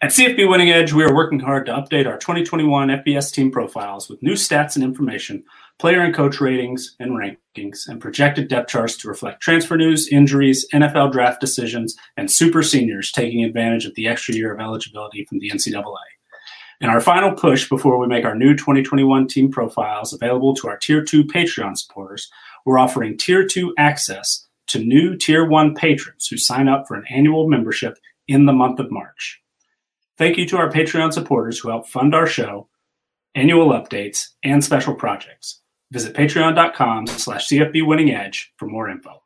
At CFB Winning Edge, we are working hard to update our 2021 FBS team profiles with new stats and information, player and coach ratings and rankings, and projected depth charts to reflect transfer news, injuries, NFL draft decisions, and super seniors taking advantage of the extra year of eligibility from the NCAA. In our final push before we make our new 2021 team profiles available to our Tier 2 Patreon supporters, we're offering Tier 2 access to new Tier 1 patrons who sign up for an annual membership in the month of March. Thank you to our Patreon supporters who help fund our show, annual updates, and special projects. Visit patreon.com slash CFB Winning Edge for more info.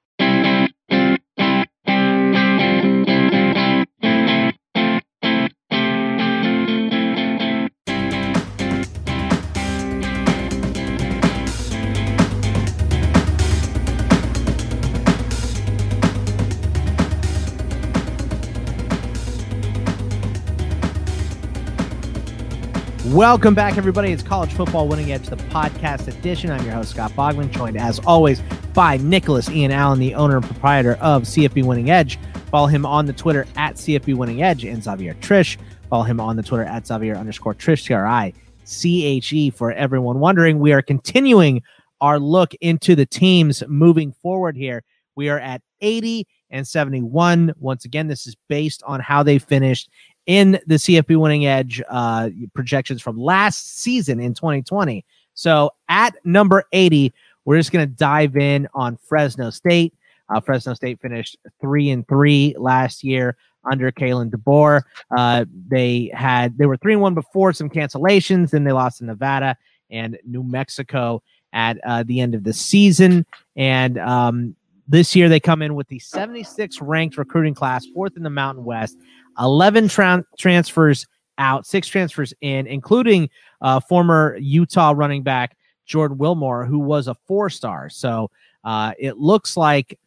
Welcome back, everybody. It's College Football Winning Edge, the podcast edition. I'm your host, Scott Bogman, joined as always by Nicholas Ian Allen, the owner and proprietor of CFB Winning Edge. Follow him on the Twitter at CFB Winning Edge and Xavier Triche. Follow him on the Twitter at Xavier underscore Triche, T R I C H E. For everyone wondering, we are continuing our look into the teams moving forward here. We are at 80 and 71. Once again, this is based on how they finished in the CFB winning edge uh, projections from last season in 2020. So at number 80, we're just going to dive in on Fresno State. Uh, Fresno State finished three and three last year under Kalen DeBoer. Uh, they had they were three and one before some cancellations. Then they lost to Nevada and New Mexico at uh, the end of the season. And um, this year they come in with the 76th ranked recruiting class, fourth in the Mountain West. 11 tra- transfers out, six transfers in, including uh, former Utah running back Jordan Wilmore, who was a four star. So uh, it looks like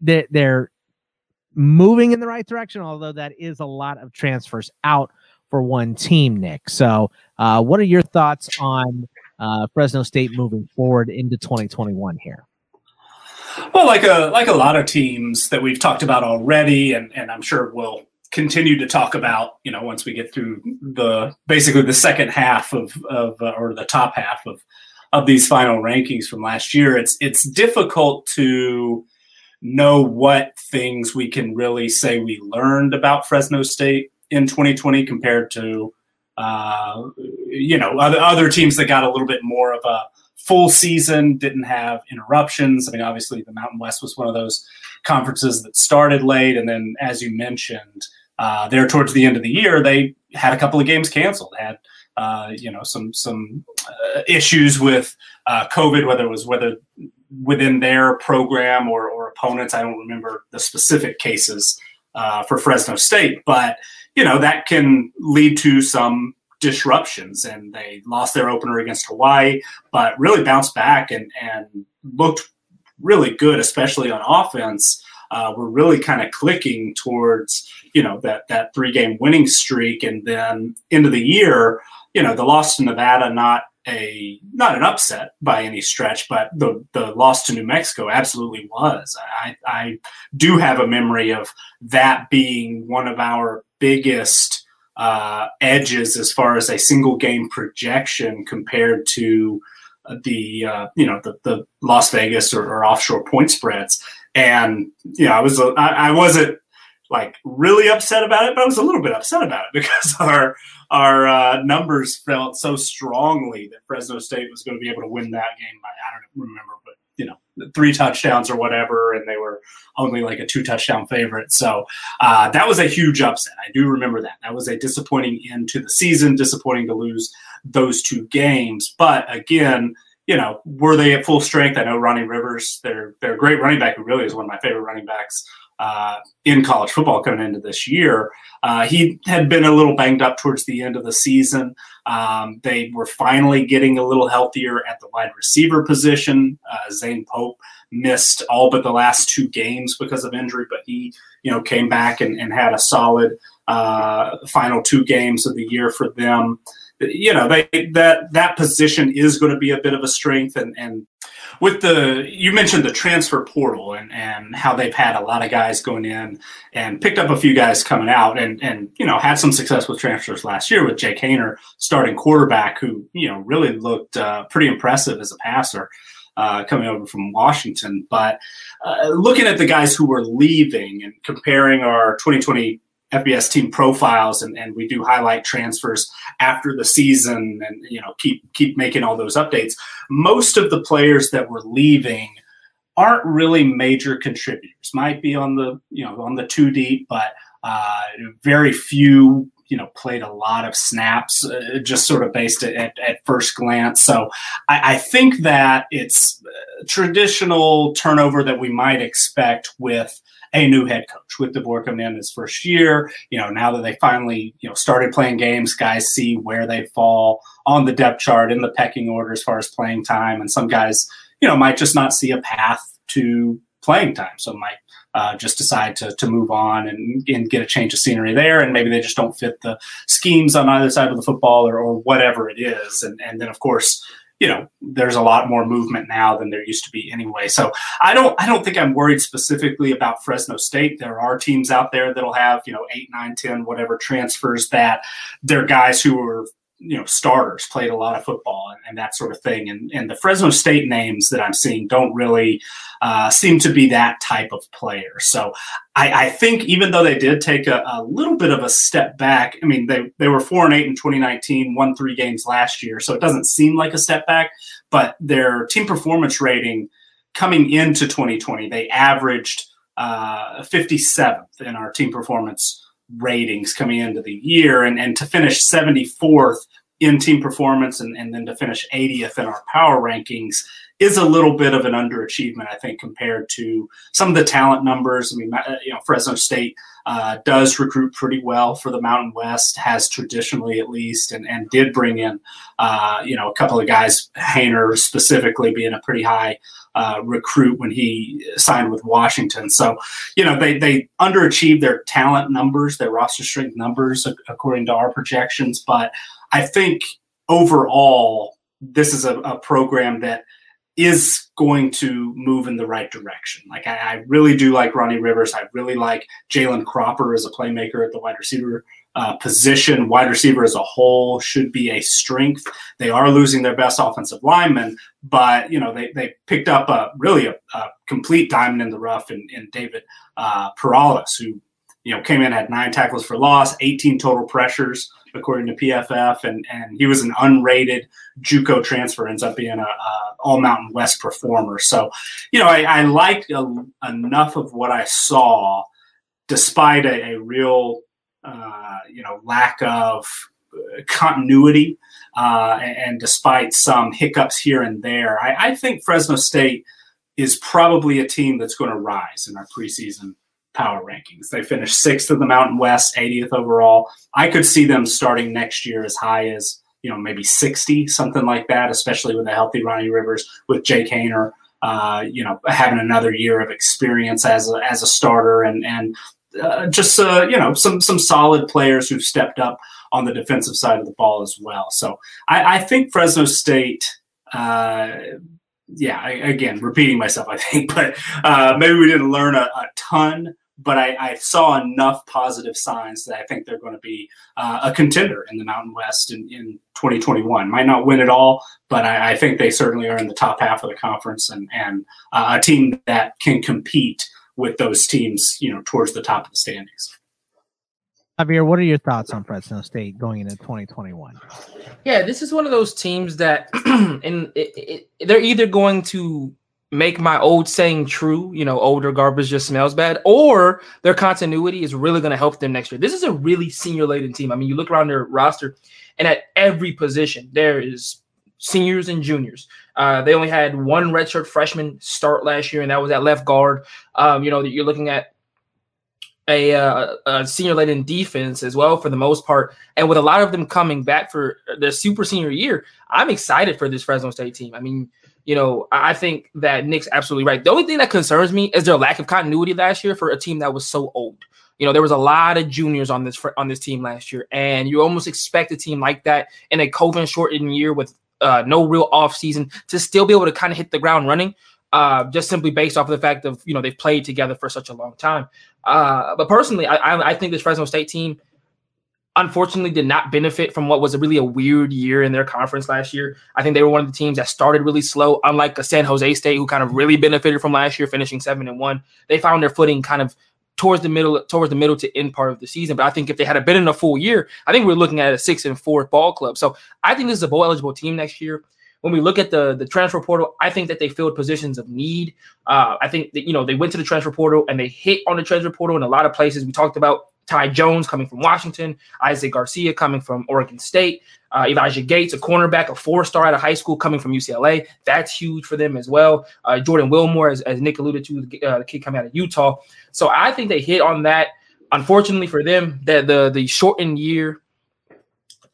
they're, they're moving in the right direction, although that is a lot of transfers out for one team, Nick. So, uh, what are your thoughts on uh, Fresno State moving forward into 2021 here? Well, like a like a lot of teams that we've talked about already, and, and I'm sure we'll continue to talk about you know once we get through the basically the second half of of uh, or the top half of of these final rankings from last year it's it's difficult to know what things we can really say we learned about Fresno State in 2020 compared to uh, you know other other teams that got a little bit more of a full season didn't have interruptions. I mean obviously the mountain west was one of those conferences that started late. And then as you mentioned uh, there towards the end of the year, they had a couple of games canceled. Had uh, you know some some uh, issues with uh, COVID, whether it was whether within their program or, or opponents. I don't remember the specific cases uh, for Fresno State, but you know that can lead to some disruptions. And they lost their opener against Hawaii, but really bounced back and and looked really good, especially on offense uh, were really kind of clicking towards you know that that three game winning streak, and then into the year, you know, the loss to Nevada not a not an upset by any stretch, but the the loss to New Mexico absolutely was. I, I do have a memory of that being one of our biggest uh, edges as far as a single game projection compared to the uh, you know the, the Las Vegas or, or offshore point spreads and you know, I was I, I wasn't like really upset about it, but I was a little bit upset about it because our our uh, numbers felt so strongly that Fresno State was going to be able to win that game. I don't remember, but you know, three touchdowns or whatever, and they were only like a two touchdown favorite. So uh, that was a huge upset. I do remember that. That was a disappointing end to the season. Disappointing to lose those two games, but again you know, were they at full strength? I know Ronnie Rivers, they're they're a great running back who really is one of my favorite running backs uh, in college football coming into this year. Uh, he had been a little banged up towards the end of the season. Um, they were finally getting a little healthier at the wide receiver position. Uh, Zane Pope missed all but the last two games because of injury, but he, you know, came back and, and had a solid uh, final two games of the year for them you know they, that that position is going to be a bit of a strength and and with the you mentioned the transfer portal and and how they've had a lot of guys going in and picked up a few guys coming out and and you know had some success with transfers last year with Jake Haener starting quarterback who you know really looked uh, pretty impressive as a passer. Uh, coming over from Washington, but uh, looking at the guys who were leaving and comparing our 2020 FBS team profiles and, and we do highlight transfers after the season and you know keep keep making all those updates. Most of the players that were leaving aren't really major contributors. Might be on the you know on the two deep, but uh, very few you know played a lot of snaps uh, just sort of based at, at, at first glance so I, I, think that it's uh, traditional turnover that we might expect with a new head coach with DeBoer coming in his first year. You know, now that they finally, you know, started playing games, guys see where they fall on the depth chart in the pecking order as far as playing time. And some guys, you know, might just not see a path to playing time. So might uh, just decide to, to move on and, and get a change of scenery there. And maybe they just don't fit the schemes on either side of the football or, or whatever it is. And, and then, of course, you know there's a lot more movement now than there used to be anyway. So i don't i don't think i'm worried specifically about fresno state. There are teams out there that'll have you know 8 9 10 whatever transfers that they're guys who are you know starters played a lot of football and, and, that sort of thing. And and the fresno state names that i'm seeing don't really uh, seem to be that type of player. So i, I think even though they did take a, a, little bit of a step back i mean they, they were four and eight in 2019 won three games last year. So it doesn't seem like a step back but their team performance rating coming into 2020 they averaged uh, 57th in our team performance ratings coming into the year and, and to finish 74th in team performance and, and then to finish 80th in our power rankings is a little bit of an underachievement, I think, compared to some of the talent numbers. I mean, uh, you know, Fresno State uh, does recruit pretty well for the Mountain West, has traditionally at least, and, and did bring in, uh, you know, a couple of guys, Haener specifically being a pretty high uh, recruit when he signed with Washington. So, you know, they, they underachieved their talent numbers, their roster strength numbers, according to our projections. But I think overall, this is a, a program that is going to move in the right direction. Like I, I really do like Ronnie Rivers. I really like Jalen Cropper as a playmaker at the wide receiver uh, position. Wide receiver as a whole should be a strength. They are losing their best offensive lineman, but you know they, they picked up a really a, a complete diamond in the rough in, in David uh, Perales, who you know came in at nine tackles for loss, 18 total pressures according to PFF, and and he was an unrated JUCO transfer, ends up being a, a All Mountain West performer. So, you know, I, I liked a, enough of what I saw, despite a, a real uh, you know lack of uh, continuity, uh, and, despite some hiccups here and there, I, I think Fresno State is probably a team that's going to rise in our preseason power rankings. They finished sixth in the Mountain West, 80th overall. I could see them starting next year as high as you know maybe 60, something like that, especially with a healthy Ronnie Rivers, with Jake Haener. Uh, you know, having another year of experience as a, as a starter and and uh, just uh, you know some some solid players who've stepped up on the defensive side of the ball as well. So I, I think Fresno State. Uh, yeah, I, again, repeating myself, I think, but uh, maybe we didn't learn a, a ton but I, I, saw enough positive signs that I think they're going to be uh, a contender in the Mountain West in, in 2021. Might not win it all, but I, I, think they certainly are in the top half of the conference and, and uh, a team that can compete with those teams, you know, towards the top of the standings. Javier, what are your thoughts on Fresno State going into 2021? Yeah, this is one of those teams that, and it, it, they're either going to make my old saying true, you know, older garbage just smells bad, or their continuity is really going to help them next year. This is a really senior laden team. I mean, you look around their roster, and at every position, there is seniors and juniors. Uh, they only had one redshirt freshman start last year, and that was at left guard. Um, you know, you're looking at a, uh, a senior laden defense as well for the most part. And with a lot of them coming back for their super senior year, I'm excited for this Fresno State team. I mean, you know, I think that Nick's absolutely right. The only thing that concerns me is their lack of continuity last year for a team that was so old. You know, there was a lot of juniors on this on this team last year, and you almost expect a team like that in a COVID shortened year with uh, no real off season to still be able to kind of hit the ground running. Uh, just simply based off of the fact of you know they've played together for such a long time. Uh, but personally, I, I, I think this Fresno State team unfortunately did not benefit from what was a really a weird year in their conference last year. I think they were one of the teams that started really slow, unlike a San Jose State who kind of really benefited from last year, finishing seven and one. They found their footing kind of towards the middle, towards the middle to end part of the season. But I think if they had been in a full year, I think we're looking at a six and four ball club. So I think this is a bowl eligible team next year. When we look at the the transfer portal, I think that they filled positions of need. Uh, I think that you know they went to the transfer portal and they hit on the transfer portal in a lot of places. We talked about Ty Jones coming from Washington, Isaac Garcia coming from Oregon State, uh, Elijah Gates, a cornerback, a four star out of high school coming from UCLA. That's huge for them as well. Uh, Jordan Wilmore, as, as Nick alluded to, the, uh, the kid coming out of Utah. So I think they hit on that. Unfortunately for them, that the the shortened year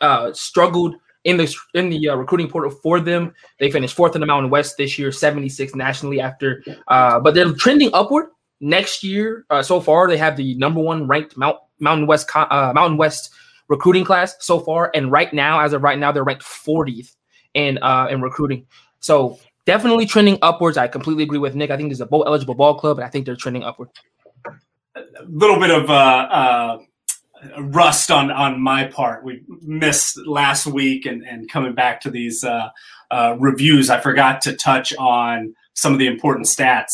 uh, struggled in the in the uh, recruiting portal for them. They finished fourth in the Mountain West this year, 76 nationally after, uh, but they're trending upward. Next year, uh, so far, they have the number one ranked Mount Mountain West uh, Mountain West recruiting class so far, and right now, as of right now, they're ranked 40th in uh, in recruiting. So definitely trending upwards. I completely agree with Nick. I think there's a bowl eligible ball club, and I think they're trending upward. A little bit of uh, uh, rust on on my part. We missed last week, and and coming back to these uh, uh, reviews, I forgot to touch on some of the important stats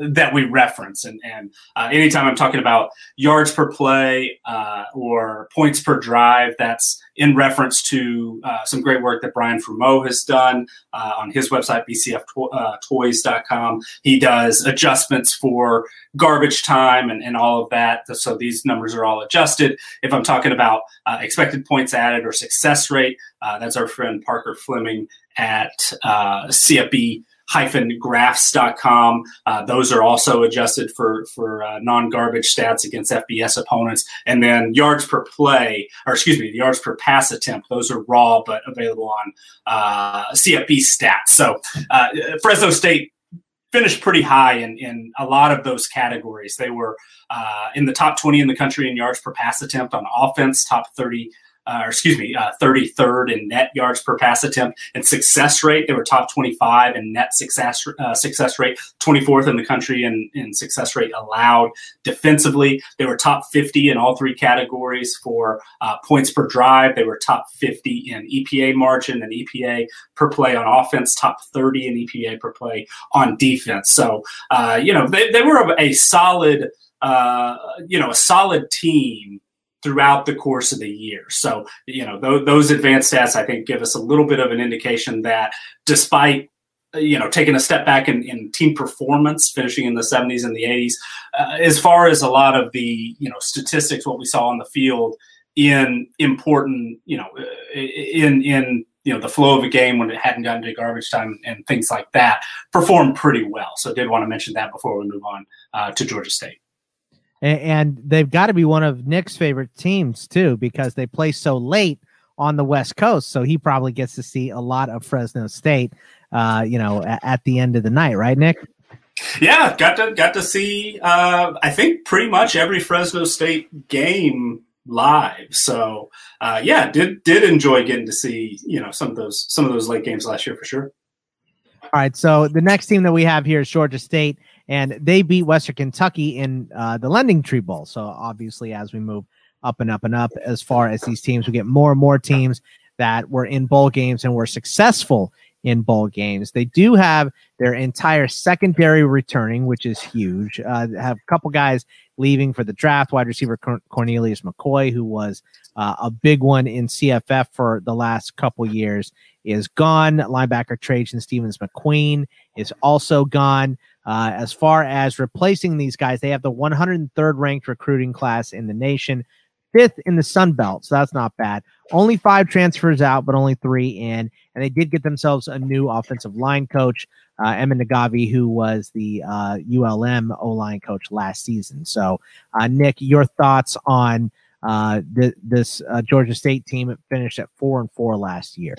that we reference. And, and uh, anytime I'm talking about yards per play uh, or points per drive, that's in reference to uh, some great work that Brian Fremeau has done uh, on his website, bcftoys.com. He does adjustments for garbage time and, and all of that. So these numbers are all adjusted. If I'm talking about uh, expected points added or success rate, uh, that's our friend Parker Fleming at CFB graphs.com. Uh, those are also adjusted for for uh, non-garbage stats against FBS opponents, and then yards per play, or excuse me, yards per pass attempt. Those are raw but available on uh, stats. So uh, Fresno State finished pretty high in, in a lot of those categories. They were uh, in the top 20 in the country in yards per pass attempt on offense, top 30 uh, or excuse me, uh, 33rd in net yards per pass attempt and success rate. They were top 25 in net success uh, success rate, 24th in the country in, in success rate allowed. Defensively, they were top 50 in all three categories for uh, points per drive. They were top 50 in EPA margin and EPA per play on offense, top 30 in EPA per play on defense. So, uh, you know, they, they were a solid, uh, you know, a solid team throughout the course of the year. So, you know, th- those advanced stats, I think, give us a little bit of an indication that despite you know, taking a step back in, in team performance, finishing in the 70s and the 80s, uh, as far as a lot of the, you know, statistics, what we saw on the field in important, you know, in, in, you know, the flow of a game when it hadn't gotten to garbage time and things like that performed pretty well. So I did want to mention that before we move on uh, to Georgia State and, they've got to be one of Nick's favorite teams too because they play so late on the West Coast. So he probably gets to see a lot of Fresno State, uh, you know, at, at the end of the night, right, Nick? Yeah, got to got to see. Uh, I think pretty much every Fresno State game live. So uh, yeah, did did enjoy getting to see you know some of those some of those late games last year for sure. All right, so the next team that we have here is Georgia State and they beat Western Kentucky in uh, the Lending Tree Bowl. So obviously, as we move up and up and up, as far as these teams, we get more and more teams that were in bowl games and were successful in bowl games. They do have their entire secondary returning, which is huge. Uh, have a couple guys leaving for the draft. Wide receiver Cornelius McCoy, who was uh, a big one in CFF for the last couple years, is gone. Linebacker Trajan Stevens McQueen is also gone. Uh, as far as replacing these guys, they have the 103rd ranked recruiting class in the nation, fifth in the Sun Belt. So that's not bad. Only five transfers out, but only three in. And they did get themselves a new offensive line coach, uh, Emma Nagavi, who was the uh, ULM O line coach last season. So, uh, Nick, your thoughts on uh, th- this uh, Georgia State team? Finished at four and four last year.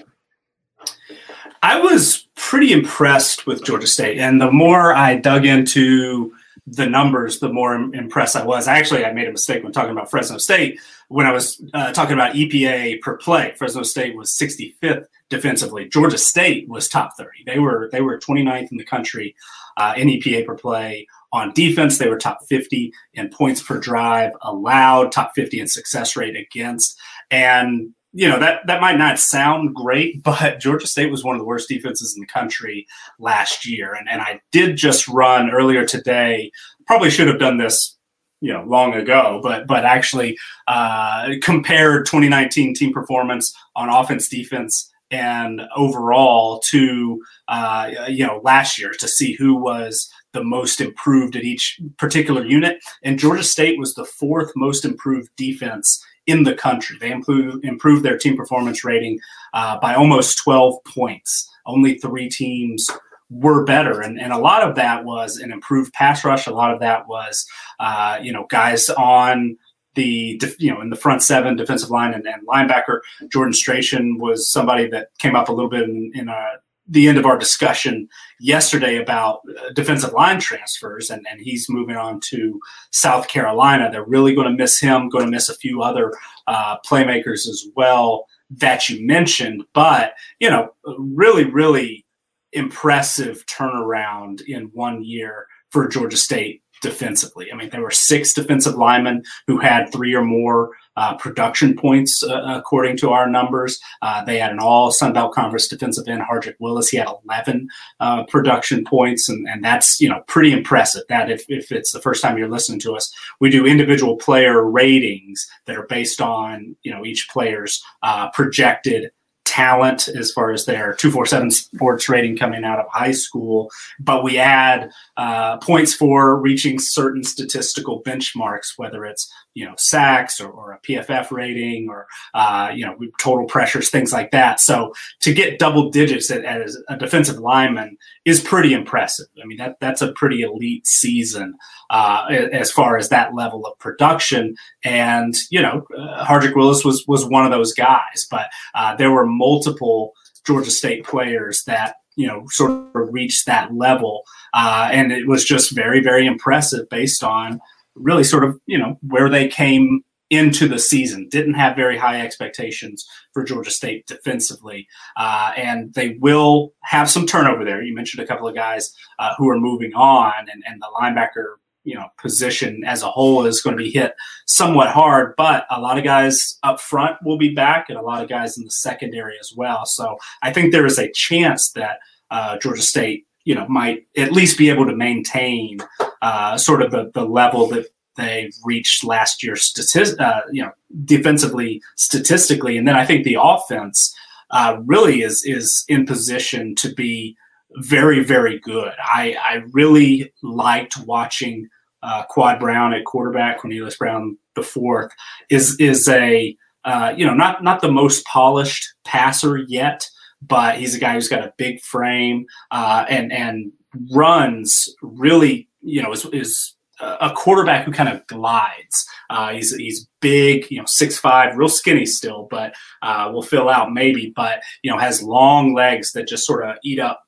I was pretty impressed with Georgia State, and the more I dug into the numbers, the more impressed I was. Actually, I made a mistake when talking about Fresno State. When I was uh, talking about EPA per play, Fresno State was 65th defensively. Georgia State was top 30. They were they were 29th in the country uh, in EPA per play. On defense, they were top 50 in points per drive allowed, top 50 in success rate against. And you know that that might not sound great, but Georgia State was one of the worst defenses in the country last year. And and I did just run earlier today. Probably should have done this, you know, long ago, but but actually uh, compared 2019 team performance on offense, defense, and overall to uh, you know last year to see who was the most improved at each particular unit. And Georgia State was the fourth most improved defense in the country. They improved, improved their team performance rating uh, by almost 12 points. Only three teams were better. And, and a lot of that was an improved pass rush. A lot of that was, uh, you know, guys on the, you know, in the front seven, defensive line and, and linebacker. Jordan Strachan was somebody that came up a little bit in, in a the end of our discussion yesterday about uh, defensive line transfers, and, and he's moving on to South Carolina. They're really going to miss him, going to miss a few other uh, playmakers as well that you mentioned. But, you know, really, really impressive turnaround in one year for Georgia State defensively. I mean, there were six defensive linemen who had three or more uh, production points uh, according to our numbers. Uh, they had an all Sun Belt Conference defensive end, Hardrick Willis. He had 11 uh, production points, and, and that's you know pretty impressive. That if, if it's the first time you're listening to us, we do individual player ratings that are based on you know each player's uh, projected talent as far as their 247 sports rating coming out of high school, but we add uh, points for reaching certain statistical benchmarks, whether it's you know sacks or, or a PFF rating or uh, you know total pressures, things like that. So to get double digits as a defensive lineman is pretty impressive. I mean that that's a pretty elite season uh, as far as that level of production. And you know uh, Hardrick Willis was was one of those guys, but uh, there were multiple Georgia State players that you know sort of reached that level, uh, and it was just very very impressive based on really sort of you know where they came into the season. Didn't have very high expectations for Georgia State defensively, uh, and they will have some turnover there. You mentioned a couple of guys uh, who are moving on, and, and the linebacker you know position as a whole is going to be hit somewhat hard. But a lot of guys up front will be back, and a lot of guys in the secondary as well. So I think there is a chance that uh, Georgia State you know might at least be able to maintain uh, sort of the, the level that they reached last year statist- uh, you know defensively statistically. And then i think the offense uh, really is is in position to be very very good. I i really liked watching uh, quad brown at quarterback cornelius brown the fourth. Is is a uh, you know not not the most polished passer yet but he's a guy who's got a big frame uh, and and runs really, you know, is, is a quarterback who kind of glides. Uh, he's he's big, you know, six five, real skinny still, but uh, will fill out maybe. But you know, has long legs that just sort of eat up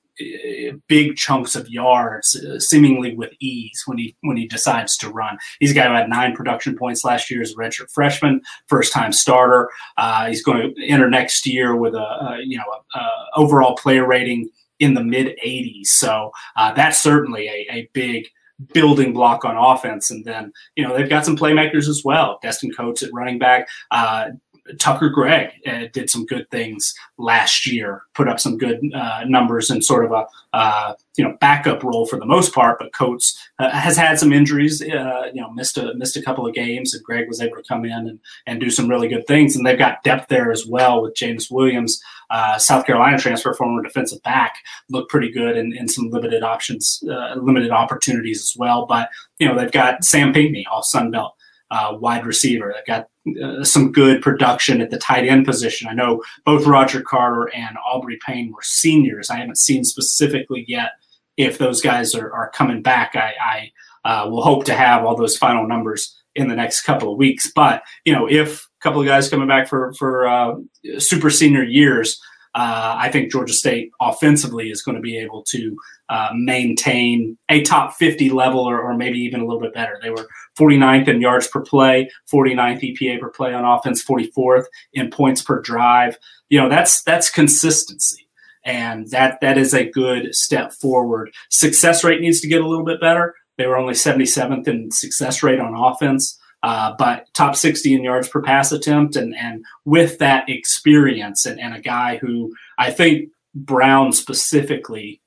big chunks of yards, uh, seemingly with ease when he when he decides to run. He's a guy who had nine production points last year as a redshirt freshman, first time starter. Uh, he's going to enter next year with a, a you know a, a overall player rating in the mid 80s. So uh, that's certainly a, a big building block on offense. And then, you know, they've got some playmakers as well. Destin Coates at running back, uh, Tucker Gregg uh, did some good things last year, put up some good uh, numbers in sort of a uh, you know backup role for the most part. But Coates uh, has had some injuries, uh, you know, missed a missed a couple of games, and Gregg was able to come in and, and do some really good things. And they've got depth there as well with James Williams, uh, South Carolina transfer, former defensive back, looked pretty good in some limited options, limited opportunities as well. But you know they've got Sam Pinckney, all Sun Belt wide receiver. They've got uh, some good production at the tight end position. I know both Roger Carter and Aubrey Payne were seniors. I haven't seen specifically yet if those guys are, are coming back. I, I uh, will hope to have all those final numbers in the next couple of weeks. But you know, if a couple of guys coming back for for uh, super senior years, uh, I think Georgia State offensively is going to be able to uh, maintain a top 50 level or, or, maybe even a little bit better. They were 49th in yards per play, 49th EPA per play on offense, 44th in points per drive. You know, that's that's consistency. And that that is a good step forward. Success rate needs to get a little bit better. They were only 77th in success rate on offense. Uh, but top 60 in yards per pass attempt. And, and with that experience and, and a guy who I think Brown specifically,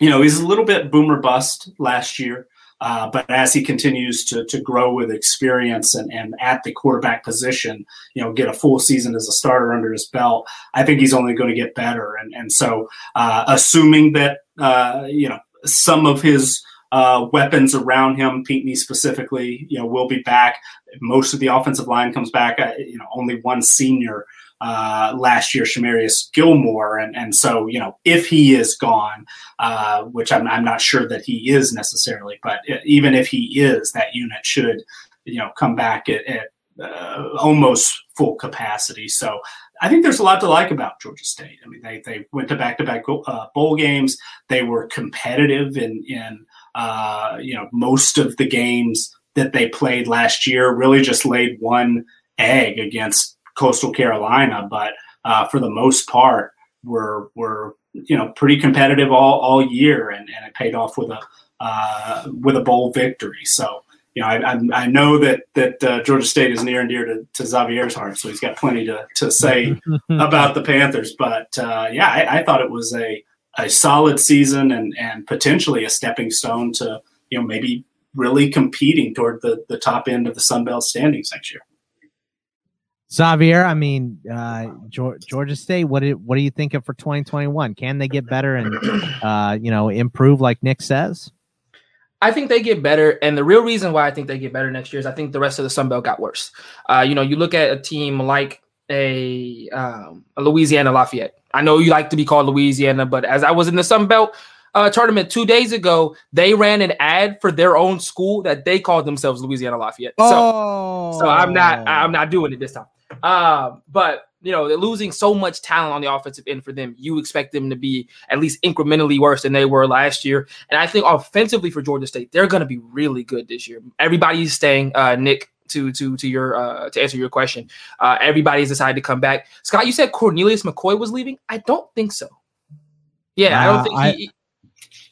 you know, he's a little bit boomer bust last year. Uh, but as he continues to, to grow with experience and, and at the quarterback position, you know, get a full season as a starter under his belt, I think he's only going to get better. And, and so, uh, assuming that, uh, you know, some of his uh, weapons around him. Pinckney specifically, you know, will be back. Most of the offensive line comes back. Uh, you know, only one senior uh, last year, Shamarius Gilmore, and and so you know, if he is gone, uh, which I'm I'm not sure that he is necessarily, but even if he is, that unit should you know come back at, at uh, almost full capacity. So I think there's a lot to like about Georgia State. I mean, they they went to back to back bowl games. They were competitive in in uh, you know, most of the games that they played last year really just laid one egg against Coastal Carolina, but uh, for the most part, were were you know pretty competitive all, all year, and, and it paid off with a uh, with a bowl victory. So you know, I, I, I know that that uh, Georgia State is near and dear to, to Xavier's heart, so he's got plenty to to say about the Panthers. But uh, yeah, I, I, thought it was a a solid season and and potentially a stepping stone to you know maybe really competing toward the the top end of the Sun Belt standings next year. Xavier, I mean, uh, Georgia State. What do, what are you thinking for 2021? Can they get better and uh, you know improve like Nick says? I think they get better, and the real reason why I think they get better next year is I think the rest of the Sun Belt got worse. Uh, you know, you look at a team like a, um, a Louisiana Lafayette. I know you like to be called Louisiana, but as I was in the Sun Belt uh, tournament two days ago, they ran an ad for their own school that they called themselves Louisiana Lafayette. So, oh. so I'm not I'm not doing it this time. Uh, but you know they're losing so much talent on the offensive end for them. You expect them to be at least incrementally worse than they were last year. And I think offensively for Georgia State, they're going to be really good this year. Everybody's staying. Uh, Nick to to to your uh, to answer your question. Uh, everybody's decided to come back. Scott, you said Cornelius McCoy was leaving. I don't think so. Yeah, uh, I don't think I, he.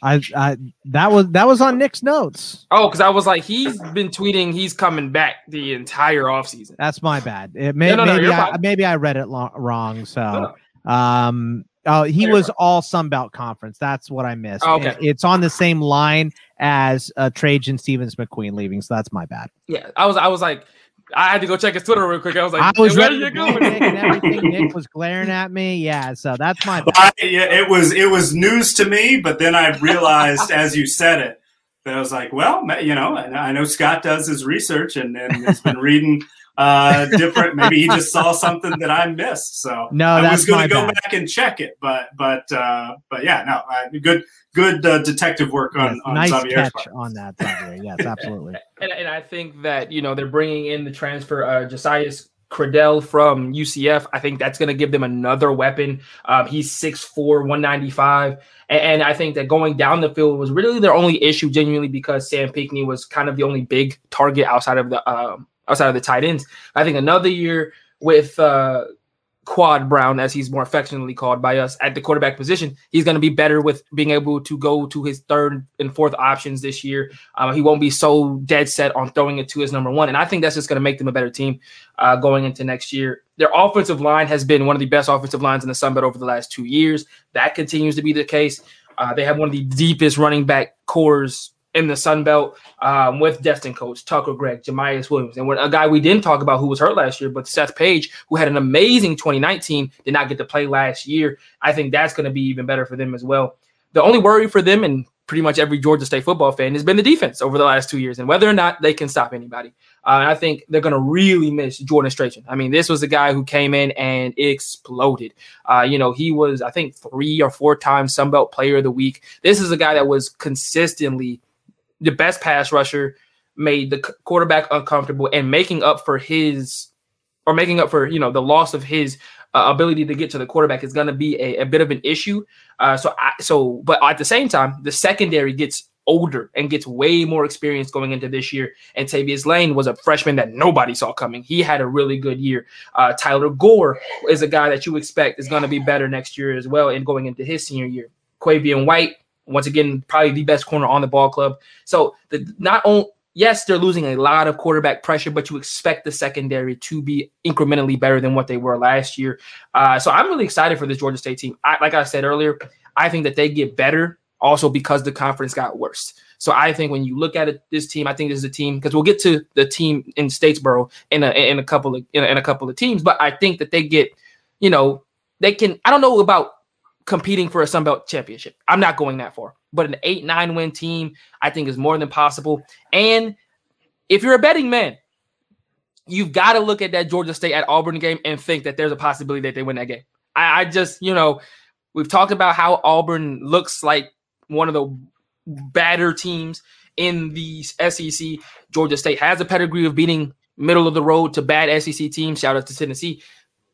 I, I that was that was on Nick's notes. Oh, because I was like, he's been tweeting he's coming back the entire offseason. That's my bad. It may, no, no, maybe, no, I, maybe I read it lo- wrong. So, um, Oh, he was all Sunbelt Conference. That's what I missed. Oh, okay. It's on the same line as uh, Trajan Stevens McQueen leaving, so that's my bad. Yeah, I was I was like, I had to go check his Twitter real quick. I was like, I was ready to go. Nick and everything. Nick was glaring at me. Yeah, so that's my. I, yeah, it was it was news to me, but then I realized as you said it that I was like, well, you know, I know Scott does his research and, and has been reading uh, different. Maybe he just saw something that I missed. So no, I was going to go bad. back and check it, but but uh, but yeah, no, uh, good good uh, detective work on, yes, on nice Xavier's catch part. on that. Xavier. Yes, absolutely. and, and I think that you know they're bringing in the transfer uh, Josias Credell from UCF. I think that's going to give them another weapon. Um, he's 6'4, 195. And, and, I think that going down the field was really their only issue, genuinely, because Sam Pinckney was kind of the only big target outside of the um, outside of the tight ends. I think another year with uh, Quad Brown, as he's more affectionately called by us, at the quarterback position, he's going to be better with being able to go to his third and fourth options this year. Uh, he won't be so dead set on throwing it to his number one, and I think that's just going to make them a better team uh, going into next year. Their offensive line has been one of the best offensive lines in the Sun Belt over the last two years. That continues to be the case. Uh, they have one of the deepest running back cores in the Sun Belt um, with Destin Coates, Tucker Gregg, Jamyest Williams, and a guy we didn't talk about who was hurt last year, but Seth Paige, who had an amazing 2019, did not get to play last year. I think that's going to be even better for them as well. The only worry for them and pretty much every Georgia State football fan has been the defense over the last two years and whether or not they can stop anybody. Uh, and I think they're going to really miss Jordan Strachan. I mean, this was a guy who came in and exploded. Uh, you know, he was, I think, three or four times Sunbelt Player of the Week. This is a guy that was consistently – the best pass rusher, made the quarterback uncomfortable, and making up for his or making up for you know the loss of his uh, ability to get to the quarterback is going to be a, a, bit of an issue. Uh, so I, so but at the same time, the secondary gets older and gets way more experience going into this year. And Tavius Lane was a freshman that nobody saw coming. He had a really good year. Uh, Tyler Gore is a guy that you expect is going to be better next year as well and going into his senior year. Quavian White, once again, probably the best corner on the ball club. So the not only yes, they're losing a lot of quarterback pressure, but you expect the secondary to be incrementally better than what they were last year. Uh, so I'm really excited for this Georgia State team. I, like I said earlier, I think that they get better also because the conference got worse. So I think when you look at it, this team, I think this is a team because we'll get to the team in Statesboro in a in a couple of in a, in a couple of teams, but I think that they get, you know, they can. I don't know about competing for a Sun Belt championship. I'm not going that far, but an eight nine win team, I think, is more than possible. And if you're a betting man, you've got to look at that Georgia State at Auburn game and think that there's a possibility that they win that game. I, I just, you know, we've talked about how Auburn looks like one of the badder teams in the SEC. Georgia State has a pedigree of beating middle of the road to bad SEC teams. Shout out to Tennessee.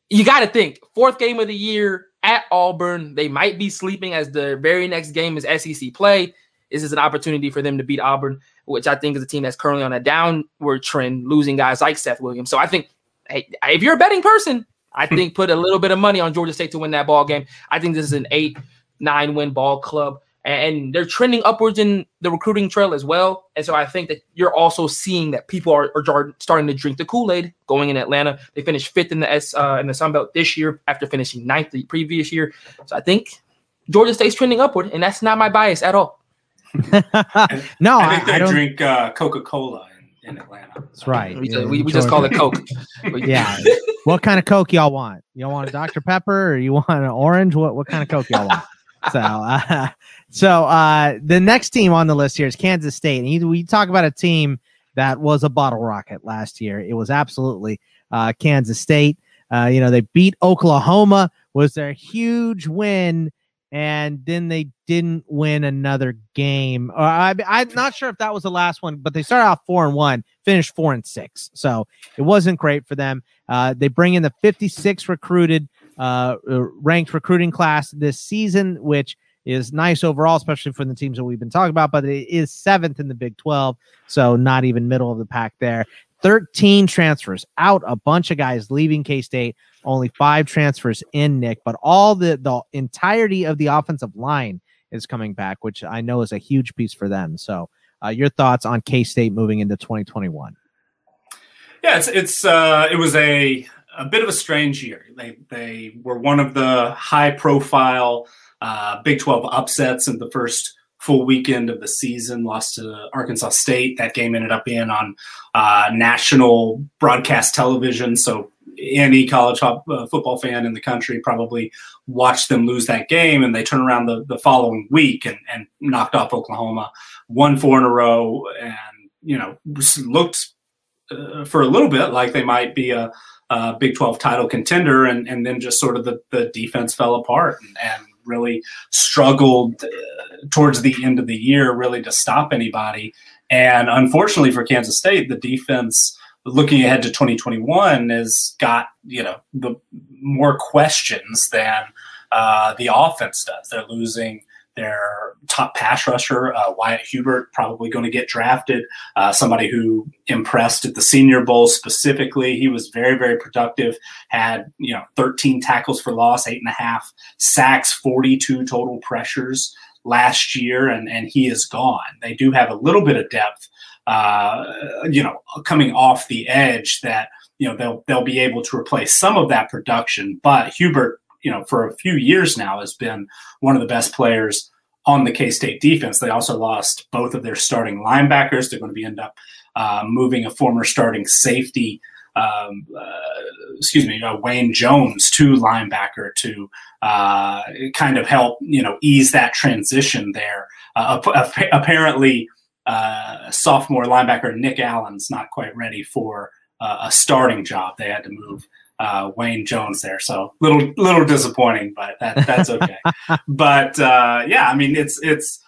You got to think fourth game of the year at Auburn. They might be sleeping as the very next game is SEC play. This is an opportunity for them to beat Auburn, which I think is a team that's currently on a downward trend, losing guys like Seth Williams. So I think hey, if you're a betting person, I hmm. think put a little bit of money on Georgia State to win that ball game. I think this is an eight, nine win ball club and they're trending upwards in the recruiting trail as well. And so I think that you're also seeing that people are, are starting to drink the Kool Aid going in Atlanta. They finished fifth in the S uh, in the Sun Belt this year after finishing ninth the previous year. So I think Georgia State's trending upward, and that's not my bias at all. no, I think they I, don't. drink uh, Coca Cola in, in, Atlanta. That's right. We, just, we, we just call it Coke. yeah. what kind of Coke y'all want? Y'all want a Dr Pepper or you want an orange? What what kind of Coke y'all want? so uh, so uh, the next team on the list here is Kansas State, and you, we talk about a team that was a bottle rocket last year. It was absolutely uh, Kansas State. Uh, you know, they beat Oklahoma, was their huge win, and then they didn't win another game. Uh, I, I'm not sure if that was the last one, but they started off four and one, finished four and six, so it wasn't great for them. Uh, they bring in the 56 recruited uh, ranked recruiting class this season, which is nice overall, especially for the teams that we've been talking about, but it is seventh in the Big 12, so not even middle of the pack there. 13 transfers out, a bunch of guys leaving K State, only five transfers in, Nick, but all the, the entirety of the offensive line is coming back, which I know is a huge piece for them. So, uh, your thoughts on K State moving into 2021? Yeah, it's it's uh, it was a a bit of a strange year. They they were one of the high profile uh, Big 12 upsets in the first full weekend of the season. Lost to Arkansas State. That game ended up being on uh, national broadcast television. So any college uh, football fan in the country probably watched them lose that game, and they turn around the, the following week and, and knocked off Oklahoma, won four in a row, and you know looked uh, for a little bit like they might be a uh, Big 12 title contender, and, and then just sort of the, the defense fell apart and, and really struggled uh, towards the end of the year, really to stop anybody. And unfortunately for Kansas State, the defense looking ahead to 2021 has got you know the more questions than uh, the offense does. They're losing their top pass rusher, uh, Wyatt Hubert, probably going to get drafted. Uh, somebody who impressed at the Senior Bowl specifically. He was very, very productive. Had you know 13 tackles for loss, eight and a half sacks, 42 total pressures last year, and and he is gone. They do have a little bit of depth, uh, you know, coming off the edge that you know they'll they'll be able to replace some of that production, but Hubert you know, for a few years now has been one of the best players on the K State defense. They also lost both of their starting linebackers. They're going to be end up uh, moving a former starting safety, um, uh, excuse me, uh, Wayne Jones to linebacker to uh, kind of help you know ease that transition there. Uh, apparently, uh, sophomore linebacker Nick Allen's not quite ready for a starting job. They had to move uh, Wayne Jones there. So little little disappointing, but that, that's okay. but uh, yeah, I mean it's it's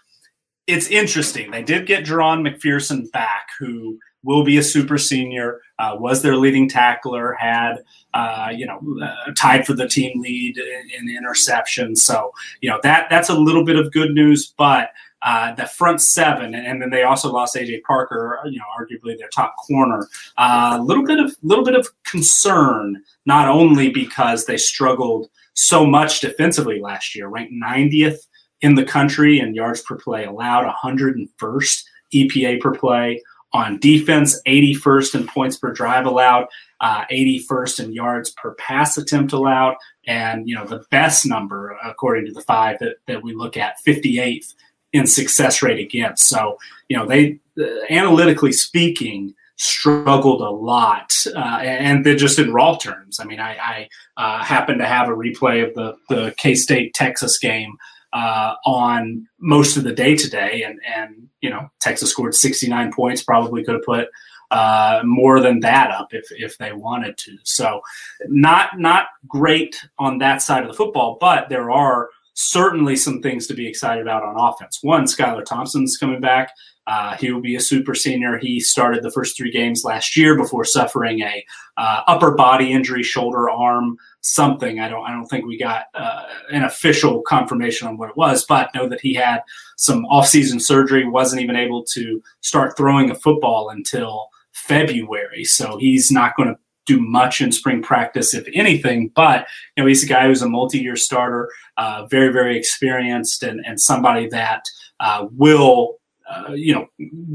it's interesting. They did get Jahron McPherson back, who will be a super senior, uh, was their leading tackler, had, uh, you know, uh, tied for the team lead in, in interception. So, you know, that that's a little bit of good news, but uh, the front seven, and, then they also lost AJ Parker, you know, arguably their top corner. A uh, little bit of little bit of concern, not only because they struggled so much defensively last year, ranked 90th in the country in yards per play allowed, 101st EPA per play on defense, 81st in points per drive allowed, uh, 81st in yards per pass attempt allowed, and you know the best number according to the five that, that we look at, 58th in success rate against. So, you know, they uh, analytically speaking struggled a lot, uh, and they're just in raw terms. I mean, I, I uh, happen to have a replay of the the K State Texas game uh, on most of the day today, and and you know, Texas scored 69 points. Probably could have put uh, more than that up if if they wanted to. So, not not great on that side of the football, but there are certainly some things to be excited about on offense. One, Skylar Thompson's coming back. Uh, he will be a super senior. He started the first three games last year before suffering a uh, upper body injury, shoulder, arm, something. I don't. I don't think we got uh, an official confirmation on what it was, but know that he had some off-season surgery. wasn't even able to start throwing a football until February. So he's not going to do much in spring practice, if anything. But you know, he's a guy who's a multi-year starter, uh, very, very experienced, and and somebody that uh, will, uh, you know,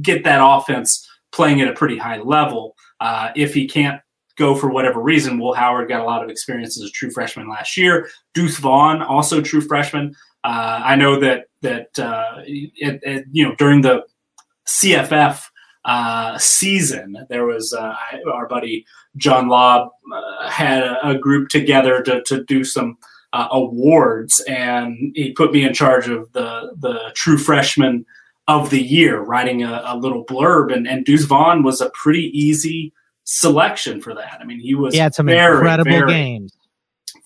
get that offense playing at a pretty high level. Uh, if he can't go for whatever reason, Will Howard got a lot of experience as a true freshman last year. Deuce Vaughn, also true freshman. Uh, I know that that uh, it, it, you know during the CFF uh, season. There was uh, our buddy John Lobb uh, had a, a, group together to, to do some uh, awards, and he put me in charge of the the true freshman of the year, writing a, a little blurb. And, and Deuce Vaughn was a pretty easy selection for that. I mean, he was had some very, incredible very, games,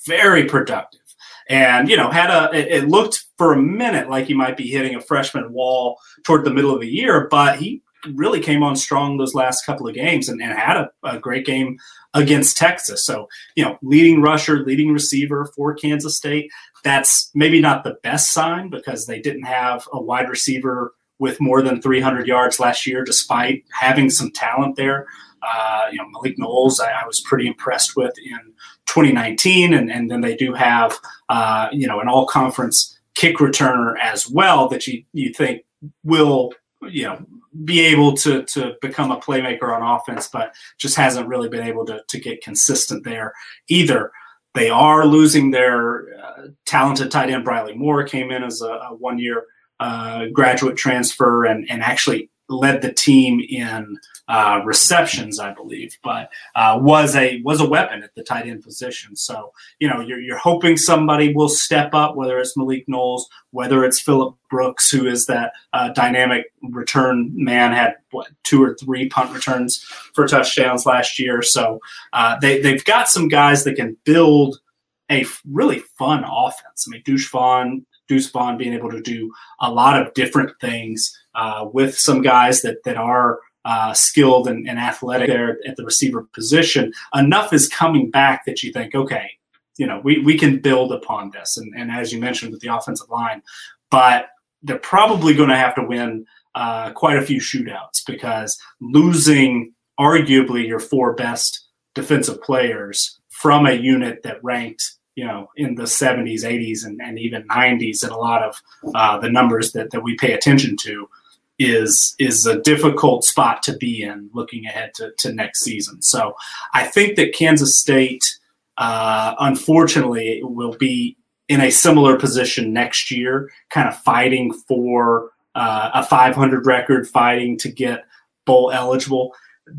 very productive. And you know, had a it, it looked for a minute like he might be hitting a freshman wall toward the middle of the year, but he really came on strong those last couple of games and, and had a, a, great game against Texas. So, you know, leading rusher, leading receiver for Kansas State. That's maybe not the best sign because they didn't have a wide receiver with more than 300 yards last year, despite having some talent there. Uh, you know, Malik Knowles, I, I, was pretty impressed with in 2019. And, and then they do have, uh, you know, an all conference kick returner as well that you, you think will you know be able to to become a playmaker on offense, but just hasn't really been able to to get consistent there either. They are losing their uh, talented tight end. Briley Moore came in as a, a one year uh, graduate transfer and and actually led the team in uh, receptions, I believe, but uh, was a was a weapon at the tight end position. So you know you're, you're hoping somebody will step up, whether it's Malik Knowles, whether it's Philip Brooks, who is that uh, dynamic return man, had what two or three punt returns for touchdowns last year. So uh, they they've got some guys that can build a really fun offense. I mean, Deuce Vaughn, Deuce Vaughn being able to do a lot of different things uh, with some guys that that are uh, skilled and, and, athletic there at the receiver position. Enough is coming back that you think, okay, you know, we, we can build upon this. And, and as you mentioned with the offensive line, but they're probably going to have to win uh, quite a few shootouts because losing arguably your four best defensive players from a unit that ranked you know in the 70s 80s and, and even 90s and a lot of uh, the numbers that, that we pay attention to is is a difficult spot to be in looking ahead to, to next season. So I think that Kansas State, uh, unfortunately, will be in a similar position next year, kind of fighting for uh, a 500 record, fighting to get bowl eligible.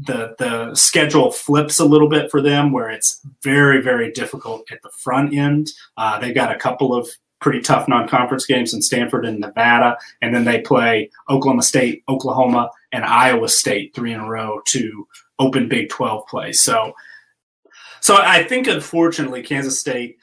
The the schedule flips a little bit for them, where it's very very difficult at the front end. Uh, they've got a couple of pretty tough non-conference games in Stanford and Nevada, and then they play Oklahoma State, Oklahoma, and Iowa State three in a row to open Big 12 play. So, so I think unfortunately Kansas State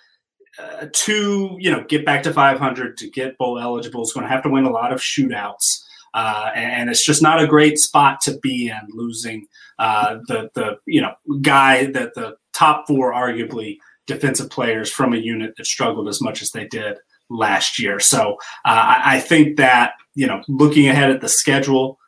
uh, to you know get back to 500 to get bowl eligible is going to have to win a lot of shootouts. uh, and it's just not a great spot to be in, losing uh, the the you know guy that the top four arguably defensive players from a unit that struggled as much as they did last year. So uh, I, I think that you know looking ahead at the schedule.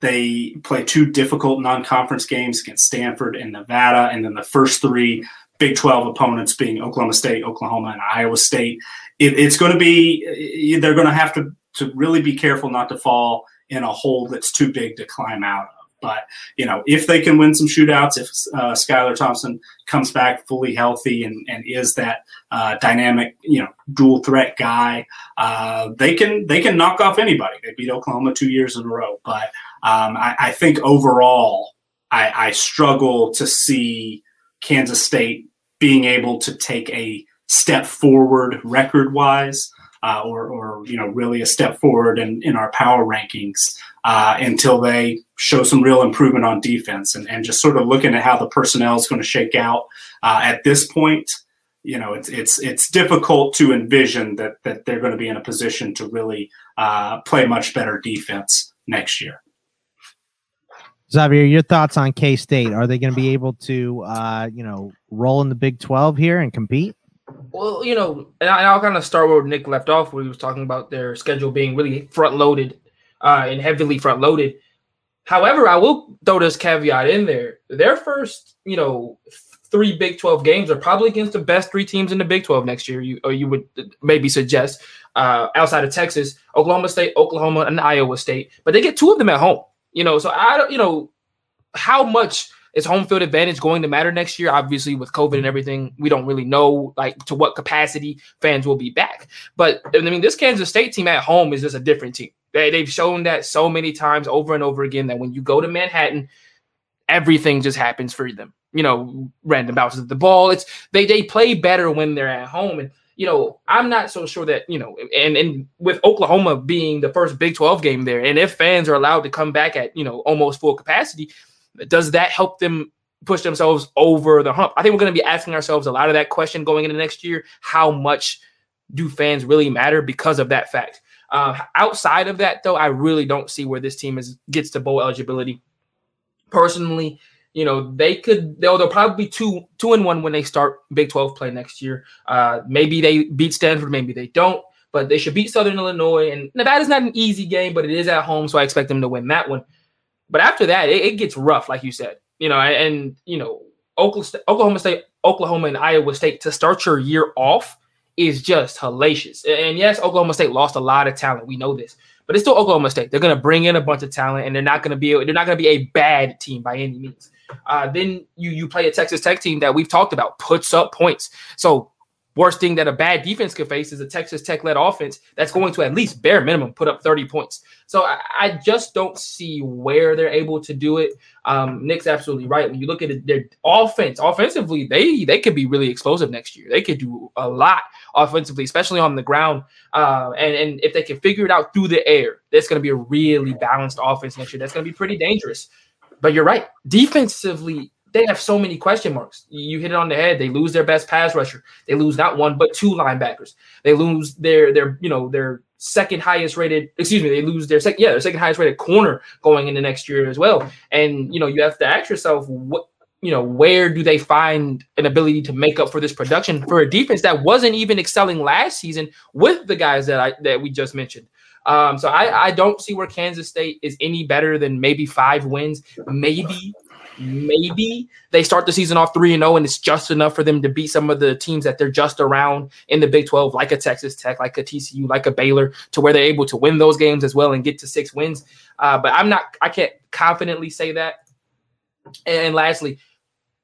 They play two difficult non-conference games against Stanford and Nevada, and then the first three Big 12 opponents being Oklahoma State, Oklahoma, and Iowa State. It, it's going to be, they're going to have to, to really be careful not to fall in a hole that's too big to climb out of. But, you know, if they can win some shootouts, if uh, Skylar Thompson comes back fully healthy and, and is that uh, dynamic, you know, dual threat guy, uh, they can they can knock off anybody. They beat Oklahoma two years in a row. But um, I, I, think overall, I, I struggle to see Kansas State being able to take a step forward record wise, uh, or, or, you know, really a step forward in, in our power rankings uh, until they show some real improvement on defense and, and just sort of looking at how the personnel is going to shake out uh, at this point. You know, it's it's it's difficult to envision that that they're going to be in a position to really uh, play much better defense next year. Xavier, your thoughts on K State? Are they going to be able to, uh, you know, roll in the Big Twelve here and compete? Well, you know, and, I, will kind of start where Nick left off, where he was talking about their schedule being really front loaded uh, and heavily front loaded. However, I will throw this caveat in there: their first, you know, three Big Twelve games are probably against the best three teams in the Big Twelve next year. You or you would maybe suggest uh, outside of Texas, Oklahoma State, Oklahoma, and Iowa State, but they get two of them at home. You know, so I don't, you know, how much is home field advantage going to matter next year? Obviously, with COVID and everything, we don't really know like to what capacity fans will be back. But I mean, this Kansas State team at home is just a different team. They, they've shown that so many times over and over again that when you go to Manhattan, everything just happens for them. You know, random bounces of the ball. It's they they play better when they're at home. And you know, I'm not so sure that, you know, and and with Oklahoma being the first Big 12 game there, and if fans are allowed to come back at, you know, almost full capacity, does that help them push themselves over the hump? I think we're going to be asking ourselves a lot of that question going into next year. How much do fans really matter because of that fact? Uh, outside of that, though, I really don't see where this team is gets to bowl eligibility. Personally, you know they could they'll, they'll probably be two two and one when they start Big 12 play next year. Uh, maybe they beat Stanford, maybe they don't, but they should beat Southern Illinois. And Nevada's not an easy game, but it is at home, so I expect them to win that one. But after that, it, it gets rough, like you said. You know, and, you know Oklahoma State, Oklahoma, and Iowa State to start your year off is just hellacious. And yes, Oklahoma State lost a lot of talent. We know this but it's still Oklahoma State. They're going to bring in a bunch of talent, and they're not going to be they're not going to be a bad team by any means. Uh, then you you play a Texas Tech team that we've talked about puts up points. So worst thing that a bad defense could face is a Texas Tech led offense that's going to at least bare minimum put up 30 points. So I, I just don't see where they're able to do it. Um, Nick's absolutely right. When you look at it, their offense, offensively, they they could be really explosive next year. They could do a lot offensively, especially on the ground. Uh, and, and if they can figure it out through the air, that's going to be a really balanced offense next year. That's going to be pretty dangerous. But you're right. Defensively, they have so many question marks. You hit it on the head. They lose their best pass rusher. They lose not one but two linebackers. They lose their their you know their second highest rated. Excuse me. They lose their second yeah their second highest rated corner going into next year as well. And you know you have to ask yourself what you know where do they find an ability to make up for this production for a defense that wasn't even excelling last season with the guys that I that we just mentioned. Um, so I, I don't see where Kansas State is any better than maybe five wins, maybe maybe they start the season off 3 and 0 and it's just enough for them to beat some of the teams that they're just around in the Big 12 like a Texas Tech, like a TCU, like a Baylor to where they're able to win those games as well and get to 6 wins. Uh, but I'm not I can't confidently say that. And lastly,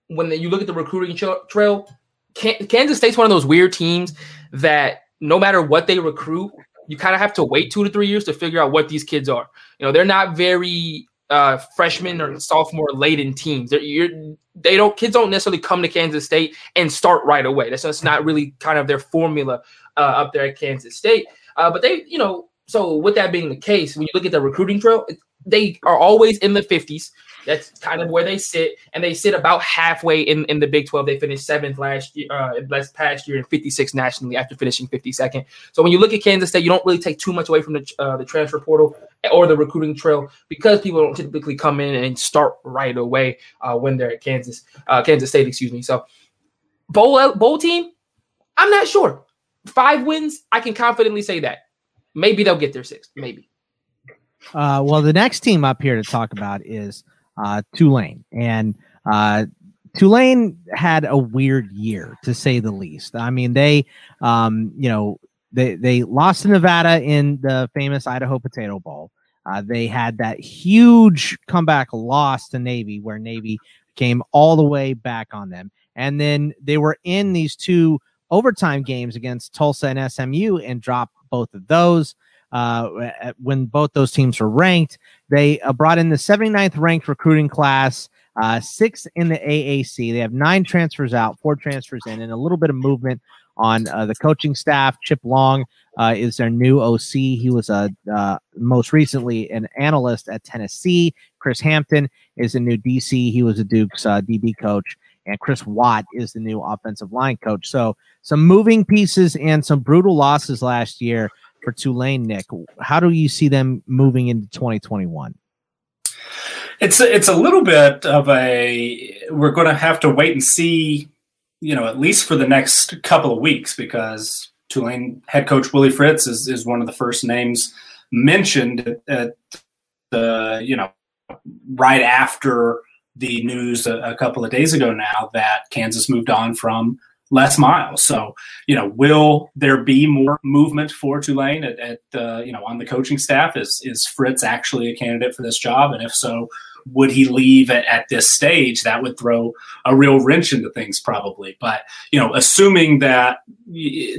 when you look at the recruiting trail, Kansas State's one of those weird teams that no matter what they recruit, you kind of have to wait two to three years to figure out what these kids are. You know, they're not very uh, freshman or sophomore laden teams. They're, you're, they don't kids don't necessarily come to Kansas State and start right away. That's, that's not really kind of their formula uh, up there at Kansas State. Uh, but they, you know, so with that being the case, when you look at the recruiting trail, they are always in the 50s. That's kind of where they sit, and they sit about halfway in, in the Big 12. They finished seventh last year, uh, last past year, and 56 nationally after finishing 52nd. So when you look at Kansas State, you don't really take too much away from the uh, the transfer portal or the recruiting trail because people don't typically come in and start right away uh, when they're at Kansas, uh, Kansas State, excuse me. So bowl bowl team, I'm not sure. Five wins, I can confidently say that. Maybe they'll get their sixth. Maybe. Uh, well, the next team up here to talk about is uh, Tulane, and uh, Tulane had a weird year to say the least. I mean, they, um, you know, they they lost to Nevada in the famous Idaho Potato Bowl. Uh, they had that huge comeback loss to Navy, where Navy came all the way back on them, and then they were in these two overtime games against Tulsa and SMU and dropped both of those. Uh, when both those teams were ranked, they uh, brought in the 79th ranked recruiting class, uh, six in the AAC. They have nine transfers out, four transfers in, and a little bit of movement on uh, the coaching staff. Chip Long uh, is their new OC. He was a most recently an analyst at Tennessee. Chris Hampton is a new DC. He was a Duke's DB coach, and Chris Watt is the new offensive line coach. So some moving pieces and some brutal losses last year for Tulane, Nick. How do you see them moving into 2021? It's a, it's a little bit of a we're going to have to wait and see, you know, at least for the next couple of weeks because Tulane head coach Willie Fritz is, is one of the first names mentioned at the you know right after the news a, a couple of days ago now that Kansas moved on from Les Miles. So, you know, will there be more movement for Tulane at, at uh, you know, on the coaching staff? Is is Fritz actually a candidate for this job? And if so, would he leave at, at this stage? That would throw a real wrench into things, probably. But you know, assuming that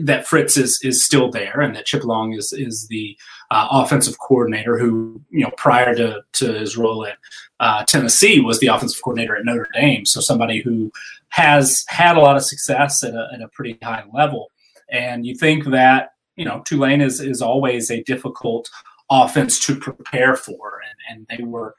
that Fritz is is still there and that Chip Long is is the uh, offensive coordinator who you know prior to to his role at uh, Tennessee was the offensive coordinator at Notre Dame. So somebody who has had a lot of success at a, at a pretty high level. And you think that, you know, Tulane is, is always a difficult offense to prepare for. And, and they were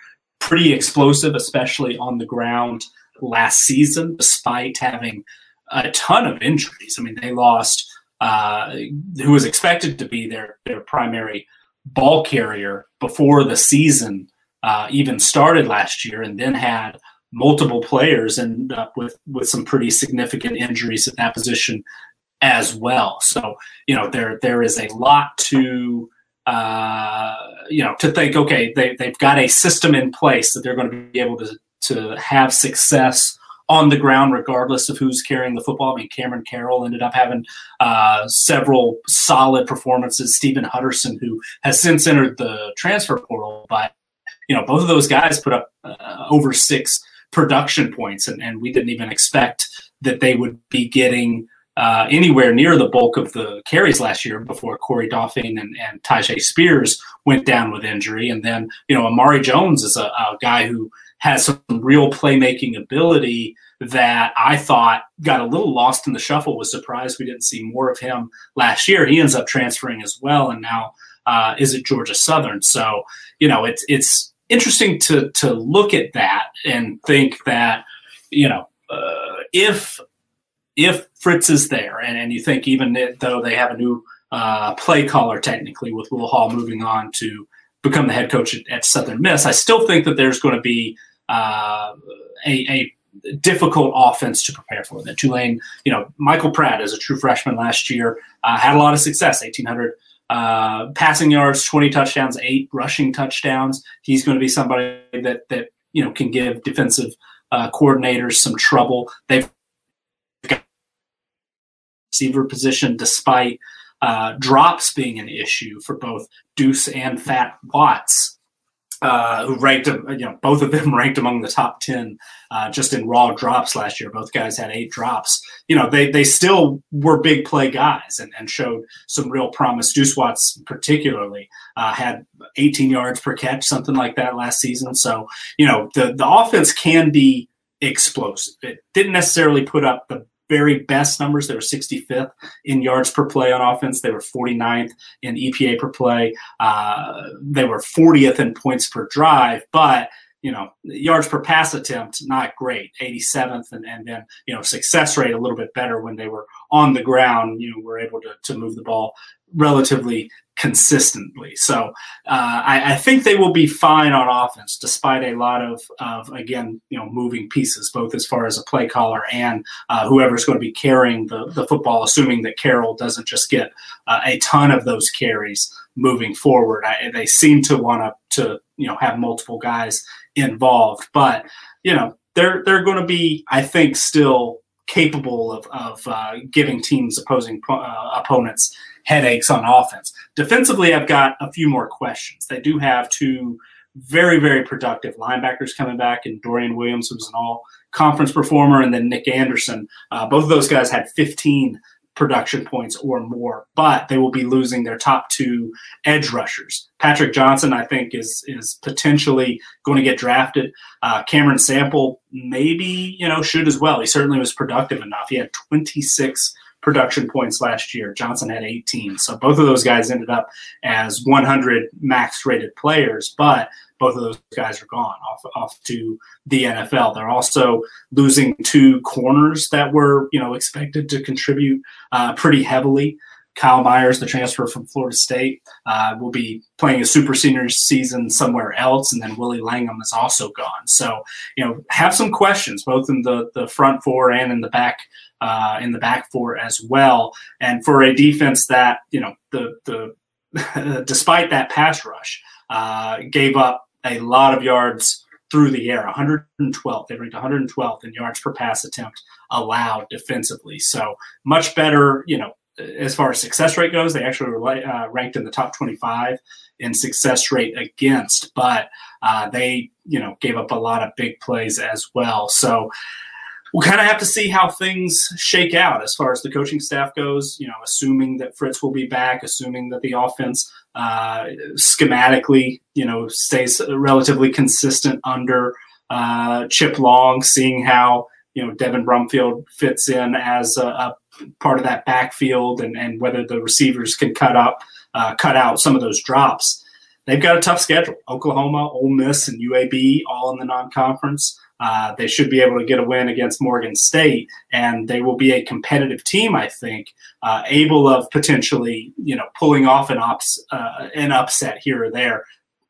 pretty explosive, especially on the ground last season, despite having a ton of injuries. I mean, they lost uh, who was expected to be their, their primary ball carrier before the season uh, even started last year, and then had multiple players end up with with some pretty significant injuries at that position as well. So you know there there is a lot to uh, you know to think. Okay, they they've got a system in place that they're going to be able to to have success on the ground, regardless of who's carrying the football. I mean, Cameron Carroll ended up having uh, several solid performances. Stephon Huderson, who has since entered the transfer portal, but you know, both of those guys put up uh, over six production points, and, and we didn't even expect that they would be getting uh, anywhere near the bulk of the carries last year before Corey Dauphine and, and Tyjae Spears went down with injury. And then, you know, Amare Jones is a, a guy who has some real playmaking ability that I thought got a little lost in the shuffle. Was surprised we didn't see more of him last year. He ends up transferring as well, and now uh, is at Georgia Southern. So you know, it's it's interesting to to look at that and think that you know uh, if if Fritz is there and, and you think even though they have a new uh, play caller technically with Will Hall moving on to become the head coach at, at Southern Miss, I still think that there's going to be uh, a, a, difficult offense to prepare for. That Tulane, you know, Michael Pratt is a true freshman last year, uh, had a lot of success, 1,800 uh, passing yards, 20 touchdowns, eight rushing touchdowns. He's going to be somebody that that you know can give defensive uh, coordinators some trouble. They've receiver position despite uh, drops being an issue for both Deuce and Phat Watts uh, who ranked, you know, both of them ranked among the top 10 uh, just in raw drops last year. Both guys had eight drops. You know, they, they still were big play guys and, and showed some real promise. Deuce Watts, particularly, uh, had 18 yards per catch, something like that last season. So, you know, the, the offense can be explosive. It didn't necessarily put up the very best numbers. They were 65th in yards per play on offense. They were 49th in EPA per play. Uh, they were 40th in points per drive, but you know, yards per pass attempt, not great, 87th, and, and then, you know, success rate a little bit better when they were on the ground, you know, were able to, to move the ball relatively consistently. So uh, I, I, think they will be fine on offense, despite a lot of, of again, you know, moving pieces, both as far as a play caller and uh, whoever's going to be carrying the, the football, assuming that Carroll doesn't just get uh, a ton of those carries moving forward. I, they seem to want to, to, you know, have multiple guys involved, but, you know, they're, they're going to be, I think, still capable of, of uh, giving teams opposing uh, opponents headaches on offense. Defensively, I've got a few more questions. They do have two very, very productive linebackers coming back, and Dorian Williams, who's an all conference performer, and then Nick Anderson. Uh, both of those guys had 15 production points or more, but they will be losing their top two edge rushers. Patrick Johnson, I think, is is potentially going to get drafted. Uh, Cameron Sample maybe you know should as well. He certainly was productive enough. He had 26 production points last year. Johnson had 18. So both of those guys ended up as 100 max rated players, but both of those guys are gone off off to the NFL. They're also losing two corners that were you know expected to contribute uh, pretty heavily. Kyle Myers, the transfer from Florida State, uh, will be playing a super senior season somewhere else, and then Willie Langham is also gone. So, you know, have some questions both in the the front four and in the back uh, in the back four as well. And for a defense that you know the the despite that pass rush uh, gave up a lot of yards through the air 112 they ranked 112th in yards per pass attempt allowed defensively so much better you know as far as success rate goes, they actually were uh, ranked in the top 25 in success rate against, but uh, they, you know, gave up a lot of big plays as well. So we'll kind of have to see how things shake out as far as the coaching staff goes. You know, assuming that Fritz will be back, assuming that the offense uh, schematically, you know, stays relatively consistent under uh, Chip Long, seeing how you know Devin Brumfield fits in as a, a part of that backfield and, and whether the receivers can cut up, uh, cut out some of those drops. They've got a tough schedule. Oklahoma, Ole Miss, and UAB all in the non-conference. Uh, they should be able to get a win against Morgan State, and they will be a competitive team. I think uh, able of potentially, you know, pulling off an ops uh, an upset here or there.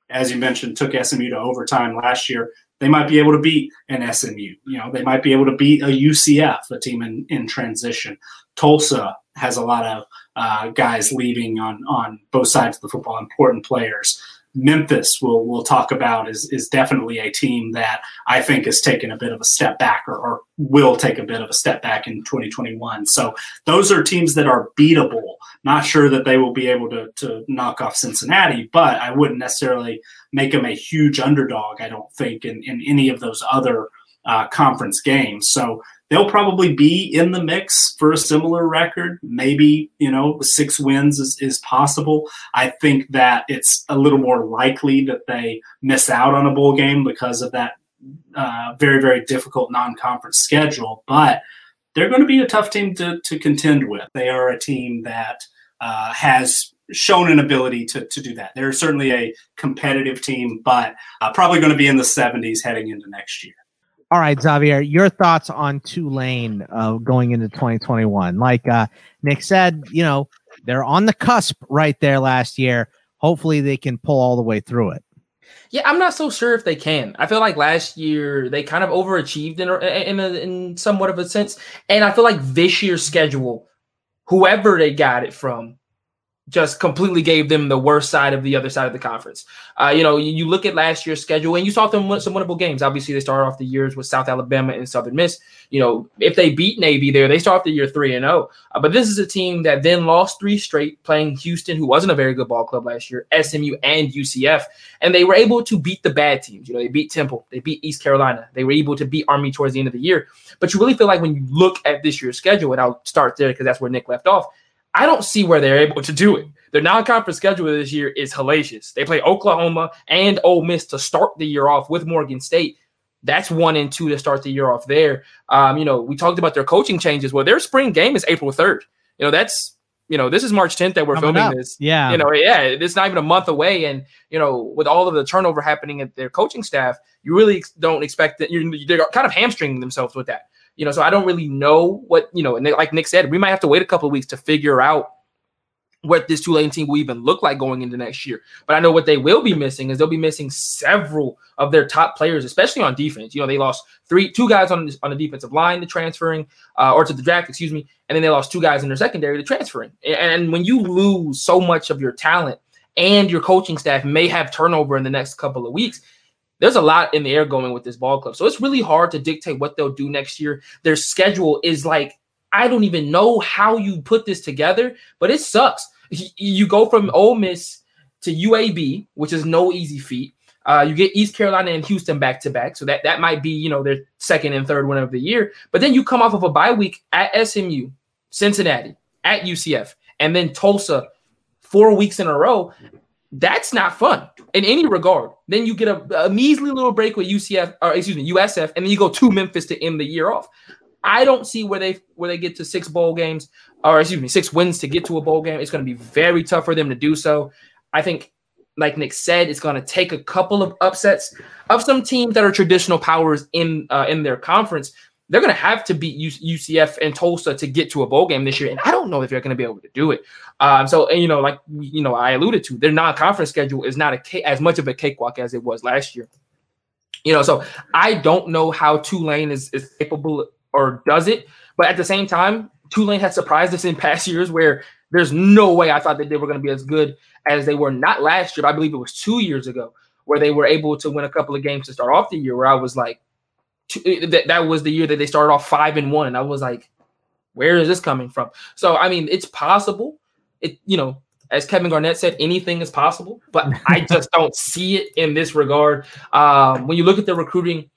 As you mentioned, took SMU to overtime last year they might be able to beat an SMU. You know, they might be able to beat a UCF, a team in, in transition. Tulsa has a lot of uh, guys leaving on on both sides of the football, important players. Memphis we'll we'll talk about is is definitely a team that I think has taken a bit of a step back or, or will take a bit of a step back in 2021. So those are teams that are beatable. Not sure that they will be able to to knock off Cincinnati, but I wouldn't necessarily make them a huge underdog. I don't think in in any of those other uh, conference games. So they'll probably be in the mix for a similar record. Maybe, you know, six wins is, is possible. I think that it's a little more likely that they miss out on a bowl game because of that uh, very, very difficult non conference schedule. But they're going to be a tough team to, to contend with. They are a team that uh, has shown an ability to, to do that. They're certainly a competitive team, but uh, probably going to be in the 70s heading into next year. All right, Xavier, your thoughts on Tulane uh, going into 2021? Like uh, Nick said, you know, they're on the cusp right there last year. Hopefully, they can pull all the way through it. Yeah, I'm not so sure if they can. I feel like last year they kind of overachieved in in, a, in somewhat of a sense, and I feel like this year's schedule, whoever they got it from, just completely gave them the worst side of the other side of the conference. Uh, you know, you, look at last year's schedule and you saw them win some winnable games. Obviously, they started off the years with South Alabama and Southern Miss. You know, if they beat Navy there, they start off the year three and zero. Oh. Uh, but this is a team that then lost three straight, playing Houston, who wasn't a very good ball club last year, SMU and UCF, and they were able to beat the bad teams. You know, they beat Temple, they beat East Carolina, they were able to beat Army towards the end of the year. But you really feel like when you look at this year's schedule, and I'll start there because that's where Nick left off I don't see where they're able to do it. Their non-conference schedule this year is hellacious. They play Oklahoma and Ole Miss to start the year off with Morgan State. That's one and two to start the year off there. Um, you know, we talked about their coaching changes. Well, their spring game is April 3rd. You know, that's you know, this is March 10th that we're Coming filming up. this. Yeah. You know, yeah, it's not even a month away. And, you know, with all of the turnover happening at their coaching staff, you really don't expect that you're, they're kind of hamstringing themselves with that. You know, so I don't really know what, you know, and like Nick said, we might have to wait a couple of weeks to figure out what this Tulane team will even look like going into next year. But I know what they will be missing is they'll be missing several of their top players, especially on defense. You know, they lost three, two guys on on the defensive line to transferring, uh, or to the draft, excuse me, and then they lost two guys in their secondary to transferring. And, and when you lose so much of your talent and your coaching staff may have turnover in the next couple of weeks, there's a lot in the air going with this ball club. So it's really hard to dictate what they'll do next year. Their schedule is like I don't even know how you put this together, but it sucks you go from Ole Miss to UAB, which is no easy feat. Uh, you get East Carolina and Houston back to back, so that that might be you know their second and third win of the year. But then you come off of a bye week at SMU, Cincinnati, at UCF, and then Tulsa, four weeks in a row. That's not fun in any regard. Then you get a, a measly little break with UCF, or excuse me, USF, and then you go to Memphis to end the year off. I don't see where they where they get to six bowl games or excuse me, six wins to get to a bowl game. It's going to be very tough for them to do so. I think, like Nick said, it's going to take a couple of upsets of some teams that are traditional powers in uh, in their conference. They're going to have to beat UCF and Tulsa to get to a bowl game this year, and I don't know if they're going to be able to do it. Um, so, and, you know, like you know, I alluded to, their non-conference schedule is not a as much of a cakewalk as it was last year. You know, so I don't know how Tulane is, is capable or does it, but at the same time, Tulane had surprised us in past years where there's no way I thought that they were going to be as good as they were not last year. I believe it was two years ago where they were able to win a couple of games to start off the year. Where I was like, that that was the year that they started off five and one, and I was like, where is this coming from? So I mean, it's possible. It you know, as Kevin Garnett said, anything is possible, but I just don't see it in this regard. Um, when you look at the recruiting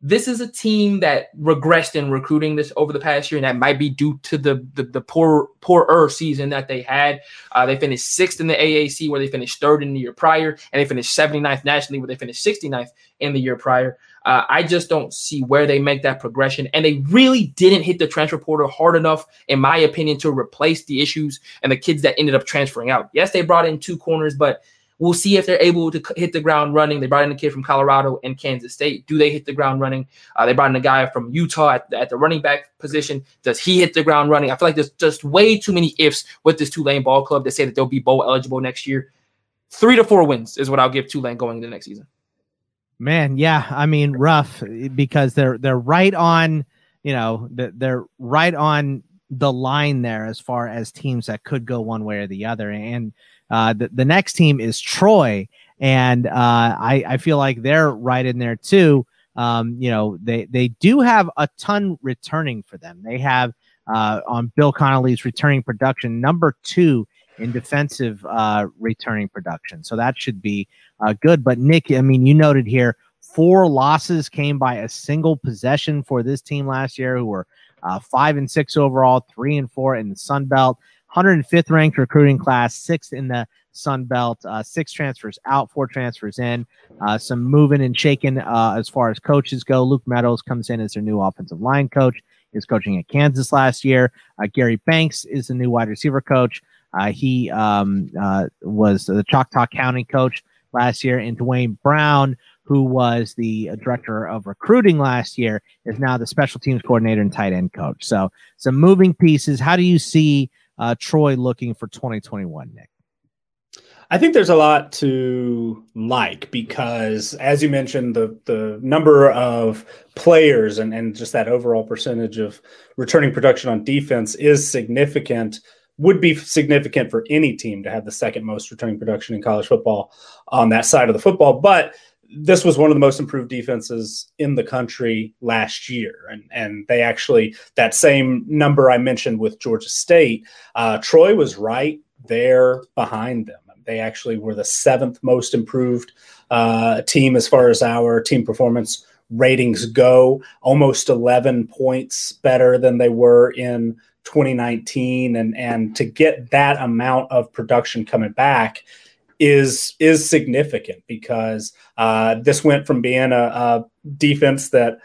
this is a team that regressed in recruiting this over the past year, and that might be due to the the, the poor poorer season that they had. Uh, they finished sixth in the AAC, where they finished third in the year prior, and they finished 79th nationally, where they finished 69th in the year prior. Uh, I just don't see where they make that progression, and they really didn't hit the transfer portal hard enough, in my opinion, to replace the issues and the kids that ended up transferring out. Yes, they brought in two corners, but We'll see if they're able to hit the ground running. They brought in a kid from Colorado and Kansas State. Do they hit the ground running? Uh, they brought in a guy from Utah at, at, the running back position. Does he hit the ground running? I feel like there's just way too many ifs with this Tulane ball club to say that they'll be bowl eligible next year. Three to four wins is what I'll give Tulane going into next season. Man, yeah, I mean rough because they're they're right on, you know, they're right on the line there as far as teams that could go one way or the other. And uh, the, the next team is Troy, and uh, I, I feel like they're right in there too. Um, you know, they they do have a ton returning for them. They have uh, on Bill Connolly's returning production number two in defensive uh, returning production, so that should be uh, good. But Nick, I mean, you noted here four losses came by a single possession for this team last year, who were uh, five and six overall, three and four in the Sun Belt. 105th ranked recruiting class, sixth in the Sun Belt, uh, six transfers out, four transfers in, uh, some moving and shaking uh, as far as coaches go. Luke Meadows comes in as their new offensive line coach. Was coaching at Kansas last year. Gary Banks is the new wide receiver coach. Uh, he um, uh, was the Choctaw County coach last year, and Dwayne Brown, who was the director of recruiting last year, is now the special teams coordinator and tight end coach. So, some moving pieces. How do you see uh, Troy looking for 2021, Nick? I think there's a lot to like because, as you mentioned, the the number of players and, and just that overall percentage of returning production on defense is significant. Would be significant for any team to have the second most returning production in college football on that side of the football. But this was one of the most improved defenses in the country last year. And, and they actually, that same number I mentioned with Georgia State, uh, Troy was right there behind them. They actually were the seventh most improved uh, team as far as our team performance ratings go, almost 11 points better than they were in 2019. And, and to get that amount of production coming back, is is significant because uh, this went from being a, a defense that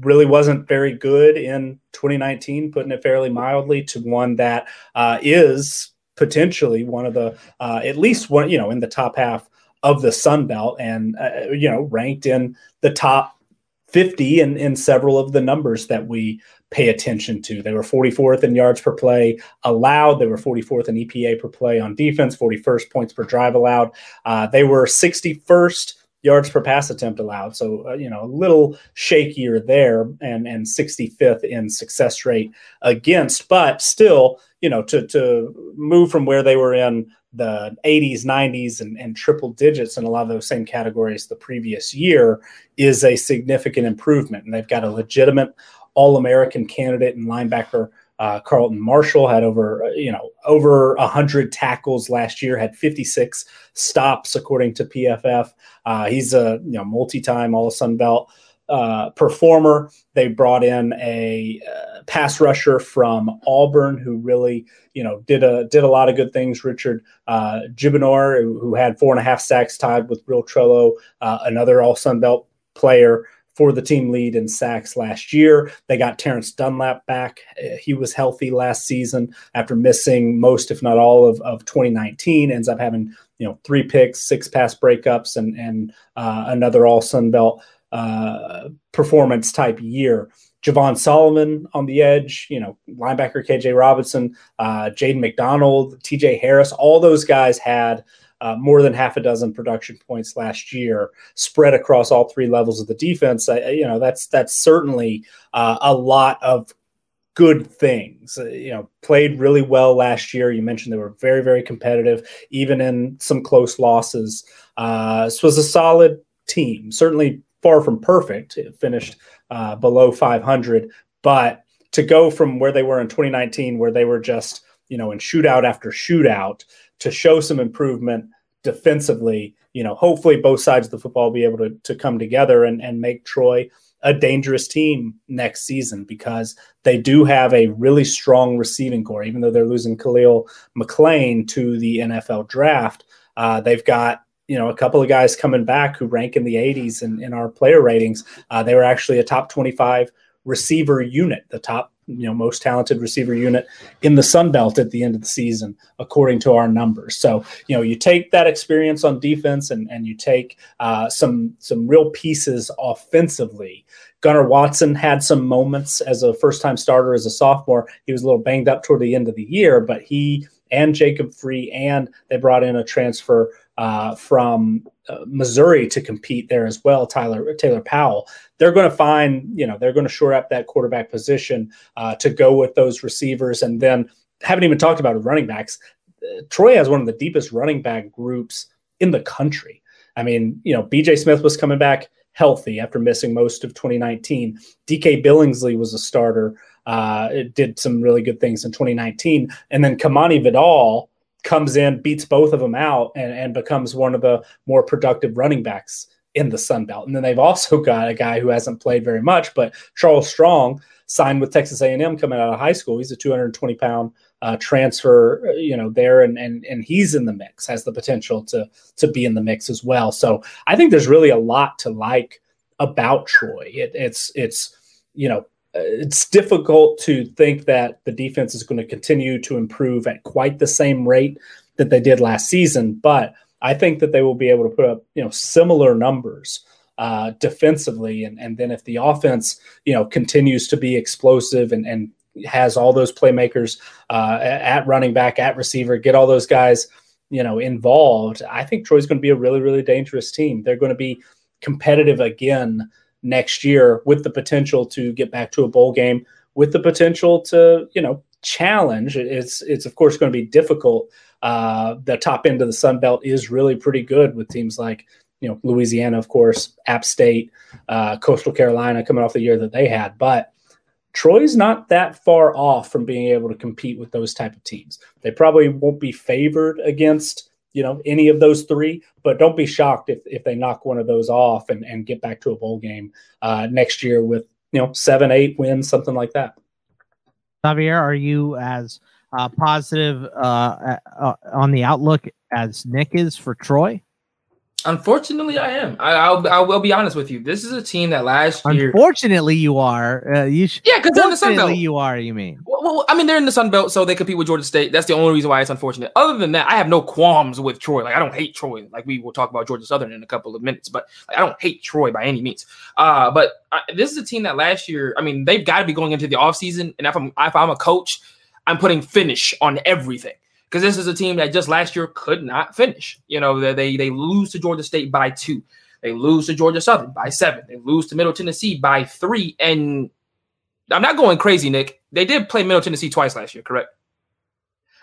really wasn't very good in 2019, putting it fairly mildly, to one that uh, is potentially one of the uh, at least one you know in the top half of the Sun Belt and uh, you know ranked in the top 50 in, in several of the numbers that we pay attention to. They were 44th in yards per play allowed. They were 44th in EPA per play on defense, 41st points per drive allowed. Uh, they were 61st yards per pass attempt allowed. So, uh, you know, a little shakier there and, and 65th in success rate against, but still, you know, to, to move from where they were in the 80s, 90s, and, and triple digits in a lot of those same categories the previous year is a significant improvement. And they've got a legitimate All American candidate and linebacker. Uh, Carlton Martial had over, you know, over 100 tackles last year, had 56 stops according to PFF. Uh, he's a you know multi-time All Sun Belt uh, performer. They brought in a uh, pass rusher from Auburn who really, you know, did a did a lot of good things. Richard uh, Jibunor, who, had four and a half sacks, tied with Real Trello, uh, another All Sun Belt player for the team lead in sacks last year. They got Terrence Dunlap back. Uh, he was healthy last season after missing most, if not all, of, of 2019. Ends up having you know three picks, six pass breakups, and and uh, another All Sun Belt uh, performance type year. Javon Solomon on the edge, you know, linebacker KJ Robinson, uh, Jaden McDonald, TJ Harris, all those guys had uh, more than half a dozen production points last year, spread across all three levels of the defense. I, you know, that's that's certainly uh, a lot of good things. Uh, you know, played really well last year. You mentioned they were very very competitive, even in some close losses. Uh, this was a solid team. Certainly far from perfect. It finished uh, below 500, but to go from where they were in 2019, where they were just you know in shootout after shootout, to show some improvement defensively, you know, hopefully both sides of the football be able to to come together and and make Troy a dangerous team next season because they do have a really strong receiving corps. Even though they're losing Khalil McClain to the NFL draft, uh, they've got you know a couple of guys coming back who rank in the 80s in, in our player ratings uh, they were actually a top 25 receiver unit the top you know most talented receiver unit in the sun belt at the end of the season according to our numbers. So you know you take that experience on defense and and you take uh, some some real pieces offensively. Gunnar watson had some moments as a first time starter as a sophomore. He was a little banged up toward the end of the year but he and jacob free and they brought in a transfer uh, from uh, Missouri to compete there as well, Tyler Taylor Powell. They're going to find, you know, they're going to shore up that quarterback position uh, to go with those receivers, and then haven't even talked about running backs. Uh, Troy has one of the deepest running back groups in the country. I mean, you know, B.J. Smith was coming back healthy after missing most of 2019. DK Billingsley was a starter. Uh, it did some really good things in 2019, and then Kamani Vidal comes in, beats both of them out, and, and becomes one of the more productive running backs in the Sun Belt. And then they've also got a guy who hasn't played very much, but Charles Strong signed with Texas A&M coming out of high school. He's a 220 pound uh, transfer, you know, there, and and and he's in the mix, has the potential to to be in the mix as well. So I think there's really a lot to like about Troy. It, it's it's you know it's difficult to think that the defense is going to continue to improve at quite the same rate that they did last season, but I think that they will be able to put up you know similar numbers uh, defensively, and and then if the offense you know continues to be explosive and and has all those playmakers uh, at running back, at receiver, get all those guys you know involved, I think Troy's going to be a really really dangerous team. They're going to be competitive again next year with the potential to get back to a bowl game, with the potential to, you know, challenge. It's it's of course going to be difficult. Uh, the top end of the Sun Belt is really pretty good with teams like you know Louisiana, of course, App State, uh, Coastal Carolina coming off the year that they had, but. Troy's not that far off from being able to compete with those type of teams. They probably won't be favored against you know any of those three but don't be shocked if, if they knock one of those off and, and get back to a bowl game uh, next year with you know seven eight wins something like that xavier are you as uh, positive uh, uh, on the outlook as Nick is for Troy? Unfortunately, I am. I, will I will be honest with you. This is a team that last year. Unfortunately, you are. Uh, you sh- yeah, because they're in the Sun Belt. You are. You mean? Well, well, I mean, they're in the Sun Belt, so they compete with Georgia State. That's the only reason why it's unfortunate. Other than that, I have no qualms with Troy. Like I don't hate Troy. Like we will talk about Georgia Southern in a couple of minutes, but like, I don't hate Troy by any means. Uh, but I, this is a team that last year. I mean, they've got to be going into the offseason, and if I'm if I'm a coach, I'm putting finish on everything because this is a team that just last year could not finish. You know, they they lose to Georgia State by two, they lose to Georgia Southern by seven, they lose to Middle Tennessee by three. And I'm not going crazy, Nick. They did play Middle Tennessee twice last year, correct?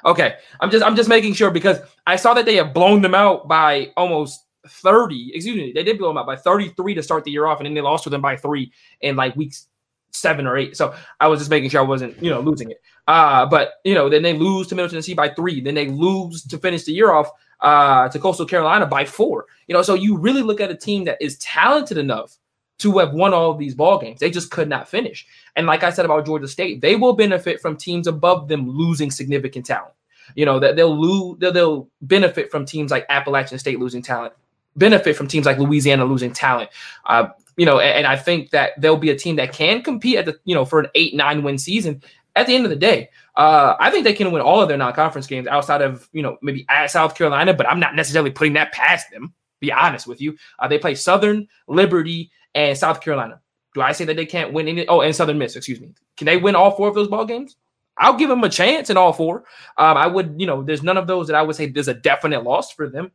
Okay, I'm just I'm just making sure because I saw that they have blown them out by almost 30. Excuse me, they did blow them out by 33 to start the year off, and then they lost to them by three in like weeks seven or eight. So I was just making sure I wasn't, you know, losing it. Uh, but you know, then they lose to Middle Tennessee by three. Then they lose to finish the year off uh, to Coastal Carolina by four. You know, so you really look at a team that is talented enough to have won all of these ball games. They just could not finish. And like I said about Georgia State, they will benefit from teams above them losing significant talent. You know that they'll lose, they'll, benefit from teams like Appalachian State losing talent, benefit from teams like Louisiana losing talent. Uh, you know, and, and I think that there'll be a team that can compete at the, you know, for an eight, nine win season. At the end of the day, uh, I think they can win all of their non-conference games outside of, you know, maybe at South Carolina, but I'm not necessarily putting that past them. Be honest with you. Uh, they play Southern, Liberty, and South Carolina. Do I say that they can't win any? Oh, and Southern Miss, excuse me. Can they win all four of those ball games? I'll give them a chance in all four. Um, I would, you know, there's none of those that I would say there's a definite loss for them.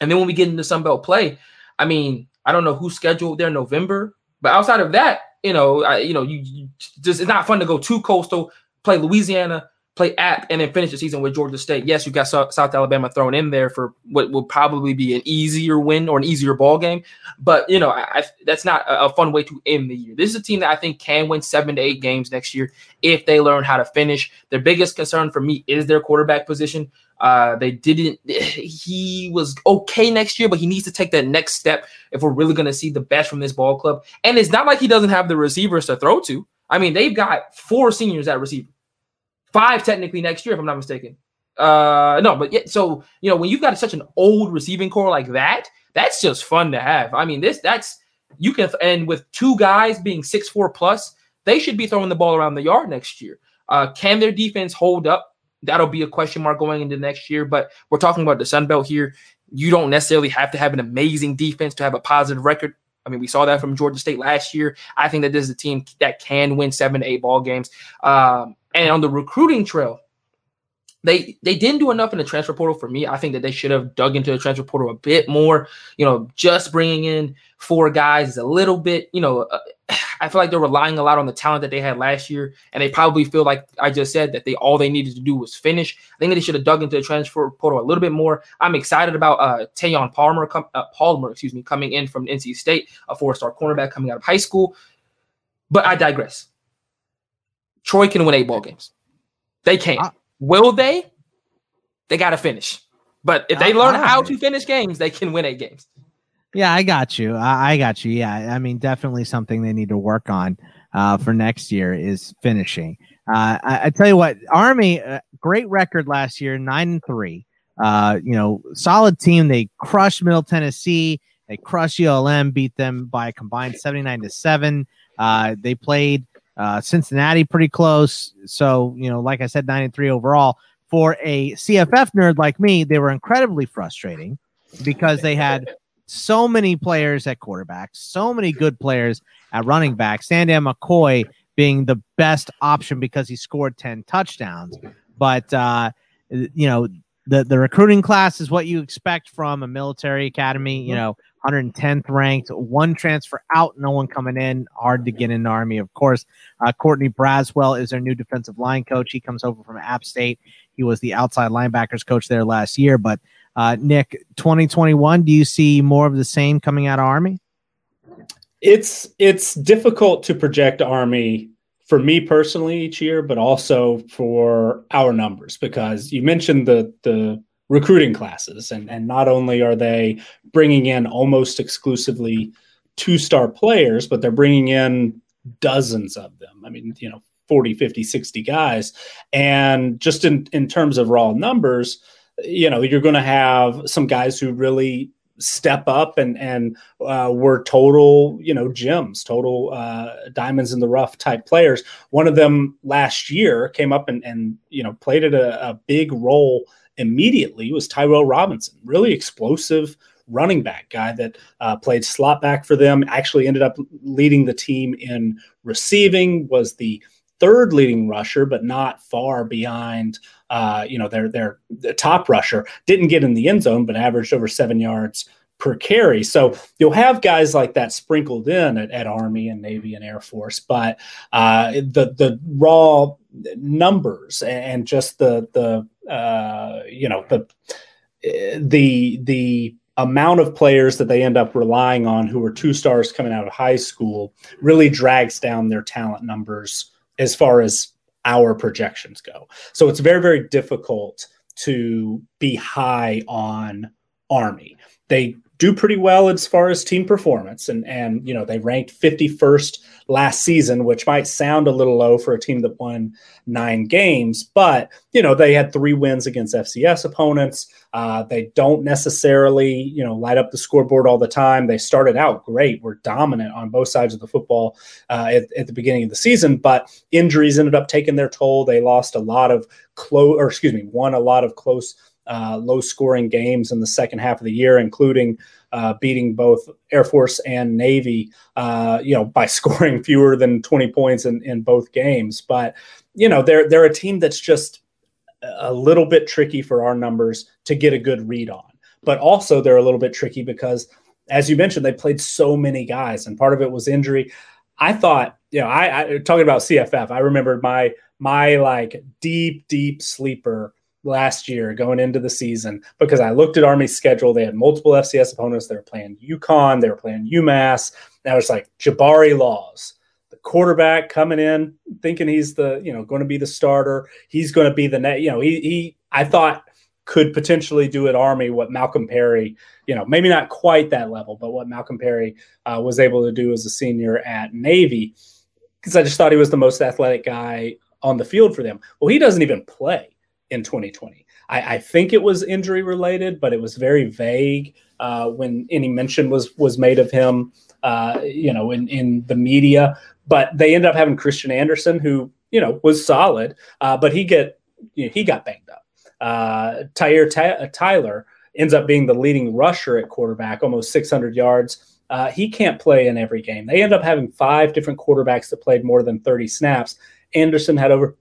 And then when we get into Sun Belt play, I mean, I don't know who scheduled their November, but outside of that, you know, I, you know, you, you just it's not fun to go to coastal, play Louisiana, play App, and then finish the season with Georgia State. Yes, you got South, South Alabama thrown in there for what will probably be an easier win or an easier ball game, but you know, I, I, that's not a, a, fun way to end the year. This is a team that I think can win seven to eight games next year if they learn how to finish. Their biggest concern for me is their quarterback position. Uh, they didn't. He was okay next year, but he needs to take that next step if we're really going to see the best from this ball club. And it's not like he doesn't have the receivers to throw to. I mean, they've got four seniors at receiver, five technically next year, if I'm not mistaken. Uh, no, but yet, so you know, when you've got such an old receiving corps like that, that's just fun to have. I mean, this that's you can, and with two guys being six four plus, they should be throwing the ball around the yard next year. Uh, can their defense hold up? That'll be a question mark going into next year. But we're talking about the Sun Belt here. You don't necessarily have to have an amazing defense to have a positive record. I mean, we saw that from Georgia State last year. I think that this is a team that can win seven to eight ball games. Um, and on the recruiting trail, they they didn't do enough in the transfer portal for me. I think that they should have dug into the transfer portal a bit more. You know, just bringing in four guys is a little bit. You know, uh, I feel like they're relying a lot on the talent that they had last year, and they probably feel like I just said that they all they needed to do was finish. I think they should have dug into the transfer portal a little bit more. I'm excited about uh, Tayon Palmer, com- uh, Palmer, excuse me, coming in from NC State, a four-star cornerback coming out of high school. But I digress. Troy can win eight ball games. They can. Uh, Will they? They got to finish. But if they learn how to finish games, they can win eight games. Yeah, I got you. I, I, got you. Yeah, I mean, definitely something they need to work on uh, for next year is finishing. Uh, I, I, tell you what, Army, uh, great record last year, nine and three. Uh, you know, solid team. They crushed Middle Tennessee. They crushed ULM, beat them by a combined seventy nine to seven. Uh, they played uh, Cincinnati pretty close. So you know, like I said, nine and three overall. For a CFF nerd like me, they were incredibly frustrating because they had so many players at quarterback, so many good players at running back. Sandon McCoy being the best option because he scored 10 touchdowns. But, uh, you know, the, the recruiting class is what you expect from a military academy, you know, 110th ranked, one transfer out, no one coming in. Hard to get in the Army, of course. Uh, Courtney Braswell is their new defensive line coach. He comes over from App State. He was the outside linebackers coach there last year, but uh, Nick, 2021, do you see more of the same coming out of Army? It's it's difficult to project Army for me personally each year, but also for our numbers because you mentioned the the recruiting classes, and and not only are they bringing in almost exclusively two star players, but they're bringing in dozens of them. I mean, you know, 40, 50, 60 guys. And just in, in terms of raw numbers, you know, you're going to have some guys who really step up and and uh, were total you know gems total uh, diamonds in the rough type players one of them last year came up and and you know played at a, a big role immediately was tyrell robinson really explosive running back guy that uh, played slot back for them actually ended up leading the team in receiving was the third leading rusher, but not far behind. Uh, you know, their their top rusher didn't get in the end zone, but averaged over seven yards per carry. So you'll have guys like that sprinkled in at, at Army and Navy and Air Force, but uh, the the raw numbers and just the the uh, you know the the the amount of players that they end up relying on who are two stars coming out of high school really drags down their talent numbers as far as our projections go. So it's very, very difficult to be high on Army. They do pretty well as far as team performance and and you know they ranked 51st last season which might sound a little low for a team that won nine games but you know they had three wins against fcs opponents. Uh, they don't necessarily you know light up the scoreboard all the time. They started out great were dominant on both sides of the football uh, at, at the beginning of the season but injuries ended up taking their toll. They lost a lot of close or excuse me won a lot of close uh, low scoring games in the second half of the year, including uh, beating both Air Force and Navy, uh, you know, by scoring fewer than 20 points in, in both games. But, you know, they're, they're a team that's just a little bit tricky for our numbers to get a good read on. But also, they're a little bit tricky because, as you mentioned, they played so many guys, and part of it was injury. I thought, you know, I, I talking about CFF. I remembered my my like deep, deep sleeper last year going into the season because I looked at Army's schedule. They had multiple FCS opponents. They were playing UConn, they were playing UMass. And I was like, Jabari Laws, the quarterback coming in, thinking he's the, you know, going to be the starter. He's going to be the net, you know, he, he, I thought could potentially do at Army what Malcolm Perry, you know, maybe not quite that level, but what Malcolm Perry uh, was able to do as a senior at Navy. Because I just thought he was the most athletic guy on the field for them. Well, he doesn't even play in 2020. I, I, think it was injury related, but it was very vague uh, when any mention was was made of him. Uh, you know, in in the media, but they ended up having Christian Anderson, who you know was solid, uh, but he get you know, he got banged up. Uh, Tyre Ty- Tyler ends up being the leading rusher at quarterback, almost 600 yards. Uh, he can't play in every game. They end up having five different quarterbacks that played more than 30 snaps. Anderson had over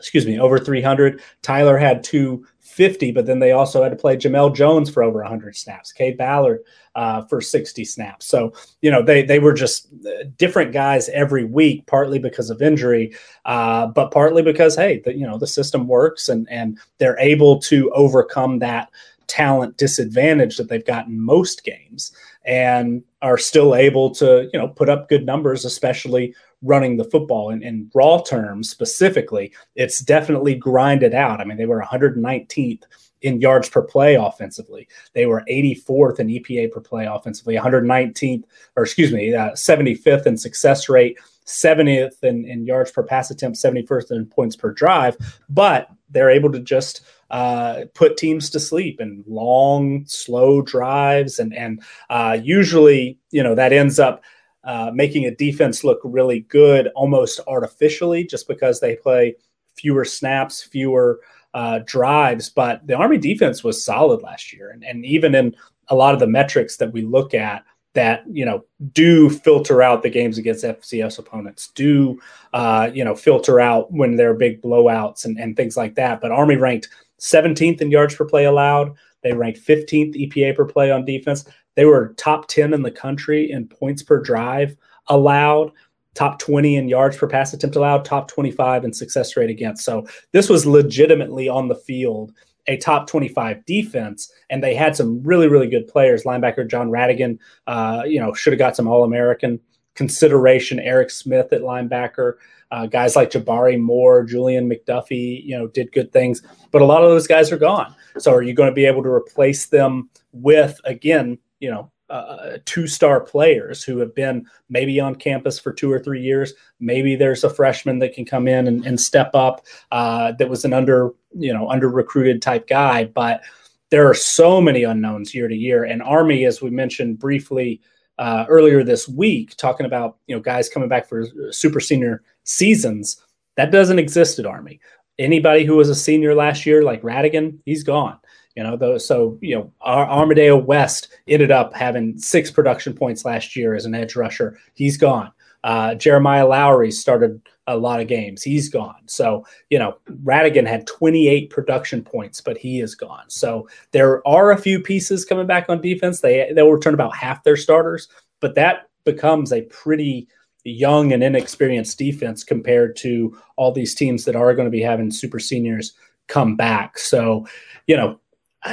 excuse me, over 300. Tyler had 250, but then they also had to play Jemel Jones for over 100 snaps, Cade Ballard uh, for 60 snaps. So, you know, they, they were just uh, different guys every week, partly because of injury, uh, but partly because, hey, the, you know, the system works and, and they're able to overcome that talent disadvantage that they've got in most games and are still able to, you know, put up good numbers, especially running the football in, raw terms specifically, it's definitely grinded out. I mean, they were 119th in yards per play offensively. They were 84th in EPA per play offensively, 119th, or excuse me, uh, 75th in success rate, 70th in, in yards per pass attempt, 71st in points per drive. But they're able to just uh, put teams to sleep in long, slow drives, and and uh, usually, you know, that ends up uh, making a defense look really good almost artificially just because they play fewer snaps, fewer uh, drives. But the Army defense was solid last year. And, and even in a lot of the metrics that we look at, that you know do filter out the games against FCS opponents, do uh, you know filter out when there are big blowouts and, and things like that. But Army ranked 17th in yards per play allowed. They ranked 15th EPA per play on defense. They were top 10 in the country in points per drive allowed, top 20 in yards per pass attempt allowed, top 25 in success rate against. So this was legitimately on the field a top 25 defense, and they had some really, really good players. Linebacker John Rhattigan, uh, you know, should have got some All American consideration. Eric Smith at linebacker, uh, guys like Jabari Moore, Julian McDuffie, you know, did good things, but a lot of those guys are gone. So are you going to be able to replace them with again you know, uh, two star players who have been maybe on campus for two or three years. Maybe there's a freshman that can come in and, and step up uh, that was an under, you know, under recruited type guy. But there are so many unknowns year to year. And Army, as we mentioned briefly uh, earlier this week, talking about you know guys coming back for super senior seasons, that doesn't exist at Army. Anybody who was a senior last year, like Rhattigan, he's gone. You know, so you know, Ar- Armadale West ended up having six production points last year as an edge rusher. He's gone. Uh, Jeremiah Lowry started a lot of games. He's gone. So, you know, Rhattigan had 28 production points, but he is gone. So there are a few pieces coming back on defense. They they'll return about half their starters, but that becomes a pretty young and inexperienced defense compared to all these teams that are going to be having super seniors come back. So, you know,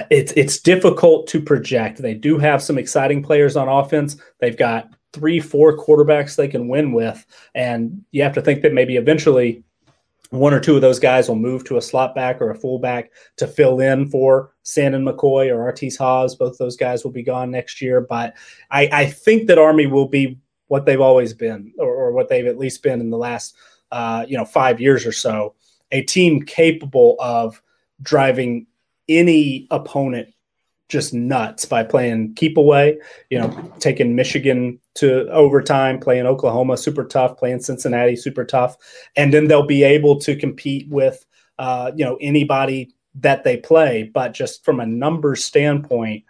it's it's difficult to project. They do have some exciting players on offense. They've got three, four quarterbacks they can win with. And you have to think that maybe eventually one or two of those guys will move to a slot back or a fullback to fill in for Sandon McCoy or Artis Haas. Both those guys will be gone next year. But I, I think that Army will be what they've always been, or, or what they've at least been in the last uh, you know five years or so. A team capable of driving any opponent just nuts by playing keep away, you know, taking Michigan to overtime, playing Oklahoma super tough, playing Cincinnati super tough, and then they'll be able to compete with uh, you know anybody that they play. But just from a numbers standpoint,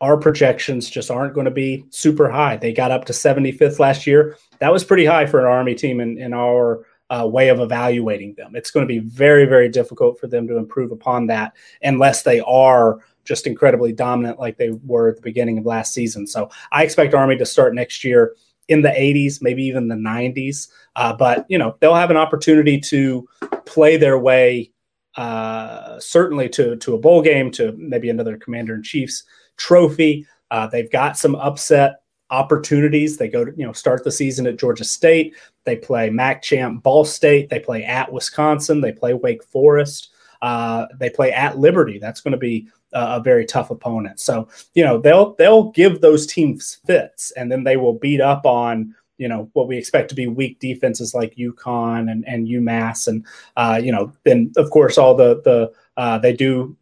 our projections just aren't going to be super high. They got up to 75th last year. That was pretty high for an Army team in, in our uh, way of evaluating them. It's going to be very, very difficult for them to improve upon that unless they are just incredibly dominant like they were at the beginning of last season. So I expect Army to start next year in the 80s, maybe even the 90s. Uh, but you know they'll have an opportunity to play their way, uh, certainly to to a bowl game, to maybe another Commander in Chief's trophy. Uh, they've got some upset opportunities. They go to you know start the season at Georgia State. They play MAC champ Ball State. They play at Wisconsin. They play Wake Forest. Uh, they play at Liberty. That's going to be a very tough opponent. So you know they'll they'll give those teams fits, and then they will beat up on you know what we expect to be weak defenses like UConn and and UMass, and uh, you know then of course all the the uh, they do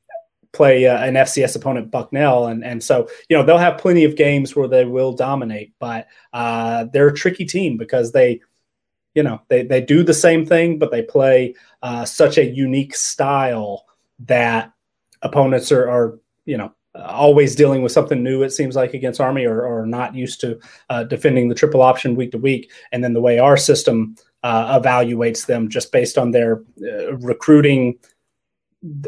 play uh, an FCS opponent Bucknell, and and so you know they'll have plenty of games where they will dominate, but uh, they're a tricky team because they you know they they do the same thing, but they play uh, such a unique style that opponents are, are you know always dealing with something new it seems like against army or, or not used to uh, defending the triple option week to week. And then the way our system uh, evaluates them just based on their uh, recruiting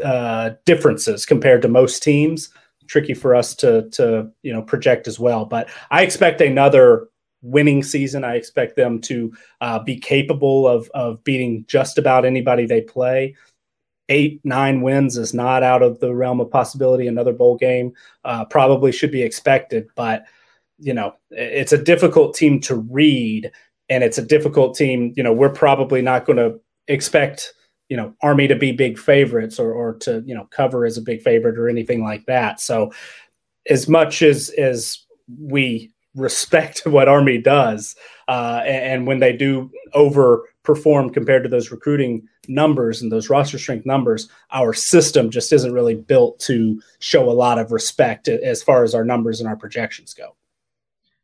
uh, differences compared to most teams tricky for us to to you know project as well but i expect another winning season i expect them to uh, be capable of of beating just about anybody they play eight, nine wins is not out of the realm of possibility. Another bowl game uh, probably should be expected, but you know, it's a difficult team to read, and it's a difficult team. You know, we're probably not going to expect you know Army to be big favorites or or to you know cover as a big favorite or anything like that. So, as much as as we respect what Army does, uh, and, and when they do overperform compared to those recruiting numbers and those roster strength numbers, our system just isn't really built to show a lot of respect as far as our numbers and our projections go.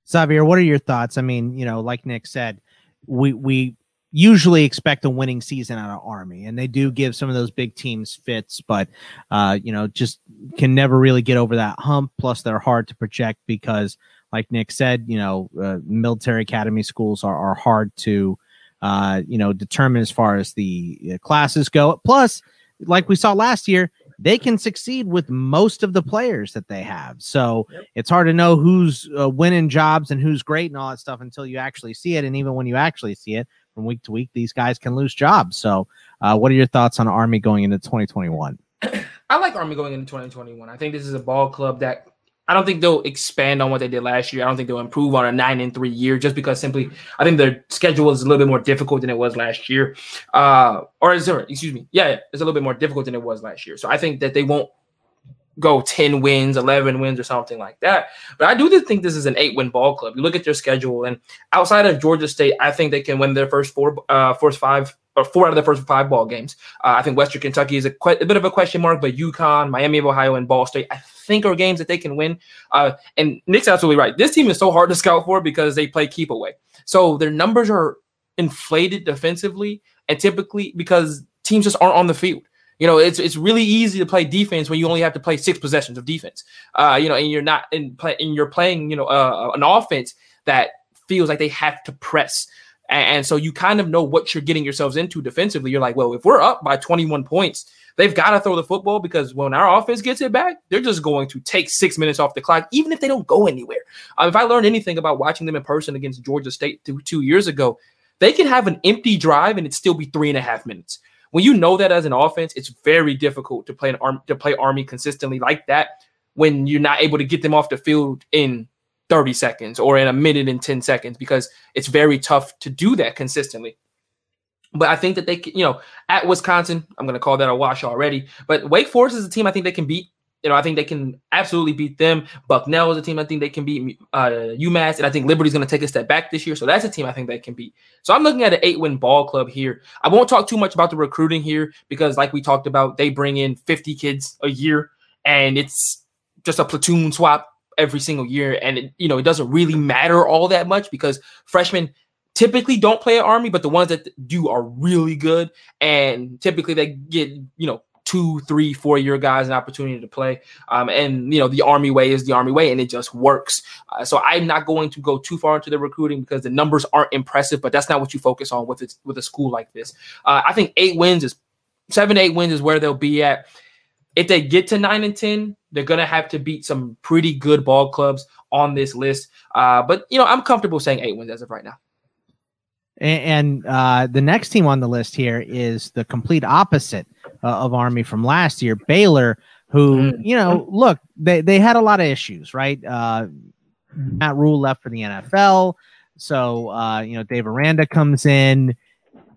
Xavier, what are your thoughts? I mean, you know, like Nick said, we we usually expect a winning season out of Army, and they do give some of those big teams fits, but uh, you know, just can never really get over that hump. Plus, they're hard to project because, like Nick said, you know, uh, military academy schools are are hard to uh, you know, determine as far as the uh, classes go. Plus, like we saw last year, they can succeed with most of the players that they have. So yep. it's hard to know who's uh, winning jobs and who's great and all that stuff until you actually see it. And even when you actually see it from week to week, these guys can lose jobs. So, uh, what are your thoughts on Army going into 2021? I like Army going into 2021. I think this is a ball club that I don't think they'll expand on what they did last year. I don't think they'll improve on a nine and three year just because simply I think their schedule is a little bit more difficult than it was last year. Uh, or is there, excuse me, yeah, it's a little bit more difficult than it was last year. So I think that they won't go 10 wins, 11 wins, or something like that. But I do think this is an eight win ball club. You look at their schedule, and outside of Georgia State, I think they can win their first four, uh, first five or four out of the first five ball games. Uh, I think Western Kentucky is a, que- a, bit of a question mark, but UConn, Miami of Ohio, and Ball State, I think are games that they can win. Uh, and Nick's absolutely right. This team is so hard to scout for because they play keep away. So their numbers are inflated defensively, and typically because teams just aren't on the field. You know, it's it's really easy to play defense when you only have to play six possessions of defense. Uh, you know, and you're not in play, and you're playing, you know, uh, an offense that feels like they have to press. And, and so you kind of know what you're getting yourselves into defensively. You're like, well, if we're up by 21 points, they've got to throw the football because when our offense gets it back, they're just going to take six minutes off the clock, even if they don't go anywhere. Um, if I learned anything about watching them in person against Georgia State two, two years ago, they can have an empty drive and it still be three and a half minutes. When you know that as an offense, it's very difficult to play an arm to play Army consistently like that when you're not able to get them off the field in 30 seconds or in a minute and 10 seconds because it's very tough to do that consistently. But I think that they can, you know, at Wisconsin, I'm going to call that a wash already. But Wake Forest is a team I think they can beat. You know, I think they can absolutely beat them. Bucknell is a team I think they can beat uh, UMass, and I think Liberty's going to take a step back this year. So that's a team I think they can beat. So I'm looking at an eight-win ball club here. I won't talk too much about the recruiting here because, like we talked about, they bring in 50 kids a year, and it's just a platoon swap every single year, and it, you know it doesn't really matter all that much because freshmen typically don't play at Army, but the ones that do are really good, and typically they get you know two, three, four year guys an opportunity to play. Um, and you know the Army way is the Army way, and it just works. Uh, so I'm not going to go too far into the recruiting because the numbers aren't impressive, but that's not what you focus on with it, with a school like this. Uh, I think eight wins is seven, eight wins is where they'll be at. If they get to nine and ten, they're gonna have to beat some pretty good ball clubs on this list. Uh, but you know, I'm comfortable saying eight wins as of right now. And, uh, the next team on the list here is the complete opposite uh, of Army from last year, Baylor. Who mm. you know, look, they they had a lot of issues, right? Uh, Matt Rhule left for the NFL, so uh, you know Dave Aranda comes in.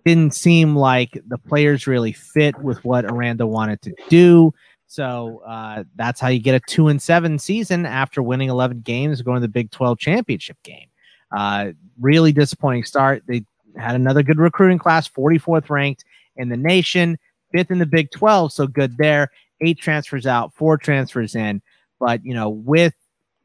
Didn't seem like the players really fit with what Aranda wanted to do. So uh, that's how you get a two and seven season after winning 11 games, going to the Big 12 championship game. Uh, really disappointing start. They had another good recruiting class, 44th ranked in the nation, fifth in the Big 12. So good there. Eight transfers out, four transfers in. But, you know, with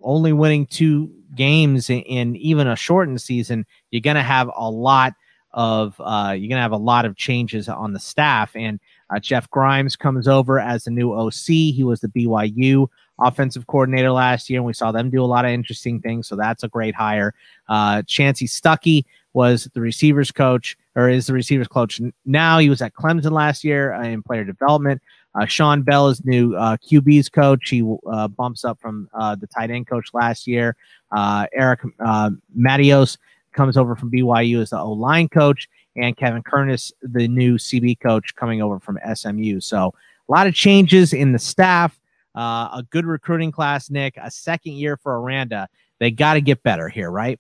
only winning two games in, in even a shortened season, you're going to have a lot of, uh, you're going to have a lot of changes on the staff. And, uh, Jeff Grimes comes over as the new OC. He was the BYU offensive coordinator last year, and we saw them do a lot of interesting things. So that's a great hire. Uh, Chansi Stuckey was the receivers coach, or is the receivers coach now. He was at Clemson last year uh, in player development. Uh, Shawn Bell is new uh, QB's coach. He uh, bumps up from uh, the tight end coach last year. Uh, Eric uh, Mateos comes over from BYU as the O line coach and Kevin Kernis, the new CB coach, coming over from SMU. So a lot of changes in the staff. A good recruiting class, Nick. A second year for Aranda. They got to get better here, right?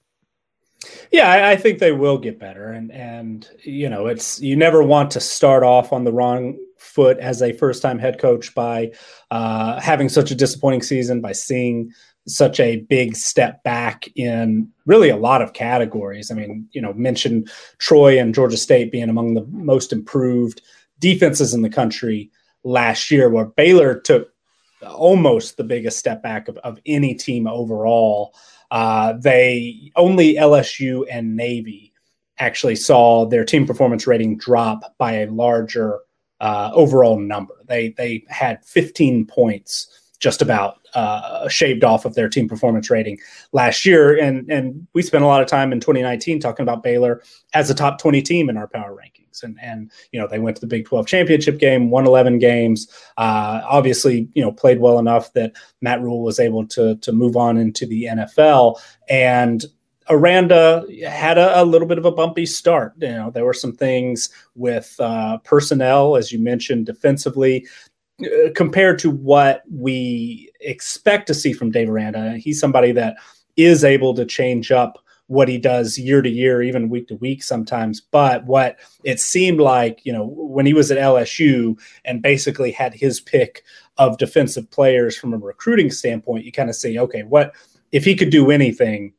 Yeah, I, I, think they will get better, and and you know, it's you never want to start off on the wrong foot as a first time head coach by uh, having such a disappointing season, by seeing such a big step back in really a lot of categories. I mean, you know, mentioned Troy and Georgia State being among the most improved defenses in the country last year, where Baylor took almost the biggest step back of, of any team overall. Uh, they only LSU and Navy actually saw their team performance rating drop by a larger uh, overall number. They they had 15 points just about uh, shaved off of their team performance rating last year. And and we spent a lot of time in 2019 talking about Baylor as a top 20 team in our power rankings. And and you know they went to the Big 12 championship game, won 11 games. Uh, obviously, you know played well enough that Matt Rhule was able to to move on into the NFL. And Aranda had a, a, little bit of a bumpy start. You know, there were some things with uh, personnel, as you mentioned, defensively uh, compared to what we expect to see from Dave Aranda, he's somebody that is able to change up what he does year to year, even week to week sometimes. But what it seemed like, you know, when he was at LSU and basically had his pick of defensive players from a recruiting standpoint, you kind of say, okay, what if he could do anything?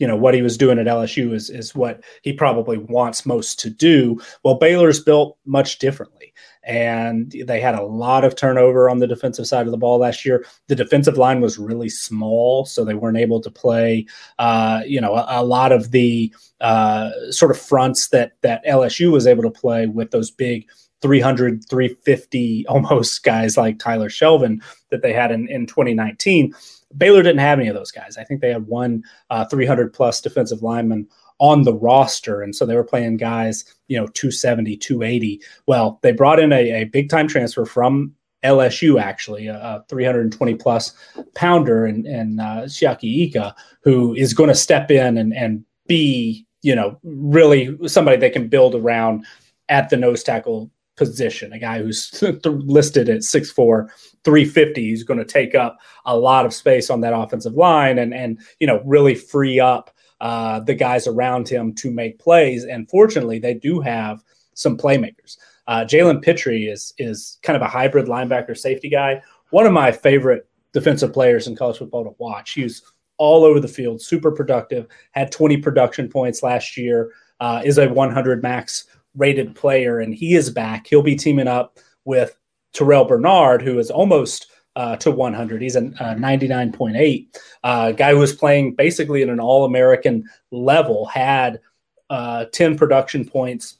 you know what he was doing at LSU is is what he probably wants most to do. Well, Baylor's built much differently, and they had a lot of turnover on the defensive side of the ball last year. The defensive line was really small, so they weren't able to play, uh, you know, a, a, lot of the uh, sort of fronts that that LSU was able to play with those big 300, 350 almost guys like Tyler Shelvin that they had in, in 2019. Baylor didn't have any of those guys. I think they had one uh, 300 plus defensive lineman on the roster. And so they were playing guys, you know, 270, 280. Well, they brought in a, a big time transfer from LSU, actually, a, a 320 plus pounder and, and uh, Siaki Ika, who is going to step in and, and be, you know, really somebody they can build around at the nose tackle position, a guy who's listed at 6'4, 350. He's going to take up a lot of space on that offensive line and, and you know, really free up uh, the guys around him to make plays. And fortunately, they do have some playmakers. Uh, Jalen Pitre is, is kind of a hybrid linebacker safety guy. One of my favorite defensive players in college football to watch. He's all over the field, super productive, had 20 production points last year, uh, is a 100 max rated player, and he is back. He'll be teaming up with Terrell Bernard, who is almost uh, to 100. He's a, a 99.8 uh, guy who was playing basically at an All American level, had uh, 10 production points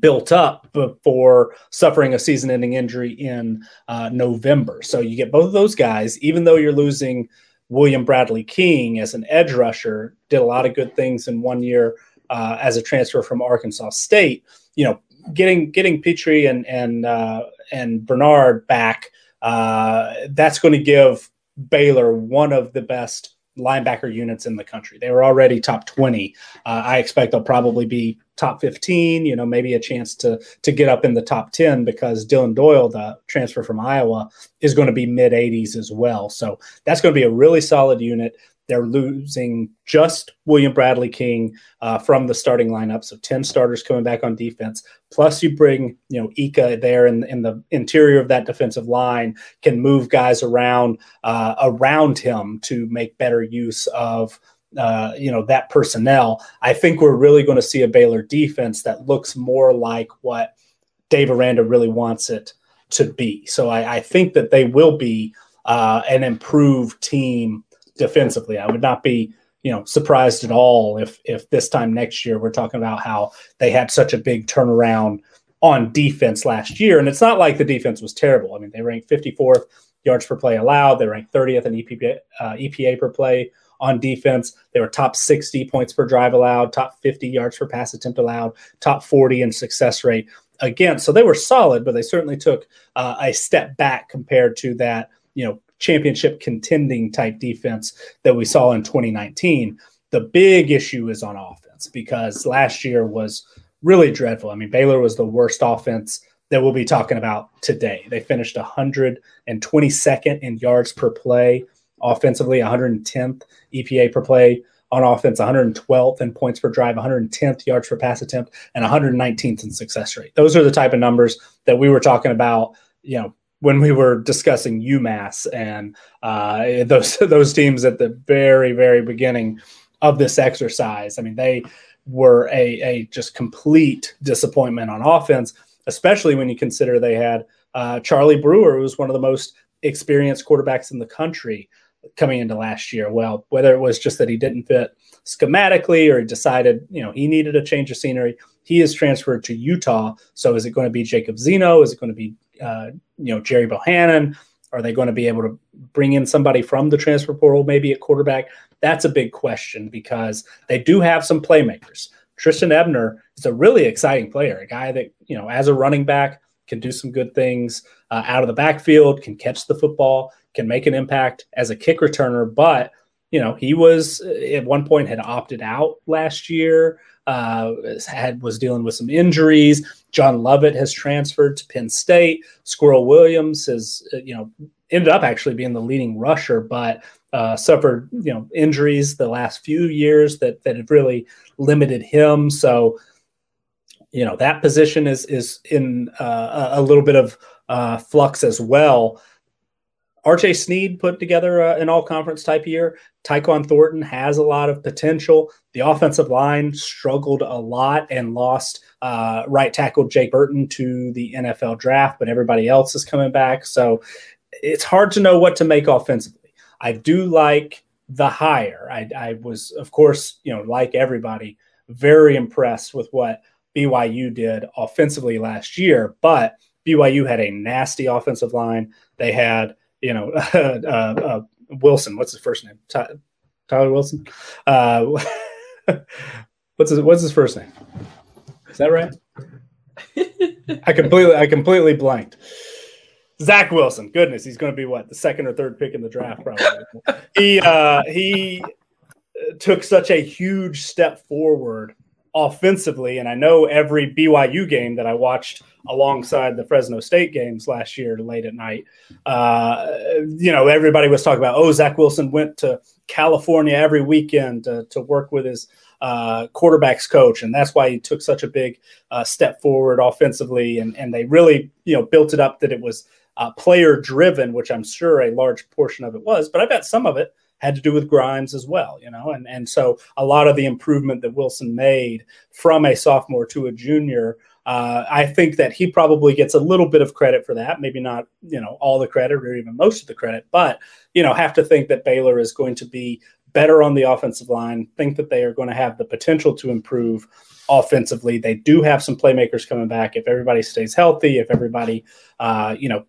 built up before suffering a season ending injury in uh, November. So you get both of those guys, even though you're losing William Bradley King as an edge rusher, did a lot of good things in one year uh, as a transfer from Arkansas State. You know, getting getting Pitre and and uh, and Bernard back, uh, that's going to give Baylor one of the best linebacker units in the country. They were already top 20. Uh, I expect they'll probably be top 15, you know, maybe a chance to to get up in the top 10 because Dillon Doyle, the transfer from Iowa, is going to be mid 80s as well. So that's going to be a really solid unit. They're losing just William Bradley King uh, from the starting lineup, so ten starters coming back on defense. Plus, you bring you know Ika there in, in the interior of that defensive line, can move guys around uh, around him to make better use of uh, you know that personnel. I think we're really going to see a Baylor defense that looks more like what Dave Aranda really wants it to be. So I, I think that they will be uh, an improved team defensively. I would not be, you know, surprised at all if if this time next year we're talking about how they had such a big turnaround on defense last year. And it's not like the defense was terrible. I mean, they ranked 54th yards per play allowed. They ranked 30th in EPA, uh, EPA per play on defense. They were top 60 points per drive allowed, top 50 yards per pass attempt allowed, top 40 in success rate again. So they were solid, but they certainly took uh, a step back compared to that, you know, championship contending type defense that we saw in 2019. The big issue is on offense because last year was really dreadful. I mean, Baylor was the worst offense that we'll be talking about today. They finished 122nd in yards per play offensively, 110th EPA per play on offense, 112th in points per drive, 110th yards per pass attempt, and 119th in success rate. Those are the type of numbers that we were talking about, you know, when we were discussing UMass and uh, those those teams at the very very beginning of this exercise. I mean, they were a, a just complete disappointment on offense, especially when you consider they had uh, Charlie Brewer, who was one of the most experienced quarterbacks in the country coming into last year. Well, whether it was just that he didn't fit schematically or he decided, you know, he needed a change of scenery, he is transferred to Utah. So is it going to be Jacob Zeno? Is it going to be uh, you know Gerry Bohanon? Are they going to be able to bring in somebody from the transfer portal, maybe at quarterback? That's a big question because they do have some playmakers. Trestan Ebner is a really exciting player, a guy that you know as a running back can do some good things uh, out of the backfield, can catch the football, can make an impact as a kick returner. But you know he was at one point had opted out last year uh, had was dealing with some injuries. John Lovett has transferred to Penn State. Sqwirl Williams has, uh, you know, ended up actually being the leading rusher, but uh, suffered, you know, injuries the last few years that that have really limited him. So, you know, that position is is in uh, a little bit of uh, flux as well. RJ Sneed put together uh, an all conference type year. Tyquan Thornton has a lot of potential. The offensive line struggled a lot and lost uh, right tackle Jake Burton to the NFL draft, but everybody else is coming back. So it's hard to know what to make offensively. I do like the hire. I, I was, of course, you know, like everybody, very impressed with what BYU did offensively last year, but BYU had a nasty offensive line. They had, you know, uh, uh, Wilson. What's his first name? Ty- Tyler Wilson. Uh, what's his What's his first name? Is that right? I completely I completely blanked. Zach Wilson. Goodness, he's going to be what the second or third pick in the draft, probably. he uh, he took such a huge step forward offensively, and I know every BYU game that I watched alongside the Fresno State games last year late at night, uh, you know, everybody was talking about, oh, Zach Wilson went to California every weekend to, to work with his uh, quarterbacks coach, and that's why he took such a big uh, step forward offensively. And and they really you know built it up that it was uh, player driven, which I'm sure a large portion of it was, but I bet some of it had to do with Grimes as well, you know, and and so a lot of the improvement that Wilson made from a sophomore to a junior. Uh, I think that he probably gets a little bit of credit for that. Maybe not, you know, all the credit or even most of the credit, but you know, have to think that Baylor is going to be better on the offensive line, think that they are going to have the potential to improve offensively. They do have some playmakers coming back if everybody stays healthy, if everybody, uh, you know,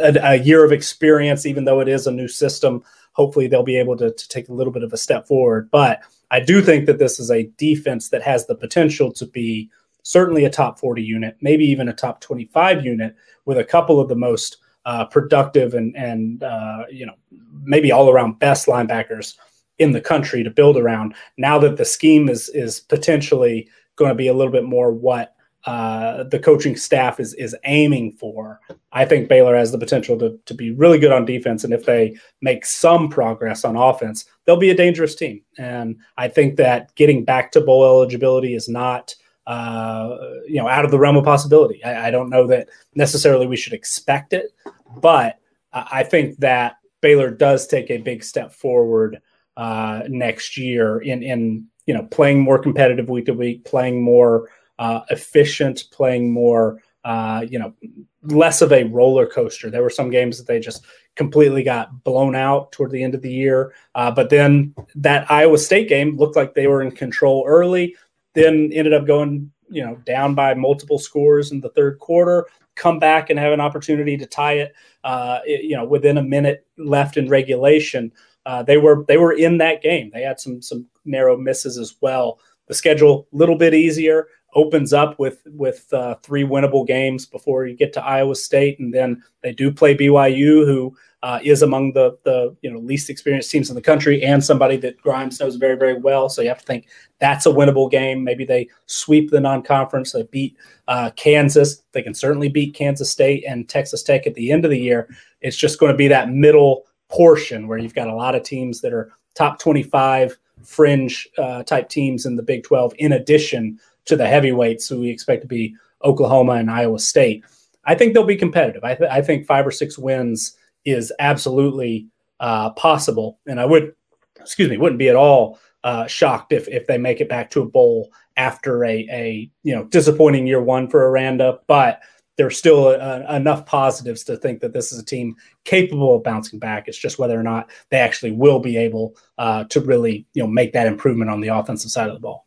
a, a, year of experience, even though it is a new system, hopefully they'll be able to, to take a little bit of a step forward. But I do think that this is a defense that has the potential to be certainly a top 40 unit, maybe even a top 25 unit with a couple of the most uh, productive and, and uh, you know, maybe all around best linebackers in the country to build around. Now that the scheme is is potentially going to be a little bit more what uh, the coaching staff is is aiming for. I think Baylor has the potential to to be really good on defense, and if they make some progress on offense, they'll be a dangerous team. And I think that getting back to bowl eligibility is not. Uh, you know, out of the realm of possibility. I, I don't know that necessarily we should expect it, but I think that Baylor does take a big step forward uh, next year in in you know playing more competitive week to week, playing more uh, efficient, playing more uh, you know less of a roller coaster. There were some games that they just completely got blown out toward the end of the year, uh, but then that Iowa State game looked like they were in control early. Then ended up going you know down by multiple scores in the third quarter come back and have an opportunity to tie it, uh, you know, within a minute left in regulation uh, they were they were in that game. They had some some narrow misses as well. The schedule a little bit easier opens up with with uh, three winnable games before you get to Iowa State, and then they do play BYU, who uh, is among the the you know least experienced teams in the country, and somebody that Grimes knows very very well. So you have to think that's a winnable game. Maybe they sweep the non-conference. They beat uh, Kansas. They can certainly beat Kansas State and Texas Tech at the end of the year. It's just going to be that middle portion where you've got a lot of teams that are top 25 fringe uh, type teams in the Big 12, in addition to the heavyweights who we expect to be Oklahoma and Iowa State. I think they'll be competitive. I, th- I think five or six wins is absolutely uh, possible, and I would, excuse me, wouldn't be at all uh, shocked if if they make it back to a bowl after a a you know disappointing year one for Aranda, but there's still a, enough positives to think that this is a team capable of bouncing back. It's just whether or not they actually will be able uh, to really, you know, make that improvement on the offensive side of the ball.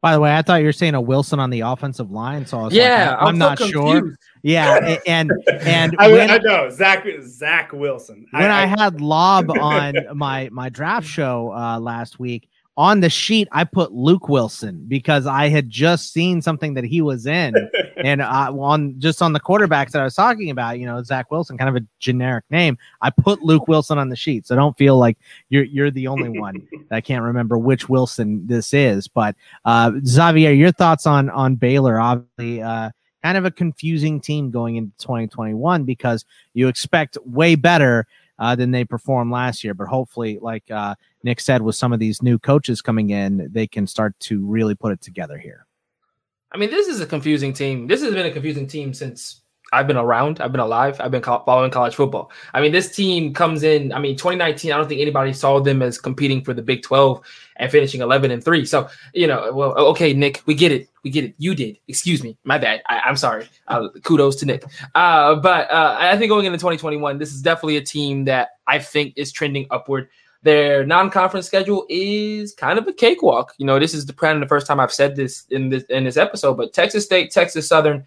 By the way, I thought you were saying a Wilson on the offensive line, so I was yeah, like, I'm, I'm not confused. sure. Yeah, and and I, when, I, know Zach Zach Wilson. When I, I had Lob on my my draft show uh, last week, on the sheet I put Luke Wilson because I had just seen something that he was in, and uh, on just on the quarterbacks that I was talking about, you know, Zach Wilson, kind of a generic name. I put Luke Wilson on the sheet, so don't feel like you're you're the only one. I can't remember which Wilson this is, but uh, Xavier, your thoughts on on Baylor? Obviously, uh, kind of a confusing team going into 2021 because you expect way better uh, than they performed last year. But hopefully, like uh, Nick said, with some of these new coaches coming in, they can start to really put it together here. I mean, this is a confusing team. This has been a confusing team since I've been around, I've been alive, I've been following college football. I mean, this team comes in. I mean, 2019. I don't think anybody saw them as competing for the Big 12 and finishing 11 and three. So you know, well, okay, Nick, we get it, we get it. You did. Excuse me, my bad. I, am sorry. Uh, kudos to Nick. Uh, but uh, I think going into 2021, this is definitely a team that I think is trending upward. Their non-conference schedule is kind of a cakewalk. You know, this is the of the first time I've said this in this in this episode, but Texas State, Texas Southern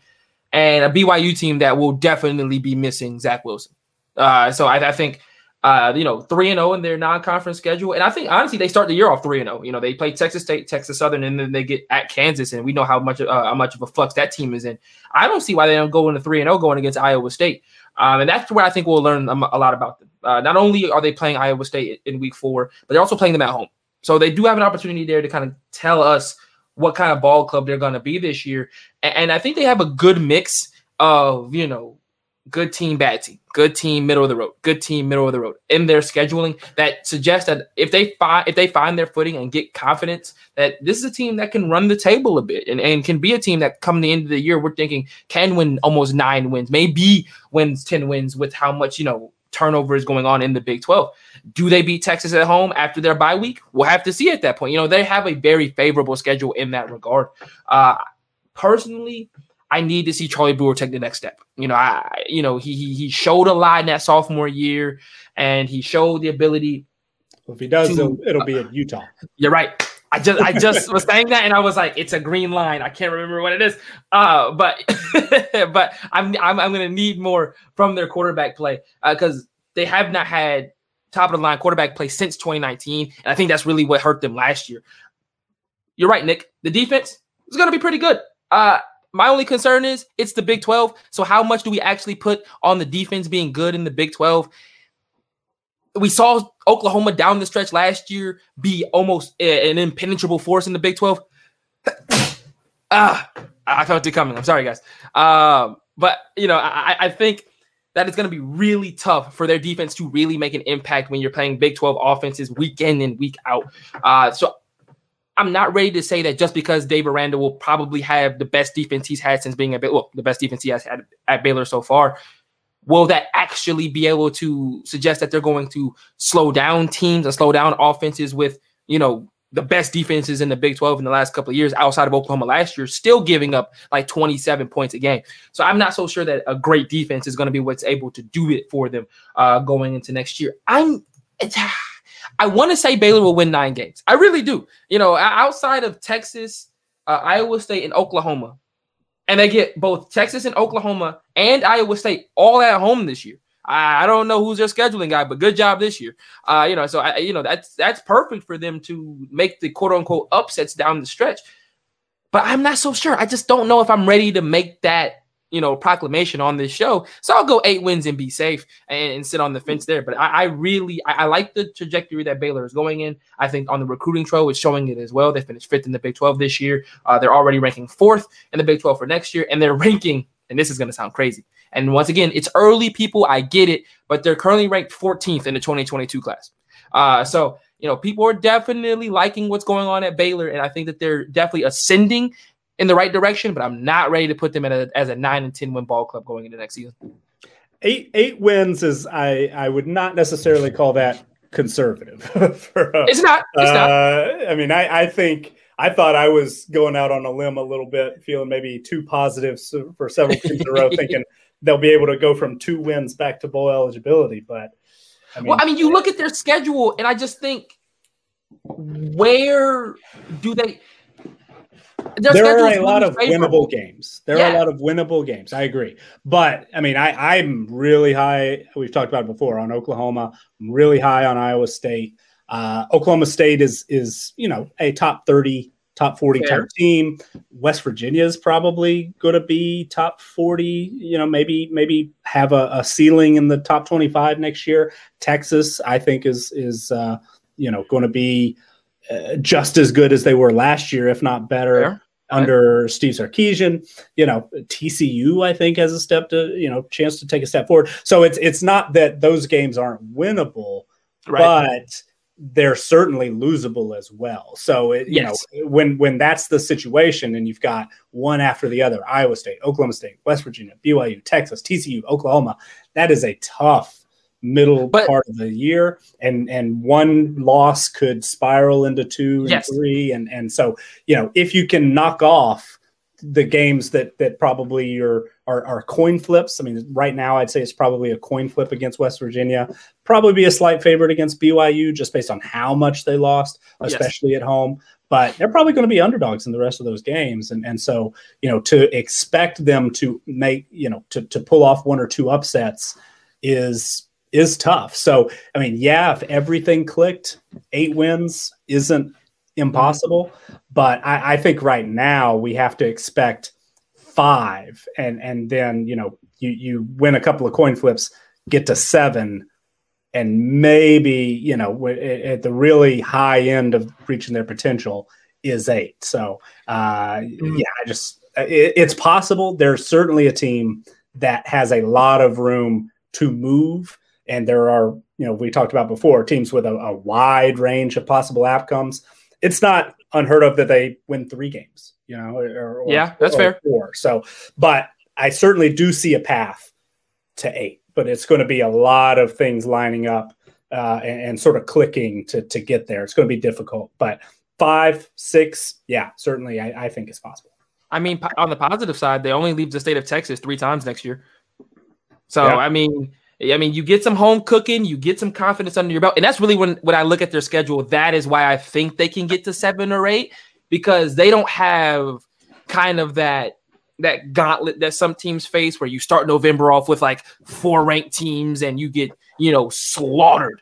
and a BYU team that will definitely be missing Zach Wilson. Uh, so I, I think uh, you know three and zero oh in their non-conference schedule, and I think honestly they start the year off three and zero. Oh. You know they play Texas State, Texas Southern, and then they get at Kansas, and we know how much uh, how much of a flux that team is in. I don't see why they don't go into three and zero oh going against Iowa State, um, and that's where I think we'll learn a, lot about them. Uh, not only are they playing Iowa State in Week Four, but they're also playing them at home. So they do have an opportunity there to kind of tell us what kind of ball club they're going to be this year, and, and I think they have a good mix of you know good team, bad team, good team, middle of the road, good team, middle of the road in their scheduling that suggests that if they find if they find their footing and get confidence that this is a team that can run the table a bit and, and can be a team that come the end of the year we're thinking can win almost nine wins, maybe wins 10 wins with how much, you know, turnover is going on in the Big 12. Do they beat Texas at home after their bye week? We'll have to see at that point. You know, they have a very favorable schedule in that regard. Uh personally, I need to see Charlie Brewer take the next step. You know, I you know he he, he showed a lot in that sophomore year, and he showed the ability. Well, if he does, to, it'll, it'll be at Utah. You're right. I just I just was saying that, and I was like, it's a green line. I can't remember what it is. Uh, but but I'm I'm I'm gonna need more from their quarterback play because uh, they have not had top of the line quarterback play since 2019, and I think that's really what hurt them last year. You're right, Nick. The defense is gonna be pretty good. Uh, my only concern is it's the Big 12. So how much do we actually put on the defense being good in the Big 12? We saw Oklahoma down the stretch last year be almost an impenetrable force in the Big 12. ah, I felt it coming. I'm sorry, guys. Um, but you know, I, I think that it's going to be really tough for their defense to really make an impact when you're playing Big 12 offenses week in and week out. Uh, so I'm not ready to say that just because Dave Aranda will probably have the best defense he's had since being a bit, well, the best defense he has had at Baylor so far. Will that actually be able to suggest that they're going to slow down teams and slow down offenses with, you know, the best defenses in the Big 12 in the last couple of years outside of Oklahoma last year, still giving up like 27 points a game. So I'm not so sure that a great defense is going to be what's able to do it for them uh, going into next year. I'm. I want to say Baylor will win nine games. I really do. You know, outside of Texas, uh, Iowa State, and Oklahoma, and they get both Texas and Oklahoma and Iowa State all at home this year. I, I don't know who's their scheduling guy, but good job this year. Uh, you know, so I, you know that's that's perfect for them to make the quote unquote upsets down the stretch. But I'm not so sure. I just don't know if I'm ready to make that you know, proclamation on this show. So I'll go eight wins and be safe and, and sit on the fence there. But I, I really I, I, like the trajectory that Baylor is going in. I think on the recruiting trail, it's showing it as well. They finished fifth in the Big 12 this year. Uh, they're already ranking fourth in the Big 12 for next year, and they're ranking. And this is going to sound crazy. And once again, it's early, people. I get it, but they're currently ranked 14th in the 2022 class. Uh, so you know, people are definitely liking what's going on at Baylor, and I think that they're definitely ascending in the right direction, but I'm not ready to put them a, as a nine and ten win ball club going into next season. Eight eight wins is I I would not necessarily call that conservative. for, uh, it's not. It's not. Uh, I mean, I I think I thought I was going out on a limb a little bit, feeling maybe too positive for several teams in a row, thinking they'll be able to go from two wins back to bowl eligibility. But I mean, well, I mean, you look at their schedule, and I just think, where do they? There are a lot of favorable. winnable games. There yeah. are a lot of winnable games. I agree, but I mean, I, I'm really high. We've talked about it before on Oklahoma. I'm really high on Iowa State. Uh, Oklahoma State is is you know a top thirty, top forty Fair. type team. West Virginia is probably going to be top forty. You know, maybe maybe have a, a, ceiling in the top twenty five next year. Texas, I think, is is uh, you know going to be uh, just as good as they were last year, if not better. Fair. Under right. Steve Sarkisian, you know TCU, I think has a step to you know chance to take a step forward. So it's it's not that those games aren't winnable, right. but they're certainly losable as well. So it, you Yes. know when when that's the situation and you've got one after the other, Iowa State, Oklahoma State, West Virginia, BYU, Texas, TCU, Oklahoma, that is a tough middle But- part of the year and and one loss could spiral into two and Yes. three and and so you know if you can knock off the games that that probably are, are are coin flips. I mean, right now I'd say it's probably a coin flip against West Virginia. Probably be a slight favorite against BYU just based on how much they lost, Yes. especially at home. But they're probably going to be underdogs in the rest of those games, and and so you know to expect them to make you know to to pull off one or two upsets is is tough. So I mean, yeah, if everything clicked, eight wins isn't impossible. But I, I think right now we have to expect five, and and then you know you you win a couple of coin flips, get to seven, and maybe you know at the really high end of reaching their potential is eight. So uh, Mhm. yeah, I just it, it's possible. There's certainly a team that has a lot of room to move, and there are you know we talked about before teams with a, a wide range of possible outcomes. It's not unheard of that they win three games, you know. Or, or- Yeah, that's or fair. Four. So, but I certainly do see a path to eight, but it's going to be a lot of things lining up uh, and, and sort of clicking to to get there. It's going to be difficult, but five, six, yeah, certainly I, I think it's possible. I mean, on the positive side, they only leave the state of Texas three times next year. So Yeah. I mean, I mean, you get some home cooking, you get some confidence under your belt, and that's really when when I look at their schedule. That is why I think they can get to seven or eight because they don't have kind of that that gauntlet that some teams face where you start November off with like four ranked teams and you get you know slaughtered.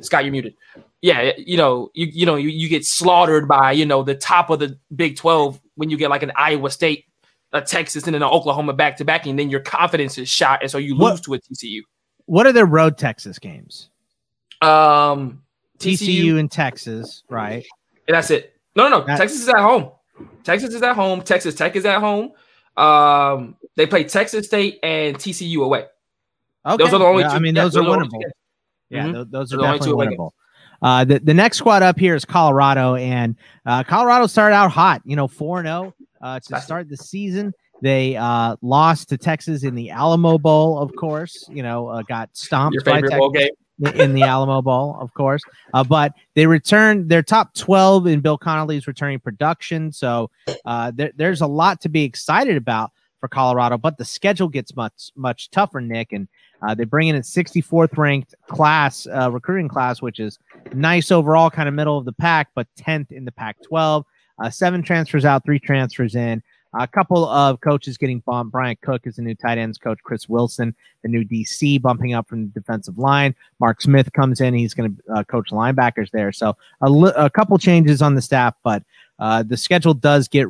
Scott, you're muted. Yeah, you know, you you know, you, you get slaughtered by you know the top of the Big Twelve when you get like an Iowa State, a Texas, and then an Oklahoma back to back, and then your confidence is shot, and so you What- lose to a TCU. What are their road Texas games? Um, TCU and Texas, right? and that's it. No, no, no. That- Texas is at home. Texas is at home. Texas Tech is at home. Um, they play Texas State and TCU away. Okay. Those are the only. Yeah, two, I mean, yeah, those are the only two winnable. Yeah, Mhm. tho- those are They're the only definitely two winnable. Uh, the, the next squad up here is Colorado, and uh, Colorado started out hot, you know, 4 0 uh, to start the season. They uh, lost to Texas in the Alamo Bowl, of course, you know, uh, got stomped Your by Texas in the Alamo Bowl, of course. Uh, but they returned their top 12 in Bill Connolly's returning production. So uh, there, there's a lot to be excited about for Colorado, but the schedule gets much, much tougher, Nick. And uh, they bring in a 64th ranked class, uh, recruiting class, which is nice overall, kind of middle of the pack, but 10th in the Pac 12. Uh, seven transfers out, three transfers in. A couple of coaches getting bumped. Brian Cook is the new tight ends coach. Chris Wilson, the new DC, bumping up from the defensive line. Mark Smith comes in. He's going to uh, coach linebackers there. So a, li- a couple changes on the staff, but uh, the schedule does get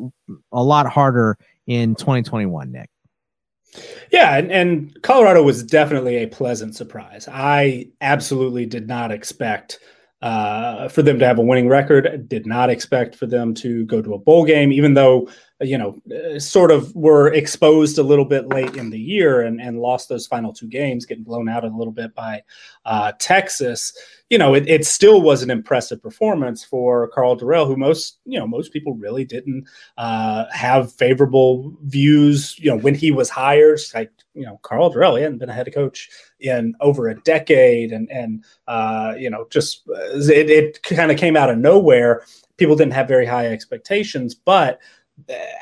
a lot harder in 2021, Nick. Yeah, and, and Colorado was definitely a pleasant surprise. I absolutely did not expect uh, for them to have a winning record. Did not expect for them to go to a bowl game, even though you know, uh, sort of were exposed a little bit late in the year and, and lost those final two games, getting blown out a little bit by uh, Texas. You know, it, it still was an impressive performance for Karl Dorrell, who most, you know, most people really didn't uh, have favorable views. You know, when he was hired, like, you know, Karl Dorrell, he hadn't been a head coach in over a decade. And, and uh, you know, just it, it kind of came out of nowhere. People didn't have very high expectations, but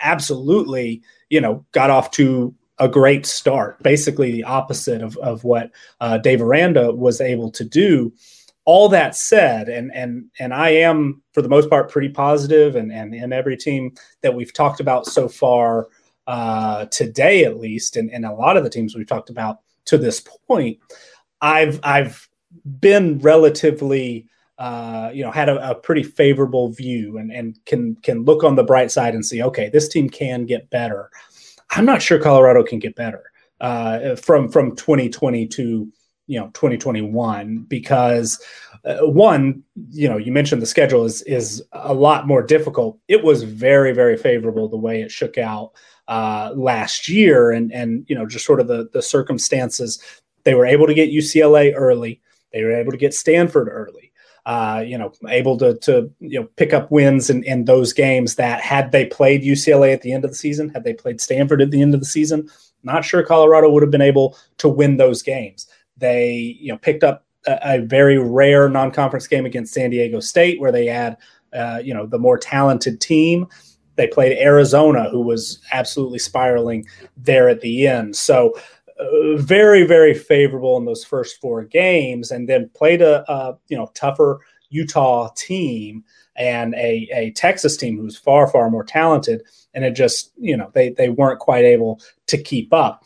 absolutely, you know, got off to a great start. Basically, the opposite of, of what uh, Dave Aranda was able to do. All that said, and and and I am for the most part pretty positive, and and and every team that we've talked about so far uh, today, at least, and, and a lot of the teams we've talked about to this point, I've I've been relatively uh, you know, had a, a, pretty favorable view and, and can can look on the bright side and see, okay, this team can get better. I'm not sure Colorado can get better uh, from from 2020 to you know 2021 because uh, one, you know, you mentioned the schedule is is a lot more difficult. It was very very favorable the way it shook out uh, last year, and and you know just sort of the the circumstances. They were able to get UCLA early. They were able to get Stanford early. Uh, you know, able to to you know pick up wins in, in those games that had they played UCLA at the end of the season, had they played Stanford at the end of the season, not sure Colorado would have been able to win those games. They you know picked up a, a very rare non-conference game against San Diego State where they had uh, you know the more talented team. They played Arizona, who was absolutely spiraling there at the end. So very, very favorable in those first four games, and then played a, a you know tougher Utah team and a, a Texas team who's far, far more talented. And it just, you know, they, they weren't quite able to keep up.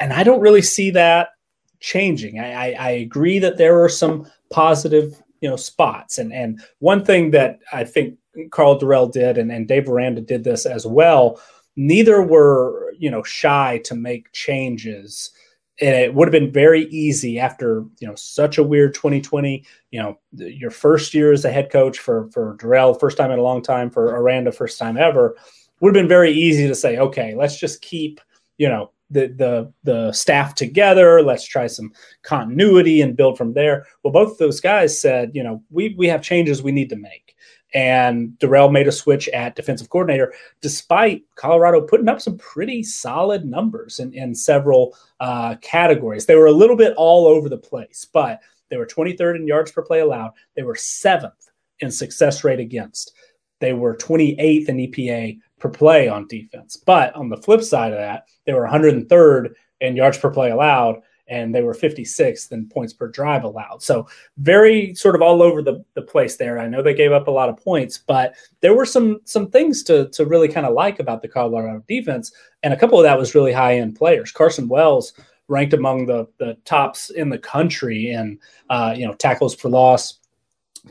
And I don't really see that changing. I, I, I agree that there are some positive, you know, spots. And, and one thing that I think Karl Dorrell did, and, and Dave Aranda did this as well, neither were, you know, shy to make changes. And it would have been very easy after you know such a weird 2020 you know your first year as a head coach for for Dorrell first time in a long time for Aranda first time ever would have been very easy to say okay let's just keep you know the the the staff together. Let's try some continuity and build from there. Well both those guys said you know we we have changes we need to make and Dorrell made a switch at defensive coordinator, despite Colorado putting up some pretty solid numbers in, in several uh, categories. They were a little bit all over the place, but they were 23rd in yards per play allowed. They were seventh in success rate against. They were 28th in EPA per play on defense. But on the flip side of that, they were 103rd in yards per play allowed and they were 56th in points per drive allowed. So very sort of all over the, the place there. I know they gave up a lot of points, but there were some some things to to really kind of like about the Colorado defense, and a couple of that was really high end players. Carson Wells ranked among the the tops in the country in uh, you know tackles for loss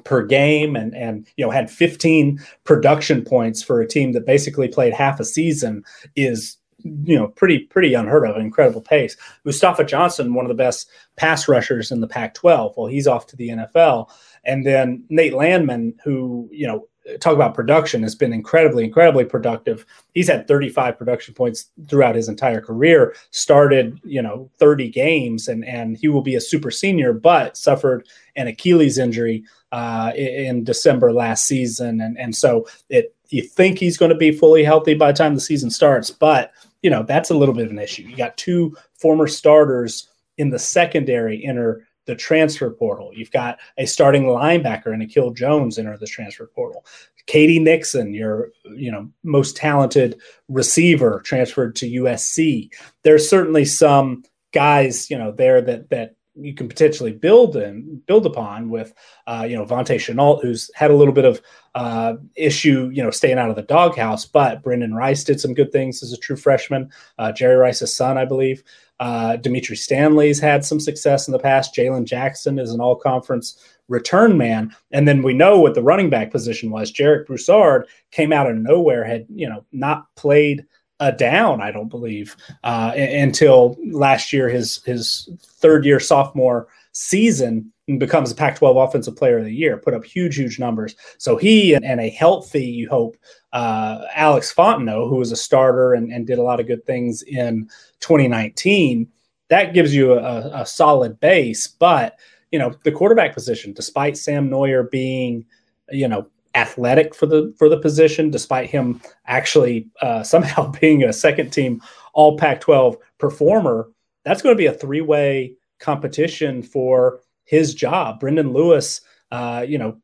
per game and and you know had 15 production points for a team that basically played half a season is you know, pretty pretty unheard of, incredible pace. Mustafa Johnson, one of the best pass rushers in the Pac-12. Well, he's off to the NFL, and then Nate Landman, who you know, talk about production, has been incredibly incredibly productive. He's had 35 production points throughout his entire career. Started you know 30 games, and and he will be a super senior, but suffered an Achilles injury uh, in December last season, and and so it you think he's going to be fully healthy by the time the season starts, but you know, that's a little bit of an issue. You got two former starters in the secondary enter the transfer portal. You've got a starting linebacker and Akil Jones enter the transfer portal. K.D. Nixon, your you know most talented receiver, transferred to USC. There's certainly some guys you know there that that you can potentially build and build upon with, uh, you know, Vontae Shenault, who's had a little bit of uh, issue, you know, staying out of the doghouse. But Brenden Rice did some good things as a true freshman. Uh, Jerry Rice's son, I believe. Uh, Dimitri Stanley's had some success in the past. Jalen Jackson is an all-conference return man, and then we know what the running back position was. Jarek Broussard came out of nowhere, had you know not played a down, I don't believe, uh, until last year, his his third year sophomore season, becomes a Pac-12 Offensive Player of the Year. Put up huge, huge numbers. So he and, and a healthy, you hope, uh, Alex Fontenot, who was a starter and, and, did a lot of good things in 2019, that gives you a, a solid base. But you know, the quarterback position, despite Sam Noyer being, you know, athletic for the for the position, despite him actually uh, somehow being a second team All Pac-12 performer. That's going to be a three way competition for his job. Brendon Lewis, uh, you know,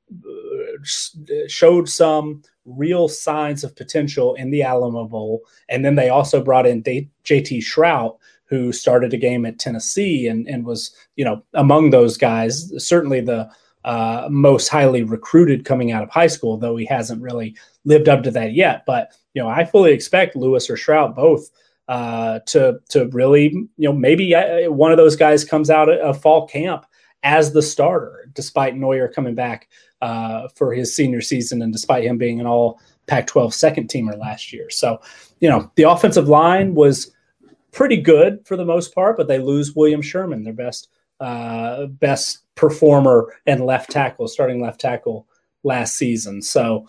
showed some real signs of potential in the Alamo Bowl, and then they also brought in JT Shrout. Who started a game at Tennessee and, and was, you know, among those guys, certainly the uh, most highly recruited coming out of high school, though he hasn't really lived up to that yet. But you know, I fully expect Lewis or Shrout both uh, to to really, you know, maybe uh, one of those guys comes out of fall camp as the starter, despite Noyer coming back uh, for his senior season and despite him being an All Pac-12 second teamer last year. So, you know, the offensive line was pretty good for the most part, but they lose William Sherman, their best uh, best performer and left tackle, starting left tackle last season. So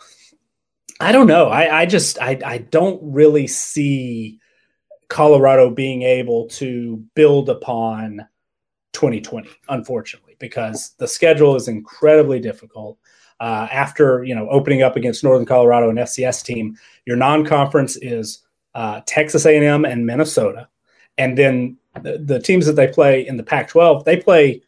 I don't know. I, I just I, I don't really see Colorado being able to build upon 2020, unfortunately. because the schedule is incredibly difficult. Uh, after you know opening up against Northern Colorado and FCS team, your non-conference is uh, Texas A&M and Minnesota, and then the, teams that they play in the Pac-12, they play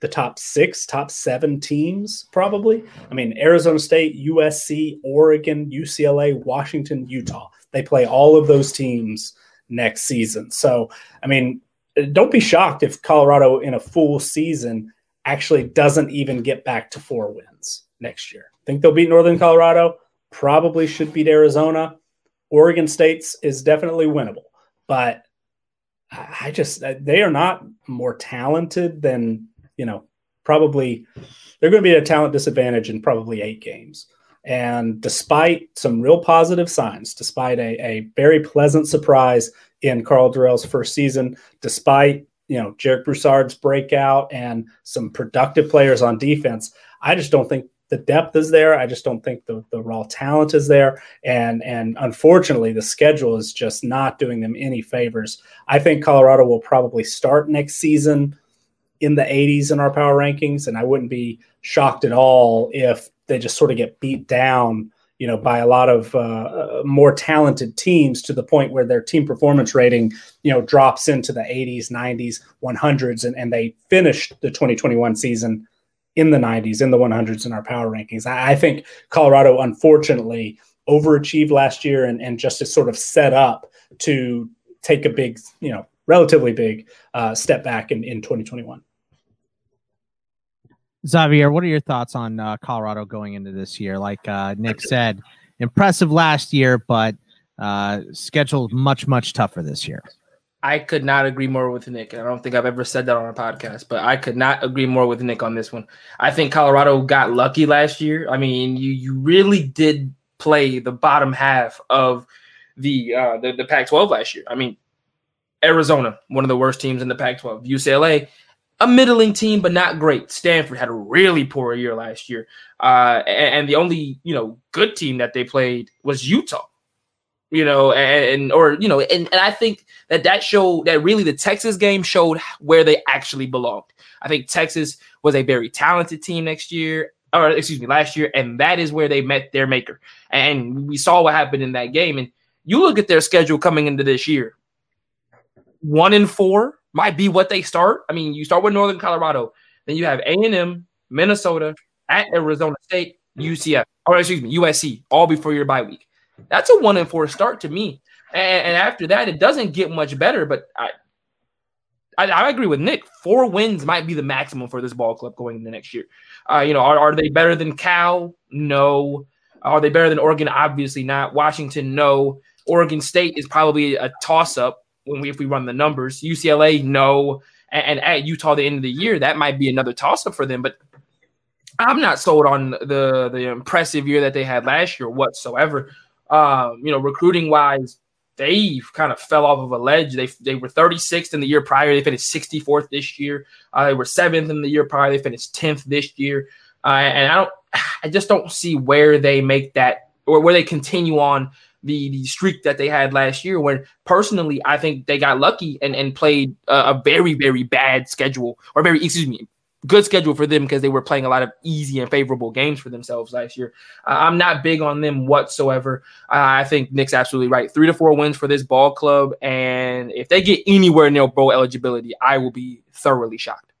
the top six, top seven teams, probably. I mean, Arizona State, USC, Oregon, UCLA, Washington, Utah. They play all of those teams next season. So, I mean, don't be shocked if Colorado in a full season actually doesn't even get back to four wins next year. Think they'll beat Northern Colorado, probably should beat Arizona. Oregon State's is definitely winnable, but I just uh, they are not more talented than, you know, probably they're going to be at a talent disadvantage in probably 8 games. And despite some real positive signs, despite a, a very pleasant surprise in Karl Dorrell's first season, despite you know Jarek Broussard's breakout and some productive players on defense, I just don't think the depth is there. I just don't think the, the raw talent is there. And and unfortunately, the schedule is just not doing them any favors. I think Colorado will probably start next season in the 80s in our power rankings, and I wouldn't be shocked at all if they just sort of get beat down, you know, by a lot of uh, uh, more talented teams to the point where their team performance rating, you know, drops into the 80s, 90s, 100s, and, and they finished the 2021 season in the 90s, in the 100s in our power rankings. I, I think Colorado, unfortunately, overachieved last year and, and just is sort of set up to take a big, you know, relatively big uh, step back in, in 2021. Xavier, what are your thoughts on uh, Colorado going into this year? Like uh, Nick said, impressive last year, but uh, scheduled much, much tougher this year. I could not agree more with Nick. I don't think I've ever said that on a podcast, but I could not agree more with Nick on this one. I think Colorado got lucky last year. I mean, you you really did play the bottom half of the uh, the, the Pac-12 last year. I mean, Arizona, one of the worst teams in the Pac-12. UCLA, a middling team, but not great. Stanford had a really poor year last year, uh, and, and, the only you know good team that they played was Utah. You know, and, or you know, and, and I think that that showed that really the Texas game showed where they actually belonged. I think Texas was a very talented team next year, or excuse me, last year, and that is where they met their maker. And we saw what happened in that game. And you look at their schedule coming into this year: one in four might be what they start. I mean, you start with Northern Colorado, then you have A and M, Minnesota, at Arizona State, UCF, or excuse me, USC, all before your bye week. That's a one and four start to me. And, and after that, it doesn't get much better. But I, I, I, agree with Nick. Four wins might be the maximum for this ball club going into next year. Uh, you know, are, are they better than Cal? No. Are they better than Oregon? Obviously not. Washington, no. Oregon State is probably a toss up when we if we run the numbers. UCLA, no, and, and at Utah the end of the year, that might be another toss up for them. But I'm not sold on the the impressive year that they had last year whatsoever. Um, you know, recruiting wise, they kind of fell off of a ledge. They they were 36th in the year prior. They finished 64th this year. Uh, they were seventh in the year prior. They finished 10th this year. Uh, and I don't, I just don't see where they make that or where they continue on the the streak that they had last year. When personally, I think they got lucky and and played a, a very very bad schedule or very excuse me good schedule for them because they were playing a lot of easy and favorable games for themselves last year. Uh, I'm not big on them whatsoever. Uh, I think Nick's absolutely right. Three to four wins for this ball club, and if they get anywhere near bowl eligibility, I will be thoroughly shocked.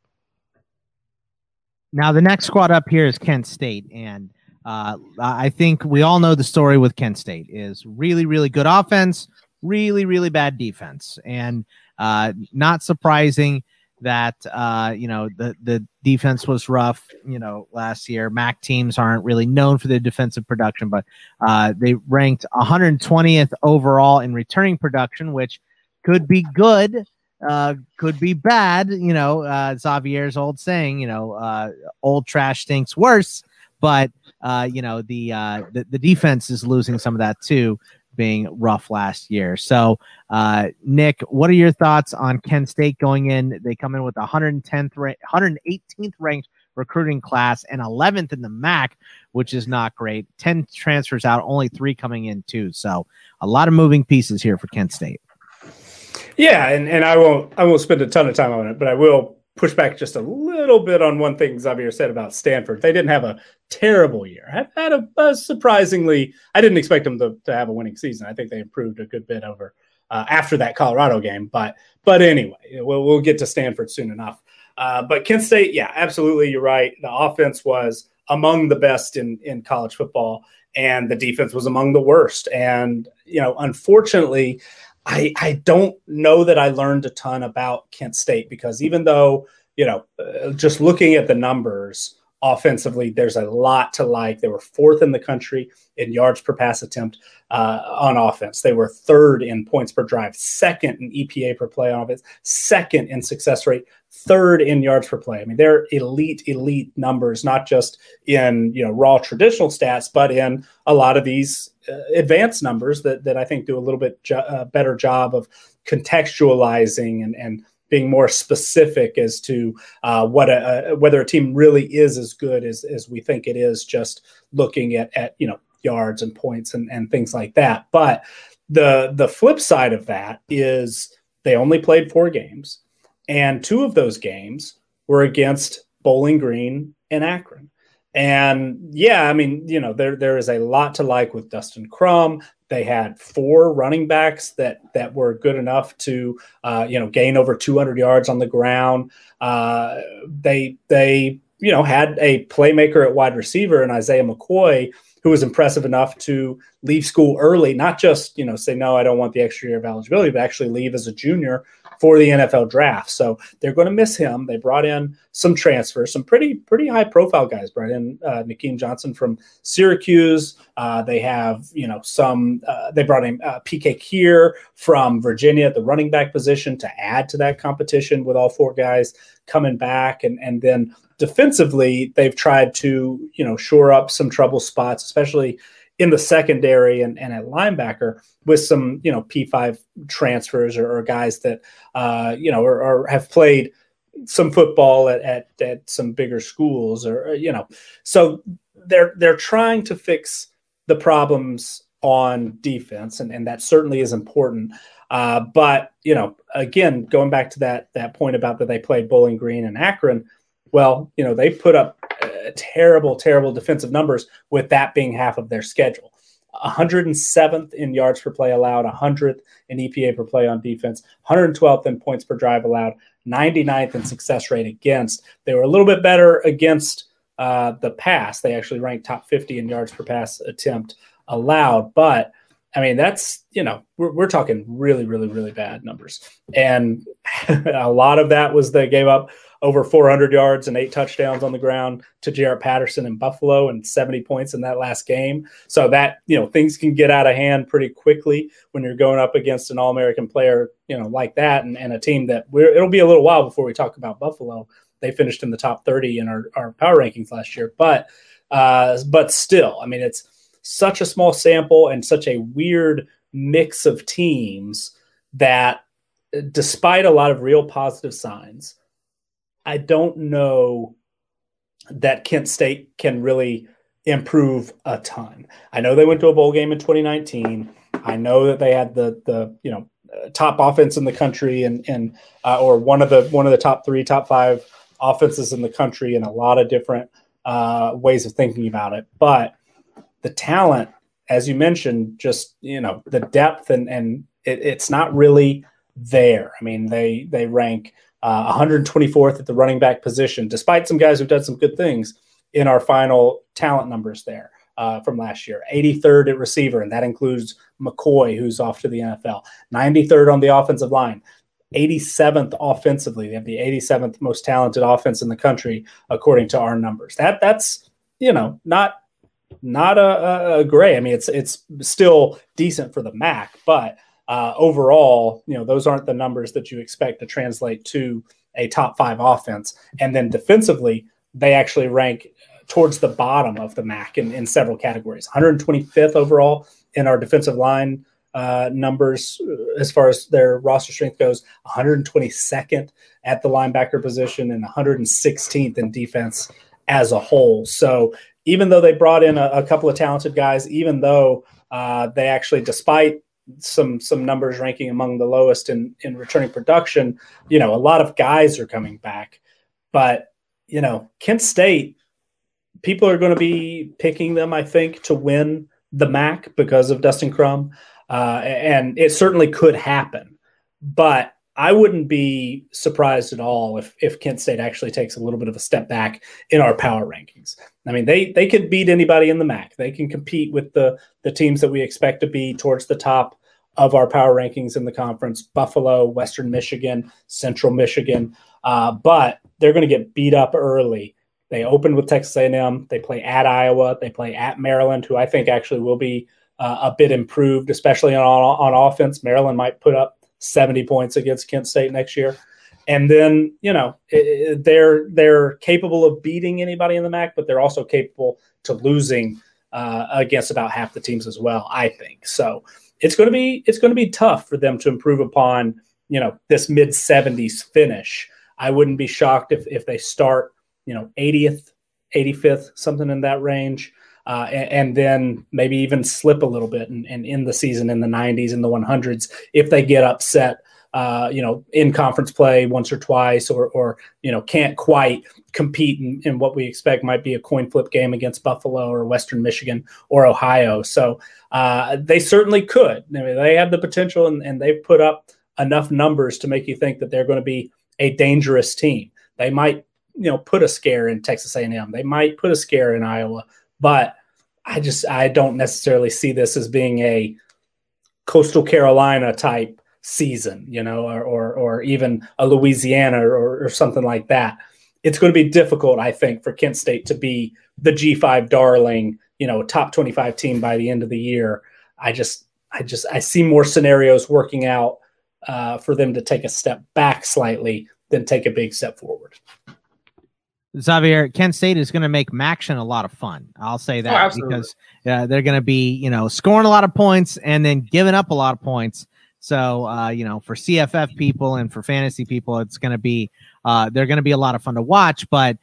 Now the next squad up here is Kent State, and uh, I think we all know the story with Kent State is really, really good offense, really, really bad defense, and uh, not surprising that uh, you know the the defense was rough. You know, last year MAC teams aren't really known for their defensive production, but uh, they ranked 120th overall in returning production, which could be good. Uh, could be bad, you know. Uh, Xavier's old saying, you know, uh, old trash stinks worse. But uh, you know the, uh, the the defense is losing some of that too, being rough last year. So, uh, Nick, what are your thoughts on Kent State going in? They come in with 110th, 118th ranked recruiting class and 11th in the MAC, which is not great. 10 transfers out, only three coming in too. So, a lot of moving pieces here for Kent State. Yeah, and, and I won't I won't spend a ton of time on it, but I will push back just a little bit on one thing Xavier said about Stanford. They didn't have a terrible year. Had, had a, a, surprisingly, I didn't expect them to, to have a winning season. I think they improved a good bit over uh, after that Colorado game. But but anyway, we'll, we'll get to Stanford soon enough. Uh, but Kent State, yeah, absolutely, you're right. The offense was among the best in in college football, and the defense was among the worst. And you know, unfortunately, I I don't know that I learned a ton about Kent State because even though you know, uh, just looking at the numbers offensively, there's a lot to like. They were fourth in the country in yards per pass attempt uh, on offense. They were third in points per drive, second in EPA per play on offense, second in success rate, third in yards per play. I mean, they're elite, elite numbers, not just in you know raw traditional stats, but in a lot of these uh, advanced numbers that that I think do a little bit jo- uh, better job of contextualizing and and being more specific as to uh, what a, a, whether a team really is as good as, as we think it is just looking at, at you know yards and points and, and things like that but the the flip side of that is they only played four games and two of those games were against bowling green and akron and yeah, I mean, you know, there there is a lot to like with Dustin Crum. They had four running backs that that were good enough to, uh, you know, gain over 200 yards on the ground. Uh, they they you know had a playmaker at wide receiver and Isaiah McCoy who was impressive enough to leave school early, not just you know say no, I don't want the extra year of eligibility, but actually leave as a junior for the NFL draft. So they're going to miss him. They brought in some transfers, some pretty pretty high profile guys. Brought in uh, Nykeim Johnson from Syracuse. Uh, they have you know some. Uh, they brought in uh, PK Kier from Virginia at the running back position to add to that competition with all four guys coming back, and and then defensively they've tried to you know shore up some trouble spots, especially in the secondary and, and at linebacker with some you know P5 transfers or, or guys that uh, you know or, or, have played some football at, at, at some bigger schools or you know. So they're they're trying to fix the problems on defense and, and that certainly is important. Uh, but you know again going back to that that point about that they played bowling green and akron well you know they put up terrible, terrible defensive numbers with that being half of their schedule. 107th in yards per play allowed, 100th in EPA per play on defense, 112th in points per drive allowed, 99th in success rate against. They were a little bit better against uh, the pass. They actually ranked top 50 in yards per pass attempt allowed, but I mean, that's, you know, we're, we're talking really, really, really bad numbers. And a lot of that was they gave up over 400 yards and eight touchdowns on the ground to Jaret Patterson in Buffalo and 70 points in that last game. So that, you know, things can get out of hand pretty quickly when you're going up against an All American player, you know, like that and, and a team that we're, it'll be a little while before we talk about Buffalo. They finished in the top 30 in our, our power rankings last year. But, uh, but still, I mean, it's such a small sample and such a weird mix of teams that despite a lot of real positive signs, I don't know that Kent State can really improve a ton. I know they went to a bowl game in 2019. I know that they had the the you know top offense in the country and and uh, or one of the one of the top three, top five offenses in the country in a lot of different uh, ways of thinking about it. But the talent, as you mentioned, just you know the depth and and it, it's not really there. I mean, they they rank uh, 124th at the running back position, despite some guys who've done some good things in our final talent numbers there uh, from last year. 83rd at receiver, and that includes McCoy, who's off to the NFL. 93rd on the offensive line. 87th offensively. They have the 87th most talented offense in the country, according to our numbers. That that's you know not not a, a, gray. I mean, it's it's still decent for the MAC, but uh, overall, you know, those aren't the numbers that you expect to translate to a top five offense. And then defensively, they actually rank towards the bottom of the MAC in, in several categories. 125th overall in our defensive line uh, numbers uh, as far as their roster strength goes, 122nd at the linebacker position and 116th in defense as a whole. So even though they brought in a, a couple of talented guys, even though uh, they actually, despite some some numbers ranking among the lowest in in returning production. You know, a lot of guys are coming back. but you know, Kent State, people are going to be picking them, I think, to win the MAC because of Dustin Crum, uh, and it certainly could happen. But I wouldn't be surprised at all if if Kent State actually takes a little bit of a step back in our power rankings. I mean, they they could beat anybody in the MAC. They can compete with the the teams that we expect to be towards the top of our power rankings in the conference: Buffalo, Western Michigan, Central Michigan. Uh, but they're going to get beat up early. They opened with Texas A&M. They play at Iowa. They play at Maryland, who I think actually will be uh, a bit improved, especially on on offense. Maryland might put up 70 points against Kent State next year. And then, you know, it, they're they're capable of beating anybody in the MAC, but they're also capable to losing uh, against about half the teams as well. I think so. It's going to be it's going to be tough for them to improve upon you know this mid 70s finish. I wouldn't be shocked if if they start you know 80th, 85th, something in that range uh, and, and, then maybe even slip a little bit and, and in the season in the 90s and the 100s if they get upset. Uh, you know, in conference play once or twice, or, or you know, can't quite compete in, in, what we expect might be a coin flip game against Buffalo or Western Michigan or Ohio. So uh, they certainly could. I mean, they have the potential, and, and they've put up enough numbers to make you think that they're going to be a dangerous team. They might, you know, put a scare in Texas A&M. They might put a scare in Iowa. But I just I don't necessarily see this as being a coastal Carolina type season, you know, or or, or even a Louisiana or, or something like that. It's going to be difficult, I think, for Kent State to be the G5 darling, you know, top 25 team by the end of the year. I just I just I see more scenarios working out uh, for them to take a step back slightly than take a big step forward. Xavier, Kent State is going to make MACtion a lot of fun. I'll say that oh, because uh, they're going to be, you know, scoring a lot of points and then giving up a lot of points. So, uh, you know, for CFF people and for fantasy people, it's going to be, uh, they're going to be a lot of fun to watch, but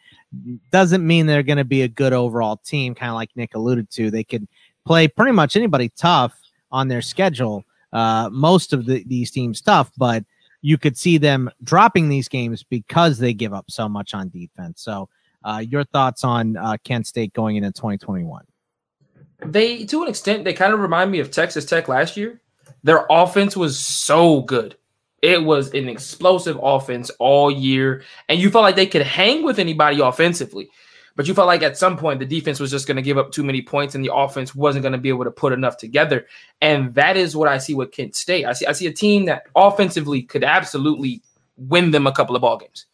doesn't mean they're going to be a good overall team. Kind of like Nick alluded to, they could play pretty much anybody tough on their schedule. Uh, most of the, these teams tough, but you could see them dropping these games because they give up so much on defense. So, uh, your thoughts on uh, Kent State going into 2021? They, to an extent, they kind of remind me of Texas Tech last year. Their offense was so good. It was an explosive offense all year, and you felt like they could hang with anybody offensively. But you felt like at some point the defense was just going to give up too many points and the offense wasn't going to be able to put enough together. And that is what I see with Kent State. I see I see a team that offensively could absolutely win them a couple of ball games.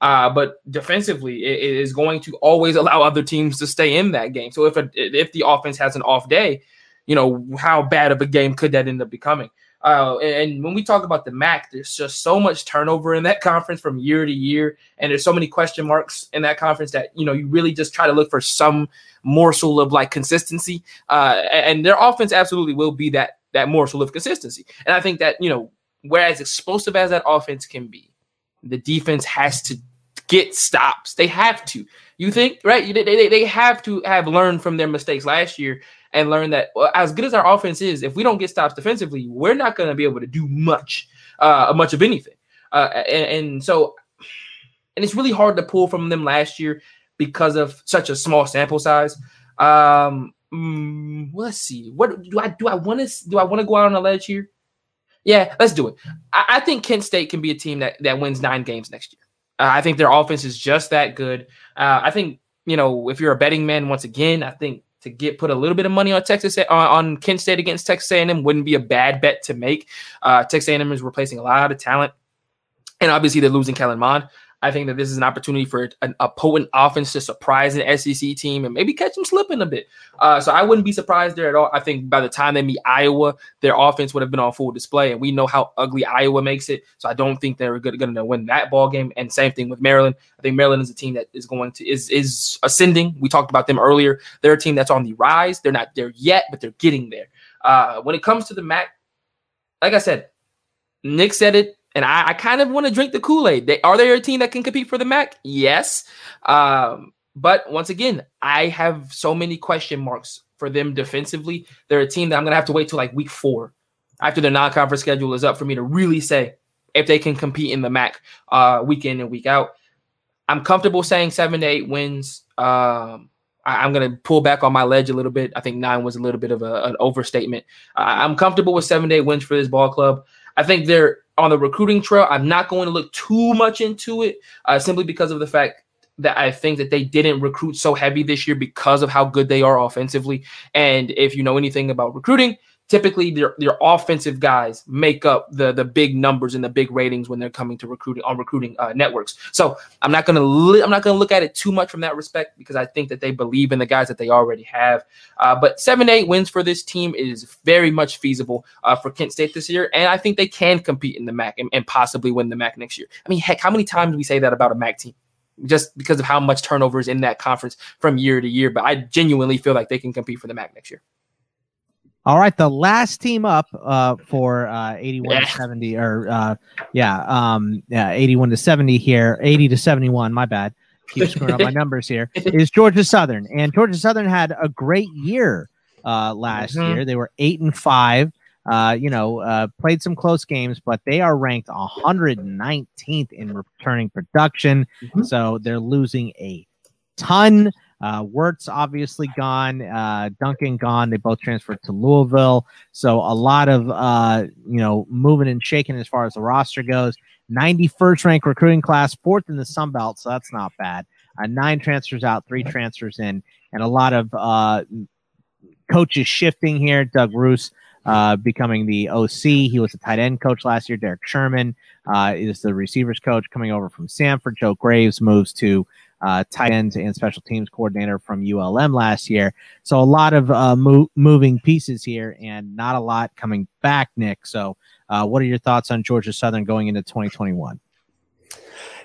Uh, but defensively, it, it is going to always allow other teams to stay in that game. So if a, if the offense has an off day, you know how bad of a game could that end up becoming? Uh, and when we talk about the MAC, there's just so much turnover in that conference from year to year, and there's so many question marks in that conference that you know you really just try to look for some morsel of like consistency. Uh, and their offense absolutely will be that that morsel of consistency. And I think that you know, whereas explosive as that offense can be, the defense has to get stops. They have to. You think right? They, they, they have to have learned from their mistakes last year and learn that well, as good as our offense is, if we don't get stops defensively, we're not going to be able to do much, uh, much of anything. Uh, and, and so, and it's really hard to pull from them last year because of such a small sample size. Um, mm, let's see. What do I do? I want to do. I want to go out on a ledge here. Yeah, let's do it. I, I, think Kent State can be a team that that wins nine games next year. Uh, I think their offense is just that good. Uh, I think you know if you're a betting man, once again, I think to get put a little bit of money on Texas on, on Kent State against Texas A&M wouldn't be a bad bet to make. Uh, Texas A&M is replacing a lot of talent, and obviously they're losing Kellen Mond. I think that this is an opportunity for an, a potent offense to surprise an SEC team and maybe catch them slipping a bit. Uh, so I wouldn't be surprised there at all. I think by the time they meet Iowa, their offense would have been on full display, and we know how ugly Iowa makes it. So I don't think they're going to win that ball game. And same thing with Maryland. I think Maryland is a team that is going to is is ascending. We talked about them earlier. They're a team that's on the rise. They're not there yet, but they're getting there. Uh, when it comes to the MAC, like I said, Nick said it and I, I kind of want to drink the Kool Aid. They are they a team that can compete for the MAC? Yes, um, but once again, I have so many question marks for them defensively. They're a team that I'm gonna have to wait till like week four after their non-conference schedule is up for me to really say if they can compete in the MAC uh, week in and week out. I'm comfortable saying seven to eight wins. Um, I, am going to pull back on my ledge a little bit. I think nine was a little bit of a, an overstatement. I, I'm comfortable with seven to eight wins for this ball club. I think they're on the recruiting trail. I'm not going to look too much into it uh, simply because of the fact that I think that they didn't recruit so heavy this year because of how good they are offensively. And if you know anything about recruiting, typically their their offensive guys make up the the big numbers and the big ratings when they're coming to recruiting on recruiting uh, networks. So I'm not gonna li- I'm not gonna look at it too much from that respect because I think that they believe in the guys that they already have. Uh, but seven eight wins for this team is very much feasible uh, for Kent State this year, and I think they can compete in the MAC and, and possibly win the MAC next year. I mean, heck, how many times do we say that about a MAC team? Just because of how much turnover is in that conference from year to year, but I genuinely feel like they can compete for the MAC next year. All right, the last team up uh, for uh, 81 yeah. to 70, or uh, yeah, um, yeah, 81 to 70 here, 80 to 71. My bad. Keep screwing up my numbers here. Is Georgia Southern, and Georgia Southern had a great year uh, last mm-hmm. year. They were eight and five. Uh, you know, uh, played some close games, but they are ranked 119th in returning production. Mm-hmm. So they're losing a ton. Uh, Werts obviously gone. Uh, Duncan gone. They both transferred to Louisville. So a lot of uh, you know moving and shaking as far as the roster goes. 91st ranked recruiting class, fourth in the Sun Belt, so that's not bad. Uh, nine transfers out, three transfers in, and a lot of uh, coaches shifting here. Doug Ruse uh, becoming the OC. He was a tight end coach last year. Derek Sherman uh, is the receivers coach coming over from Samford. Joe Graves moves to uh, tight ends and special teams coordinator from ULM last year. So a lot of uh, mo- moving pieces here and not a lot coming back, Nick. So, uh, what are your thoughts on Georgia Southern going into 2021?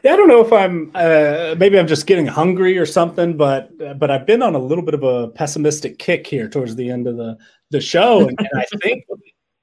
Yeah, I don't know if I'm uh, maybe I'm just getting hungry or something, but uh, but I've been on a little bit of a pessimistic kick here towards the end of the the show, and, and I think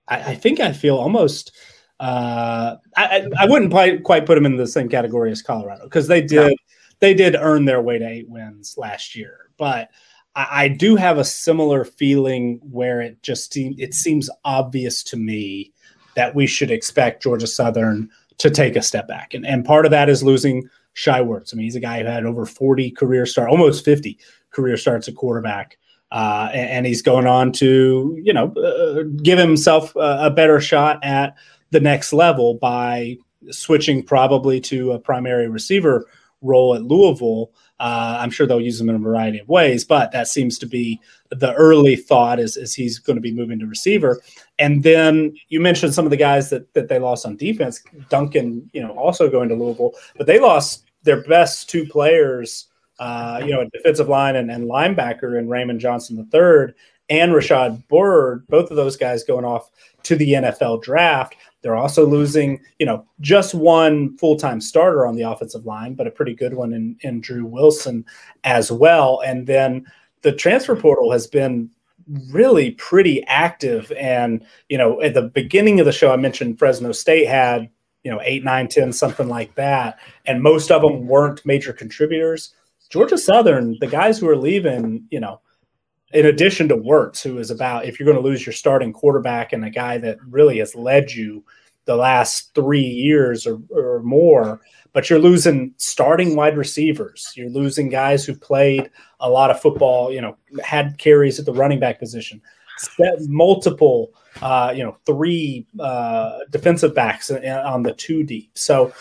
I, I, think I feel almost. Uh, I, I wouldn't quite, quite put them in the same category as Colorado because they did they did earn their way to eight wins last year, but I, I do have a similar feeling where it just it seems obvious to me that we should expect Georgia Southern to take a step back, and and part of that is losing Shai Werts. I mean, he's a guy who had over forty career start, almost fifty career starts at quarterback. Uh, and, and, he's going on to, you know, uh, give himself a, a better shot at the next level by switching probably to a primary receiver role at Louisville. Uh, I'm sure they'll use him in a variety of ways, but that seems to be the early thought is, is he's going to be moving to receiver. And then you mentioned some of the guys that, that they lost on defense. Duncan, you know, also going to Louisville, but they lost their best two players, uh, you know, a defensive line and, and linebacker and Raymond Johnson III and Rashad Byrd, both of those guys going off to the NFL draft. They're also losing, you know, just one full time starter on the offensive line, but a pretty good one in, in Drew Wilson as well. And then the transfer portal has been really pretty active. And, you know, at the beginning of the show, I mentioned Fresno State had, you know, eight, nine, 10, something like that. And most of them weren't major contributors. Georgia Southern, the guys who are leaving, you know, in addition to Werts, who is about if you're going to lose your starting quarterback and a guy that really has led you the last three years or, or more, but you're losing starting wide receivers. You're losing guys who played a lot of football, you know, had carries at the running back position, multiple, uh, you know, three uh, defensive backs on the two deep. So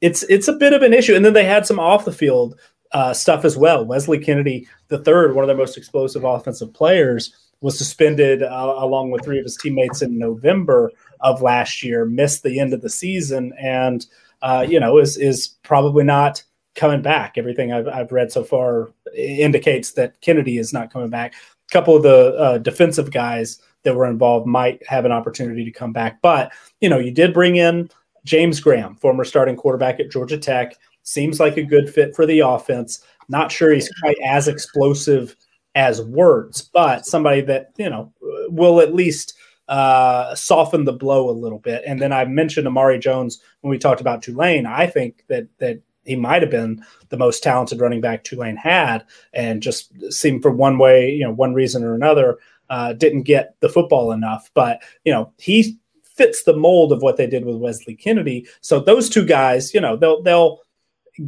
it's it's a bit of an issue. And then they had some off the field uh, stuff as well. Wesley Kennedy, the third, one of their most explosive offensive players, was suspended uh, along with three of his teammates in November of last year, missed the end of the season, and uh, you know is is probably not coming back. Everything I've, I've read so far indicates that Kennedy is not coming back. A couple of the uh, defensive guys that were involved might have an opportunity to come back, but you know you did bring in James Graham, former starting quarterback at Georgia Tech Seems like a good fit for the offense. Not sure he's quite as explosive as Werts, but somebody that, you know, will at least uh, soften the blow a little bit. And then I mentioned Amare Jones when we talked about Tulane. I think that that he might have been the most talented running back Tulane had, and just seemed for one way, you know, one reason or another, uh, didn't get the football enough. But you know, he fits the mold of what they did with Wesley Kennedy. So those two guys, you know, they'll they'll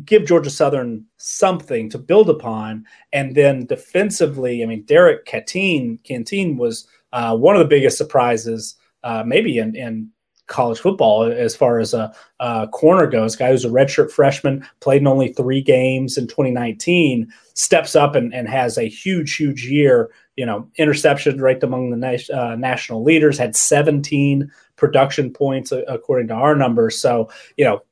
give Georgia Southern something to build upon. And then defensively, I mean, Derrick Canteen, Canteen was uh, one of the biggest surprises, uh, maybe in, in college football as far as a, a, corner goes. Guy who's a redshirt freshman, played in only three games in 2019, steps up and, and has a huge, huge year. You know, interceptions ranked among the na- uh, national leaders, had 17 production points according to our numbers. So, you know,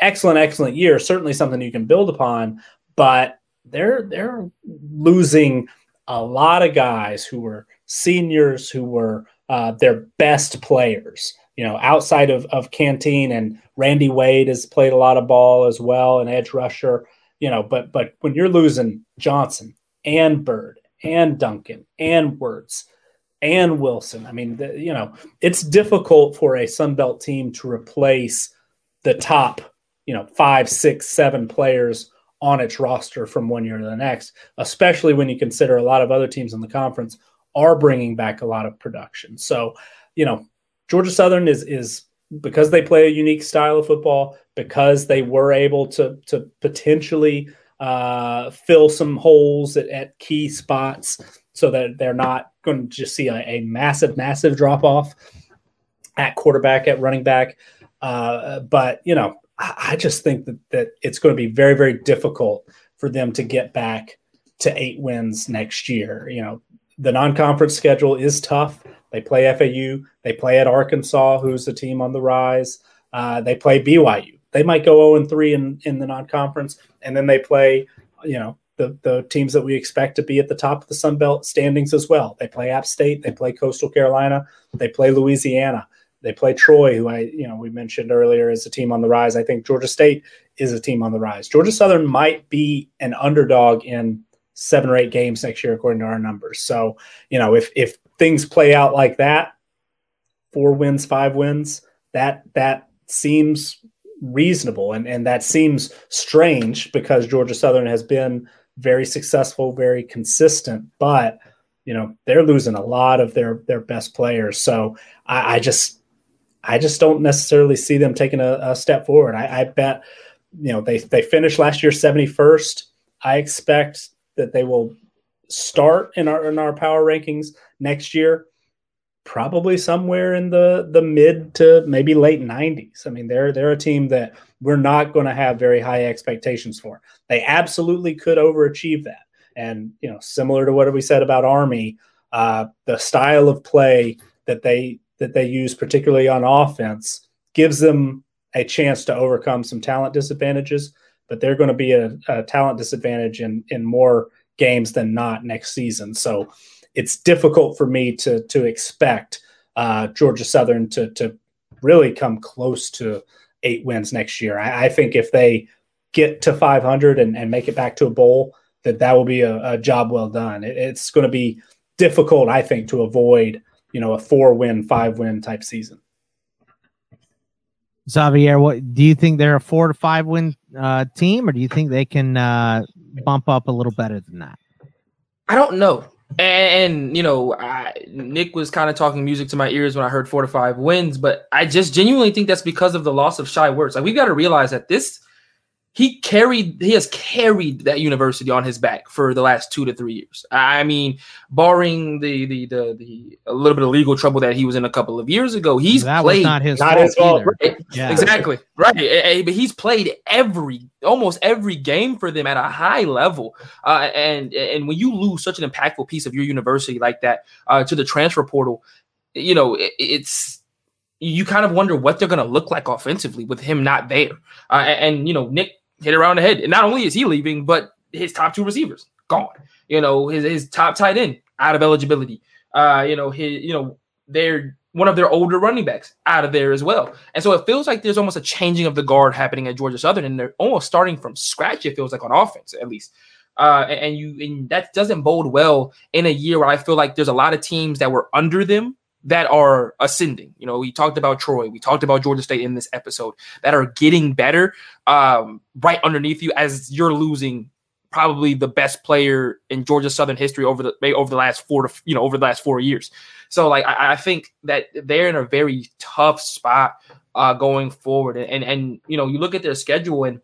excellent, excellent year. Certainly something you can build upon, but they're they're losing a lot of guys who were seniors who were uh, their best players. You know, outside of of Canteen and Randy Wade has played a lot of ball as well, an edge rusher. You know, but but when you're losing Johnson and Byrd and Duncan and Werts and Wilson, I mean, the, you know, it's difficult for a Sun Belt team to replace the top, you know, five, six, seven players on its roster from one year to the next, especially when you consider a lot of other teams in the conference are bringing back a lot of production. So, you know, Georgia Southern is is because they play a unique style of football, because they were able to to potentially uh, fill some holes at, at, key spots, so that they're not going to just see a, a massive, massive drop off at quarterback, at running back. Uh, but you know, I, I just think that that it's going to be very, very difficult for them to get back to eight wins next year. You know, the non-conference schedule is tough. They play FAU. They play at Arkansas, who's a team on the rise. Uh, they play BYU. They might go 0 and 3 in, in the non-conference, and then they play, you know, the the teams that we expect to be at the top of the Sun Belt standings as well. They play App State. They play Coastal Carolina. They play Louisiana. They play Troy, who I, you know, we mentioned earlier as a team on the rise. I think Georgia State is a team on the rise. Georgia Southern might be an underdog in seven or eight games next year, according to our numbers. So, you know, if if things play out like that, four wins, five wins, that that seems reasonable and, and that seems strange because Georgia Southern has been very successful, very consistent, but you know, they're losing a lot of their their best players. So I, I just I just don't necessarily see them taking a, a step forward. I, I, bet, you know, they they finished last year 71st. I expect that they will start in our in our power rankings next year, probably somewhere in the the mid to maybe late 90s. I mean, they're they're a team that we're not going to have very high expectations for. They absolutely could overachieve that. And you know, similar to what we said about Army, uh, the style of play that they that they use, particularly on offense, gives them a chance to overcome some talent disadvantages. But they're going to be a, a talent disadvantage in in more games than not next season. So it's difficult for me to to expect uh, Georgia Southern to to really come close to eight wins next year. I, I think if they get to 500 and, and, make it back to a bowl, that that will be a, a job well done. It, it's going to be difficult, I think, to avoid you know a four win, five win type season. Xavier, what do you think they're a four to five win uh, team, or do you think they can uh, bump up a little better than that? I don't know. And, and you know, I, Nick was kind of talking music to my ears when I heard four to five wins, but I just genuinely think that's because of the loss of Shai Werts. Like we've got to realize that this he carried he has carried that university on his back for the last two to three years. I mean, barring the the the, the a little bit of legal trouble that he was in a couple of years ago, he's that played not his not fault his fault. Right? Yeah. Exactly right, but he's played every almost every game for them at a high level. Uh, and and when you lose such an impactful piece of your university like that uh, to the transfer portal, you know it, it's you kind of wonder what they're going to look like offensively with him not there. Uh, and, and, you know, Nick hit around the head. And not only is he leaving, but his top two receivers gone. You know, his, his top tight end out of eligibility. Uh, you know, his you know, they're one of their older running backs out of there as well. And so it feels like there's almost a changing of the guard happening at Georgia Southern, and they're almost starting from scratch, it feels like on offense, at least. Uh, and you and that doesn't bode well in a year where I feel like there's a lot of teams that were under them that are ascending. You know, we talked about Troy, we talked about Georgia State in this episode that are getting better um, right underneath you as you're losing probably the best player in Georgia Southern history over the over the last four to you know over the last four years. So like I, I think that they're in a very tough spot uh, going forward, and, and and you know you look at their schedule and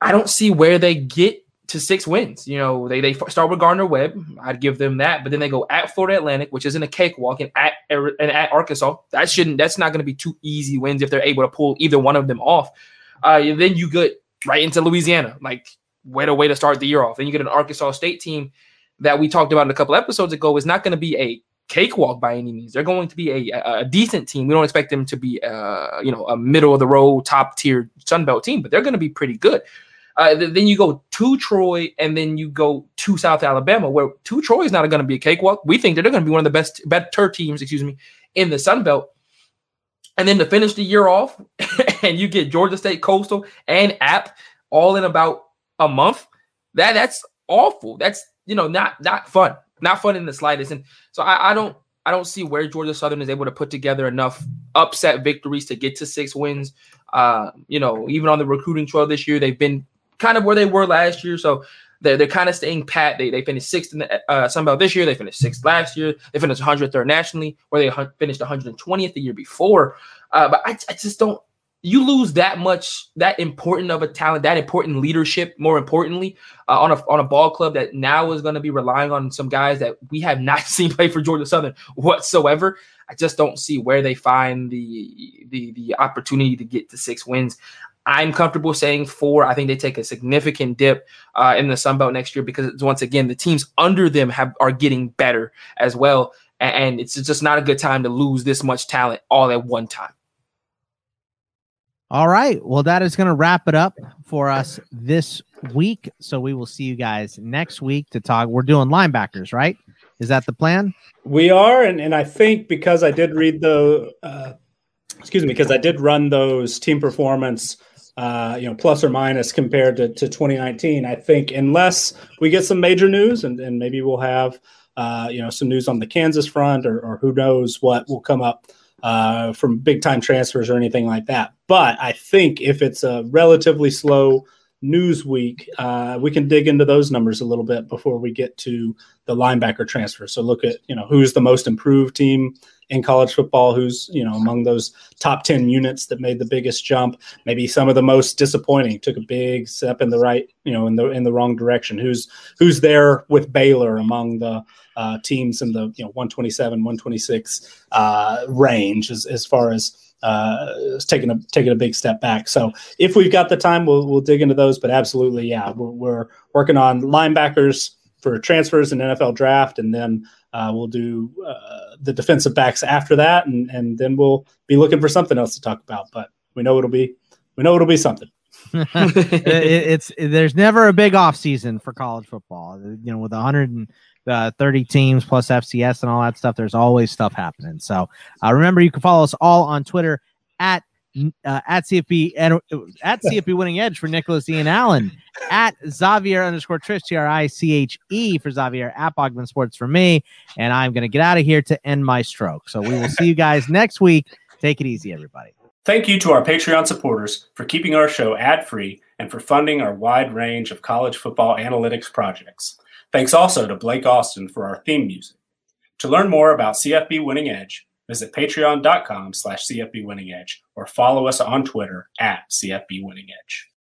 I don't see where they get to six wins. You know, they they start with Gardner Webb. I'd give them that, but then they go at Florida Atlantic, which isn't a cakewalk, and at and at Arkansas. That shouldn't. That's not going to be two easy wins if they're able to pull either one of them off. Uh, then you get right into Louisiana, like what a way to start the year off. Then you get an Arkansas State team that we talked about in a couple episodes ago is not going to be a cakewalk by any means. They're going to be a, a decent team. We don't expect them to be, uh, you know, a middle of the road, top tier Sun Belt team, but they're going to be pretty good. Uh, th- then you go to Troy, and then you go to South Alabama, where to Troy is not going to be a cakewalk. We think they're going to be one of the best, better teams, excuse me, in the Sun Belt. And then to finish the year off, and you get Georgia State, Coastal, and App all in about a month. That that's awful. That's you know not not fun, not fun in the slightest. And so I, I don't I don't see where Georgia Southern is able to put together enough upset victories to get to six wins. Uh, you know, even on the recruiting trail this year, they've been kind of where they were last year. So they're, they're kind of staying pat. They, they finished sixth in the uh, Sun Belt this year. They finished sixth last year. They finished 103rd nationally, where they finished 120th the year before. Uh, but I, I just don't. You lose that much, that important of a talent, that important leadership. More importantly, uh, on a on a ball club that now is going to be relying on some guys that we have not seen play for Georgia Southern whatsoever. I just don't see where they find the the the opportunity to get to six wins. I'm comfortable saying four. I think they take a significant dip uh, in the Sun Belt next year because once again the teams under them have are getting better as well, and it's just not a good time to lose this much talent all at one time. All right. Well, that is going to wrap it up for us this week. So we will see you guys next week to talk. We're doing linebackers, right? Is that the plan? We are, and and I think because I did read the, uh, excuse me, because I did run those team performance uh, you know, plus or minus compared to, to 2019. I think unless we get some major news and, and maybe we'll have, uh, you know, some news on the Kansas front or, or who knows what will come up uh, from big time transfers or anything like that. But I think if it's a relatively slow news week, uh, we can dig into those numbers a little bit before we get to the linebacker transfer. So look at, you know, who's the most improved team in college football who's you know among those top 10 units that made the biggest jump maybe some of the most disappointing took a big step in the right you know in the in the wrong direction who's who's there with baylor among the uh, teams in the you know 127 126 uh, range as, as far as uh, taking a taking a big step back. So if we've got the time, we'll we'll dig into those. But absolutely, yeah, we're, we're working on linebackers for transfers and NFL draft, and then uh, we'll do uh, the defensive backs after that, and and then we'll be looking for something else to talk about. But we know it'll be we know it'll be something. it, it's there's never a big off season for college football. You know, with 130 uh, teams plus FCS and all that stuff, there's always stuff happening. So uh, remember, you can follow us all on Twitter at uh, at CFB and at CFB winning edge for Nicholas Ian Allen, at Xavier underscore Triche T R I C H E for Xavier at Bogman Sports for me, and I'm gonna get out of here to end my stroke. So we will see you guys next week. Take it easy, everybody. Thank you to our Patreon supporters for keeping our show ad free and for funding our wide range of college football analytics projects. Thanks also to Blake Austin for our theme music. To learn more about CFB Winning Edge Visit patreon.com slash CFB Winning Edge or follow us on Twitter at CFB Winning Edge.